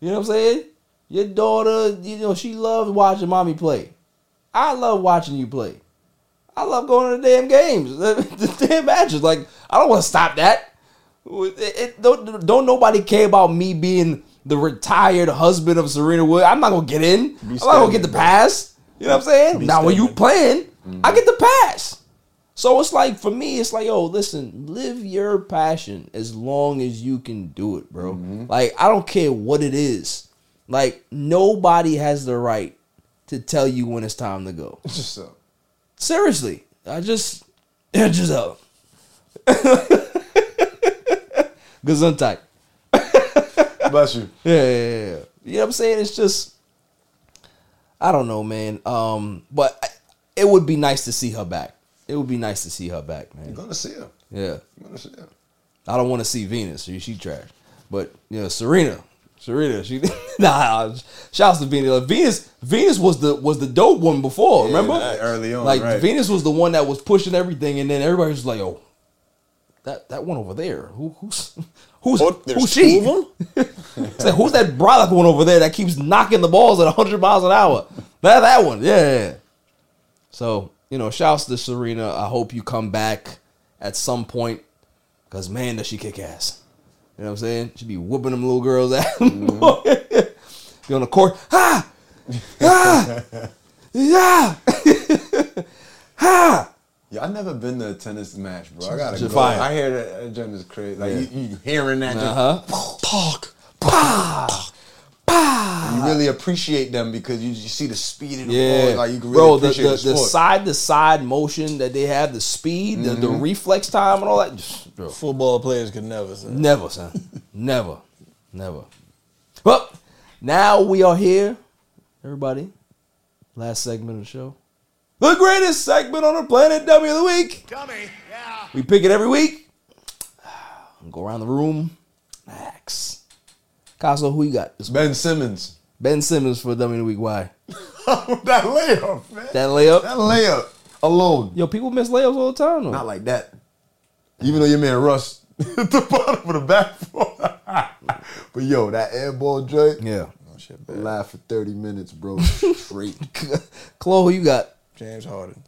You know what I'm saying? Your daughter, you know, she loves watching mommy play. I love watching you play. I love going to the damn games, (laughs) the damn matches. Like I don't want to stop that. It- it- don't, don't nobody care about me being the retired husband of Serena Williams. I'm not gonna get in. I'm not gonna get the pass. You know what I'm saying? Be now when you playing, I get the pass. So it's like for me, it's like, yo, listen, live your passion as long as you can do it, bro. Like I don't care what it is. Like nobody has the right to tell you when it's time to go. (laughs) Just so. Seriously, I just, I just uh, (laughs) Gesundheit. Bless you. Yeah, yeah, yeah. You know what I'm saying? It's just, I don't know, man. Um, but I- it would be nice to see her back. It would be nice to see her back, man. You're gonna see her. Yeah. You're gonna see her. I don't want to see Venus. She, she trash. But you know, Serena, Serena, she (laughs) nah. Shouts to Venus. Venus, Venus was the was the dope one before. Yeah, remember? early on, like right. Venus was the one that was pushing everything, and then everybody was like, "Oh, that that one over there. Who who's who's Oh, who's she? two It's like, who's that brolic one over there that keeps knocking the balls at 100 miles an hour? That that one, yeah. So you know, shouts to Serena. I hope you come back at some point, cause man, does she kick ass. You know what I'm saying? She be whooping them little girls ass. (laughs) be on the court, ah, ah, (laughs) yeah, (laughs) ah. Yeah, I've never been to a tennis match, bro. I gotta Shit go. fire. I hear that that joint is crazy. Like Yeah. you, you hearing that, just, Uh-huh. talk, Pa, pa. You really appreciate them because you, you see the speed of the Yeah, ball. Like you can really bro, the, appreciate the, the, the sport. side to side motion that they have, the speed, the, the Mhm. reflex time, and all that. just, bro, Football players could never say. Never, son. (laughs) never, never. Well, now we are here, everybody. Last segment of the show. The greatest segment on the planet, W of the week. Dummy, yeah. We pick it every week. (sighs) Go around the room. Max. Caso, who you got? This Ben Simmons. Ben Simmons for W of the week. Why? (laughs) that layup, man. That layup. That layup alone. Yo, people miss layups all the time. Though. Not like that. Even though your man Russ (laughs) at the bottom of the backboard. (laughs) but yo, that air ball joint. Yeah. oh, Laugh for 30 minutes, bro. Straight. Chloe, who you got? James Harden.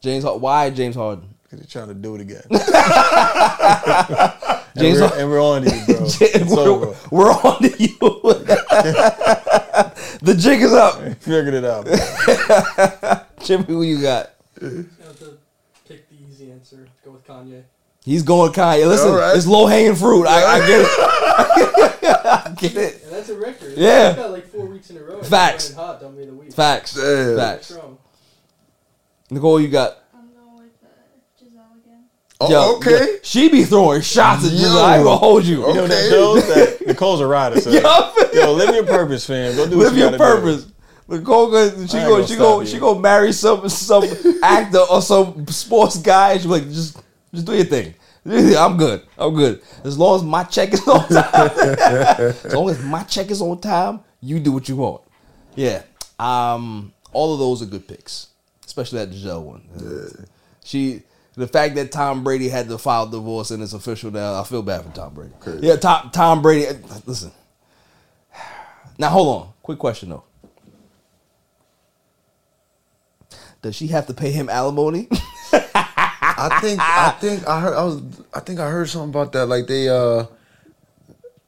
James Harden. Why James Harden? Because he's trying to do it again. (laughs) James and, we're, Har- and we're on to you, bro. (laughs) It's we're, over. we're on to you. (laughs) the jig is up. Figured it out. bro. Jimmy, who you got? I have to pick the easy answer. Go with Kanye. He's going Kanye. Listen, All right. it's low hanging fruit. I, I get it. I get it. And that's a record. Yeah. Got like four weeks in a row. Facts. Running hot, dummy of the week. Facts. Damn. Facts. Trump. Nicole, you got. I'm going with uh, Gisele again. Oh, Yo, okay. yo, she be throwing shots at you. Yo. I ain't gonna hold you. You know that Okay. shows? That Nicole's a rider. So. (laughs) Yo, Yo, live your purpose, fam. Go do what live you your gotta do. purpose. Nicole, go, she go, gonna she stop go, you. she go marry some some (laughs) actor or some sports guy. She be like, just, just do your thing. (laughs) I'm good. I'm good. As long as my check is on time. as long as my check is on time, you do what you want. Yeah. Um. All of those are good picks, especially that Gisele one. She. The fact that Tom Brady had to file divorce and it's official now, I feel bad for Tom Brady. Yeah, Tom, Tom Brady. Listen. Now hold on. Quick question though. Does she have to pay him alimony? (laughs) I think I think I heard I was I think I heard something about that. Like they uh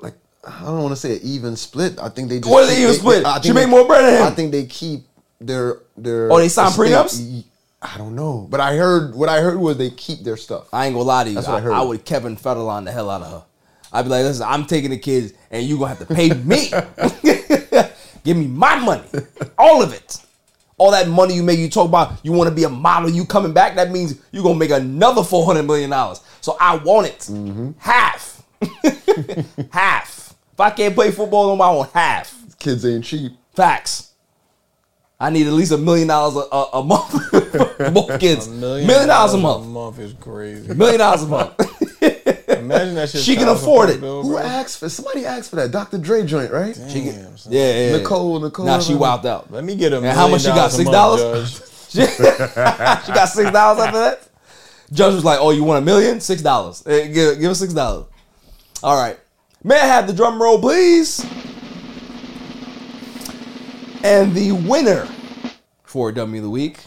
like I don't want to say an even split. I think they just What is keep- even split? I She think they- more bread than him. I think they keep their their Oh, they sign prenups? I don't know, but I heard what I heard was they keep their stuff. I ain't gonna lie to you. That's what I I, heard. I would Kevin Federline the hell out of her. I'd be like, listen, I'm taking the kids and you gonna have to pay me. (laughs) Give me my money. All of it. All that money you make, you talk about you want to be a model, you coming back, that means you're gonna make another four hundred million dollars. So I want it. Mm-hmm. Half. (laughs) half. If I can't play football on my own, half. Kids ain't cheap. Facts. I need at least a million dollars a, a, a month (laughs) for both kids. A million, dollars a month. A month is crazy. Million dollars a month. Imagine that (laughs) shit. She can afford it. bill, Who asked for somebody asked for that Dr. Dre joint, right? She get, yeah, yeah. Nicole, Nicole. Now she wilded out. Let me get a And how much she got? Six dollars. (laughs) she got six dollars after that. Judge was like, "Oh, you want a million? Six dollars. Eh, Give, give us six dollars." All right. May I have the drum roll, please? And the winner for Dummy of the Week,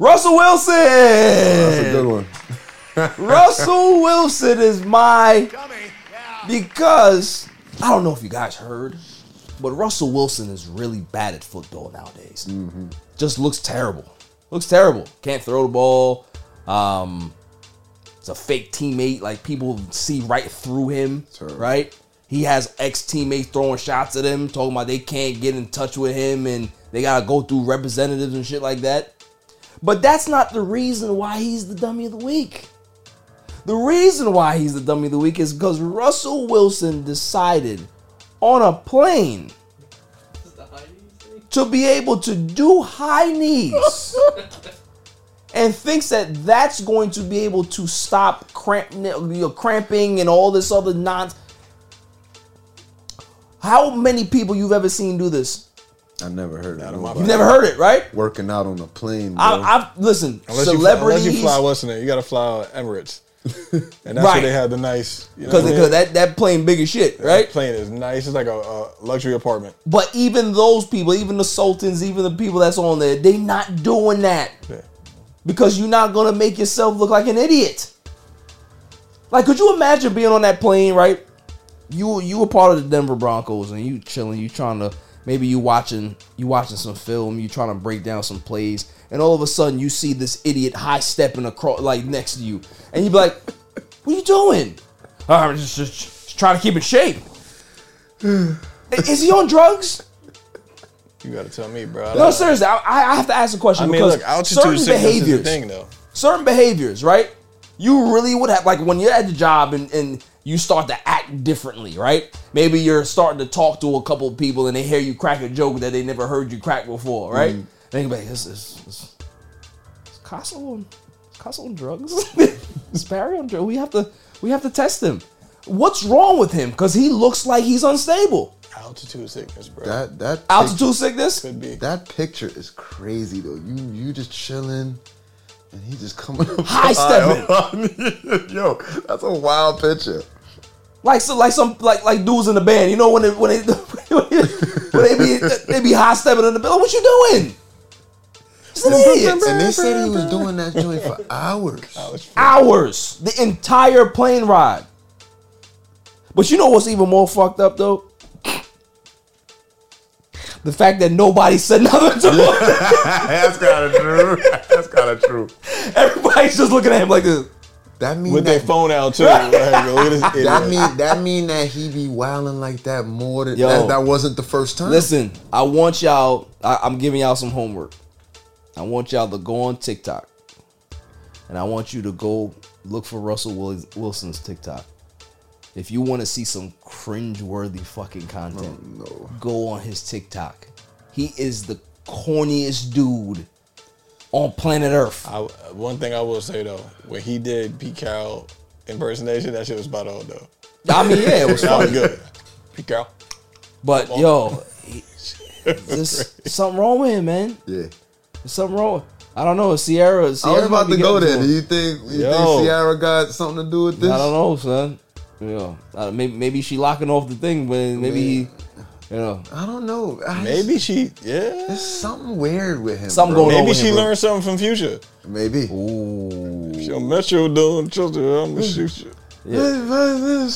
Russell Wilson. That's a good one. (laughs) Russell Wilson is my because I don't know if you guys heard, but Russell Wilson is really bad at football nowadays. Just looks terrible. Looks terrible. Can't throw the ball. Um, it's a fake teammate. Like people see right through him. Right. He has ex teammates throwing shots at him, talking about they can't get in touch with him and they gotta go through representatives and shit like that. But that's not the reason why he's the dummy of the week. The reason why he's the dummy of the week is because Russell Wilson decided on a plane to be able to do high knees (laughs) and thinks that that's going to be able to stop cramp, you know, cramping and all this other nonsense. How many people you've ever seen do this? I never heard of it. You've never heard it, right? Working out on a plane, bro. I, I've listen. Unless you, celebrities, unless you fly what's in it, you gotta fly Emirates, (laughs) and that's Right. where they have the nice. You know because I mean? that that plane big as shit, That right? plane is nice. It's like a, a luxury apartment. But even those people, even the sultans, even the people that's on there, they not doing that Yeah. because you're not gonna make yourself look like an idiot. Like, could you imagine being on that plane, right? You you were part of the Denver Broncos and you chilling, you trying to maybe you watching you watching some film, you trying to break down some plays, and all of a sudden you see this idiot high stepping across like next to you, and you be like, "What are you doing?" "Oh, I'm just, just, just trying to keep in shape. (sighs) Is he on drugs? You gotta tell me, bro. No, seriously, I, I have to ask a question I mean, because look, altitude certain behaviors, thing, though. certain behaviors, right? You really would have like when you're at the job and, and you start to act differently, right? Maybe you're starting to talk to a couple of people and they hear you crack a joke that they never heard you crack before, right? Mhm. They can be like, "Is is is, is Casa on is Casa on drugs? (laughs) is Barry on drugs? We have to we have to test him. What's wrong with him? Because he looks like he's unstable. altitude sickness, bro. That that Altitude sickness? Could be. That picture is crazy though. You you just chilling, and he just coming up High (laughs) stepping. (laughs) Yo, that's a wild picture. Like so, like some like like dudes in the band. You know when they when they (laughs) they be they be high stepping in the building. What you doing? Just an idiot. And they said he was doing that joint for hours. Hours. The entire plane ride. But you know what's even more fucked up though? The fact that nobody said nothing to him. (laughs) That's kind of true. That's kind of true. Everybody's just looking at him like this. That mean With that, their phone out too. (laughs) Like, look at this that mean that mean that he be wilding like that more than Yo. that, that wasn't the first time. Listen, I want y'all. I, I'm giving y'all some homework. I want y'all to go on TikTok, and I want you to go look for Russell Wilson's TikTok. If you want to see some cringe-worthy fucking content, oh, go on his TikTok. He is the corniest dude on planet Earth. I, one thing I will say though, when he did Pete Carroll impersonation, that shit was spot on though. I mean, yeah, it was that was good. Pete Carroll. But yo, he, (laughs) there's something wrong with him, man. Yeah. There's something wrong. I don't know. Ciara. Ciara I was about to go getting there. Do you think you Yo. think Ciara got something to do with this? I don't know, son. You know, uh, maybe maybe she locking off the thing, but maybe he, you know, I don't know. I Maybe she, yeah. There's something weird with him. Something bro. going on Maybe with she him, bro. learned something from Future. Maybe. Ooh. She'll mess you doing children. I'm gonna shoot you.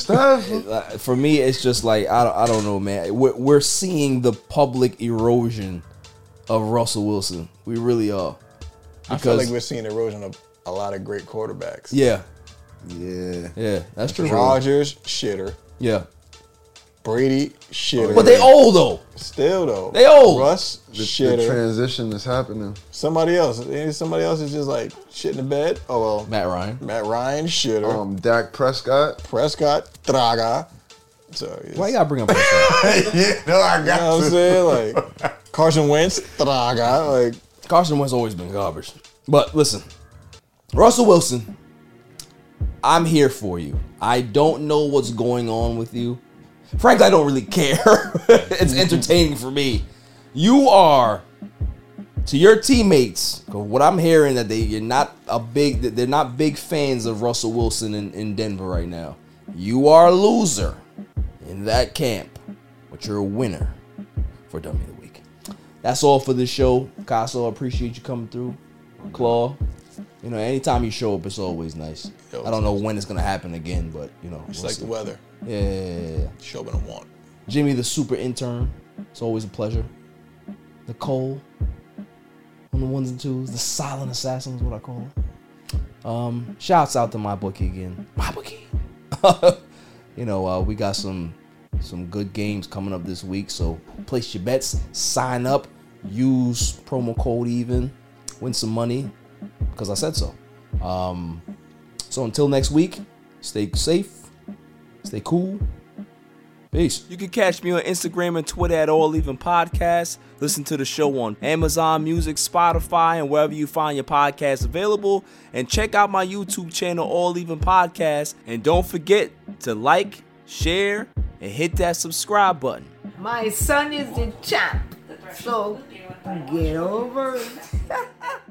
Uh, For me, it's just like I don't, I don't know, man. We're, we're seeing the public erosion of Russell Wilson. We really are. I feel like we're seeing erosion of a lot of great quarterbacks. yeah, Yeah. yeah, that's true. Rodgers, shitter. Yeah, Brady, shitter. but they old though. Still though. They old. Russ, The, the shitter. transition is happening. somebody else. Somebody else is just like shit in the bed. Oh well. Matt Ryan. Matt Ryan, shitter. Um, Dak Prescott. Prescott, Traga. So it's, Why you gotta bring up (laughs) Prescott? yeah, no, I you got know what I'm saying? Like (laughs) Carson Wentz, Traga. Like Carson Wentz always been garbage. But listen, Russell Wilson, I'm here for you. I don't know what's going on with you. Frankly, I don't really care. (laughs) it's entertaining for me. You are to your teammates. What I'm hearing that they you're not a big they're not big fans of Russell Wilson in, in Denver right now. You are a loser in that camp, but you're a winner for Dummy of the Week. That's all for this show. Casso, I appreciate you coming through. Claw, you know, anytime you show up, it's always nice. Yo, I don't know when it's gonna happen again, but you know, it's we'll like see. the weather. Yeah, yeah, yeah, yeah. Show been a want. Jimmy, the super intern. It's always a pleasure. Nicole, on the ones and twos, the silent assassin is what I call him. Um, shouts out to my bookie again. My bookie. (laughs) you know, uh, we got some some good games coming up this week, so place your bets, sign up, use promo code even, win some money, because I said so. Um, so until next week, stay safe, stay cool. Peace. You can catch me on Instagram and Twitter at All Even Podcast. Listen to the show on Amazon Music, Spotify, and wherever you find your podcasts available. And check out my YouTube channel, All Even Podcast. And don't forget to like, share, and hit that subscribe button. My son is the champ. So get over it. (laughs)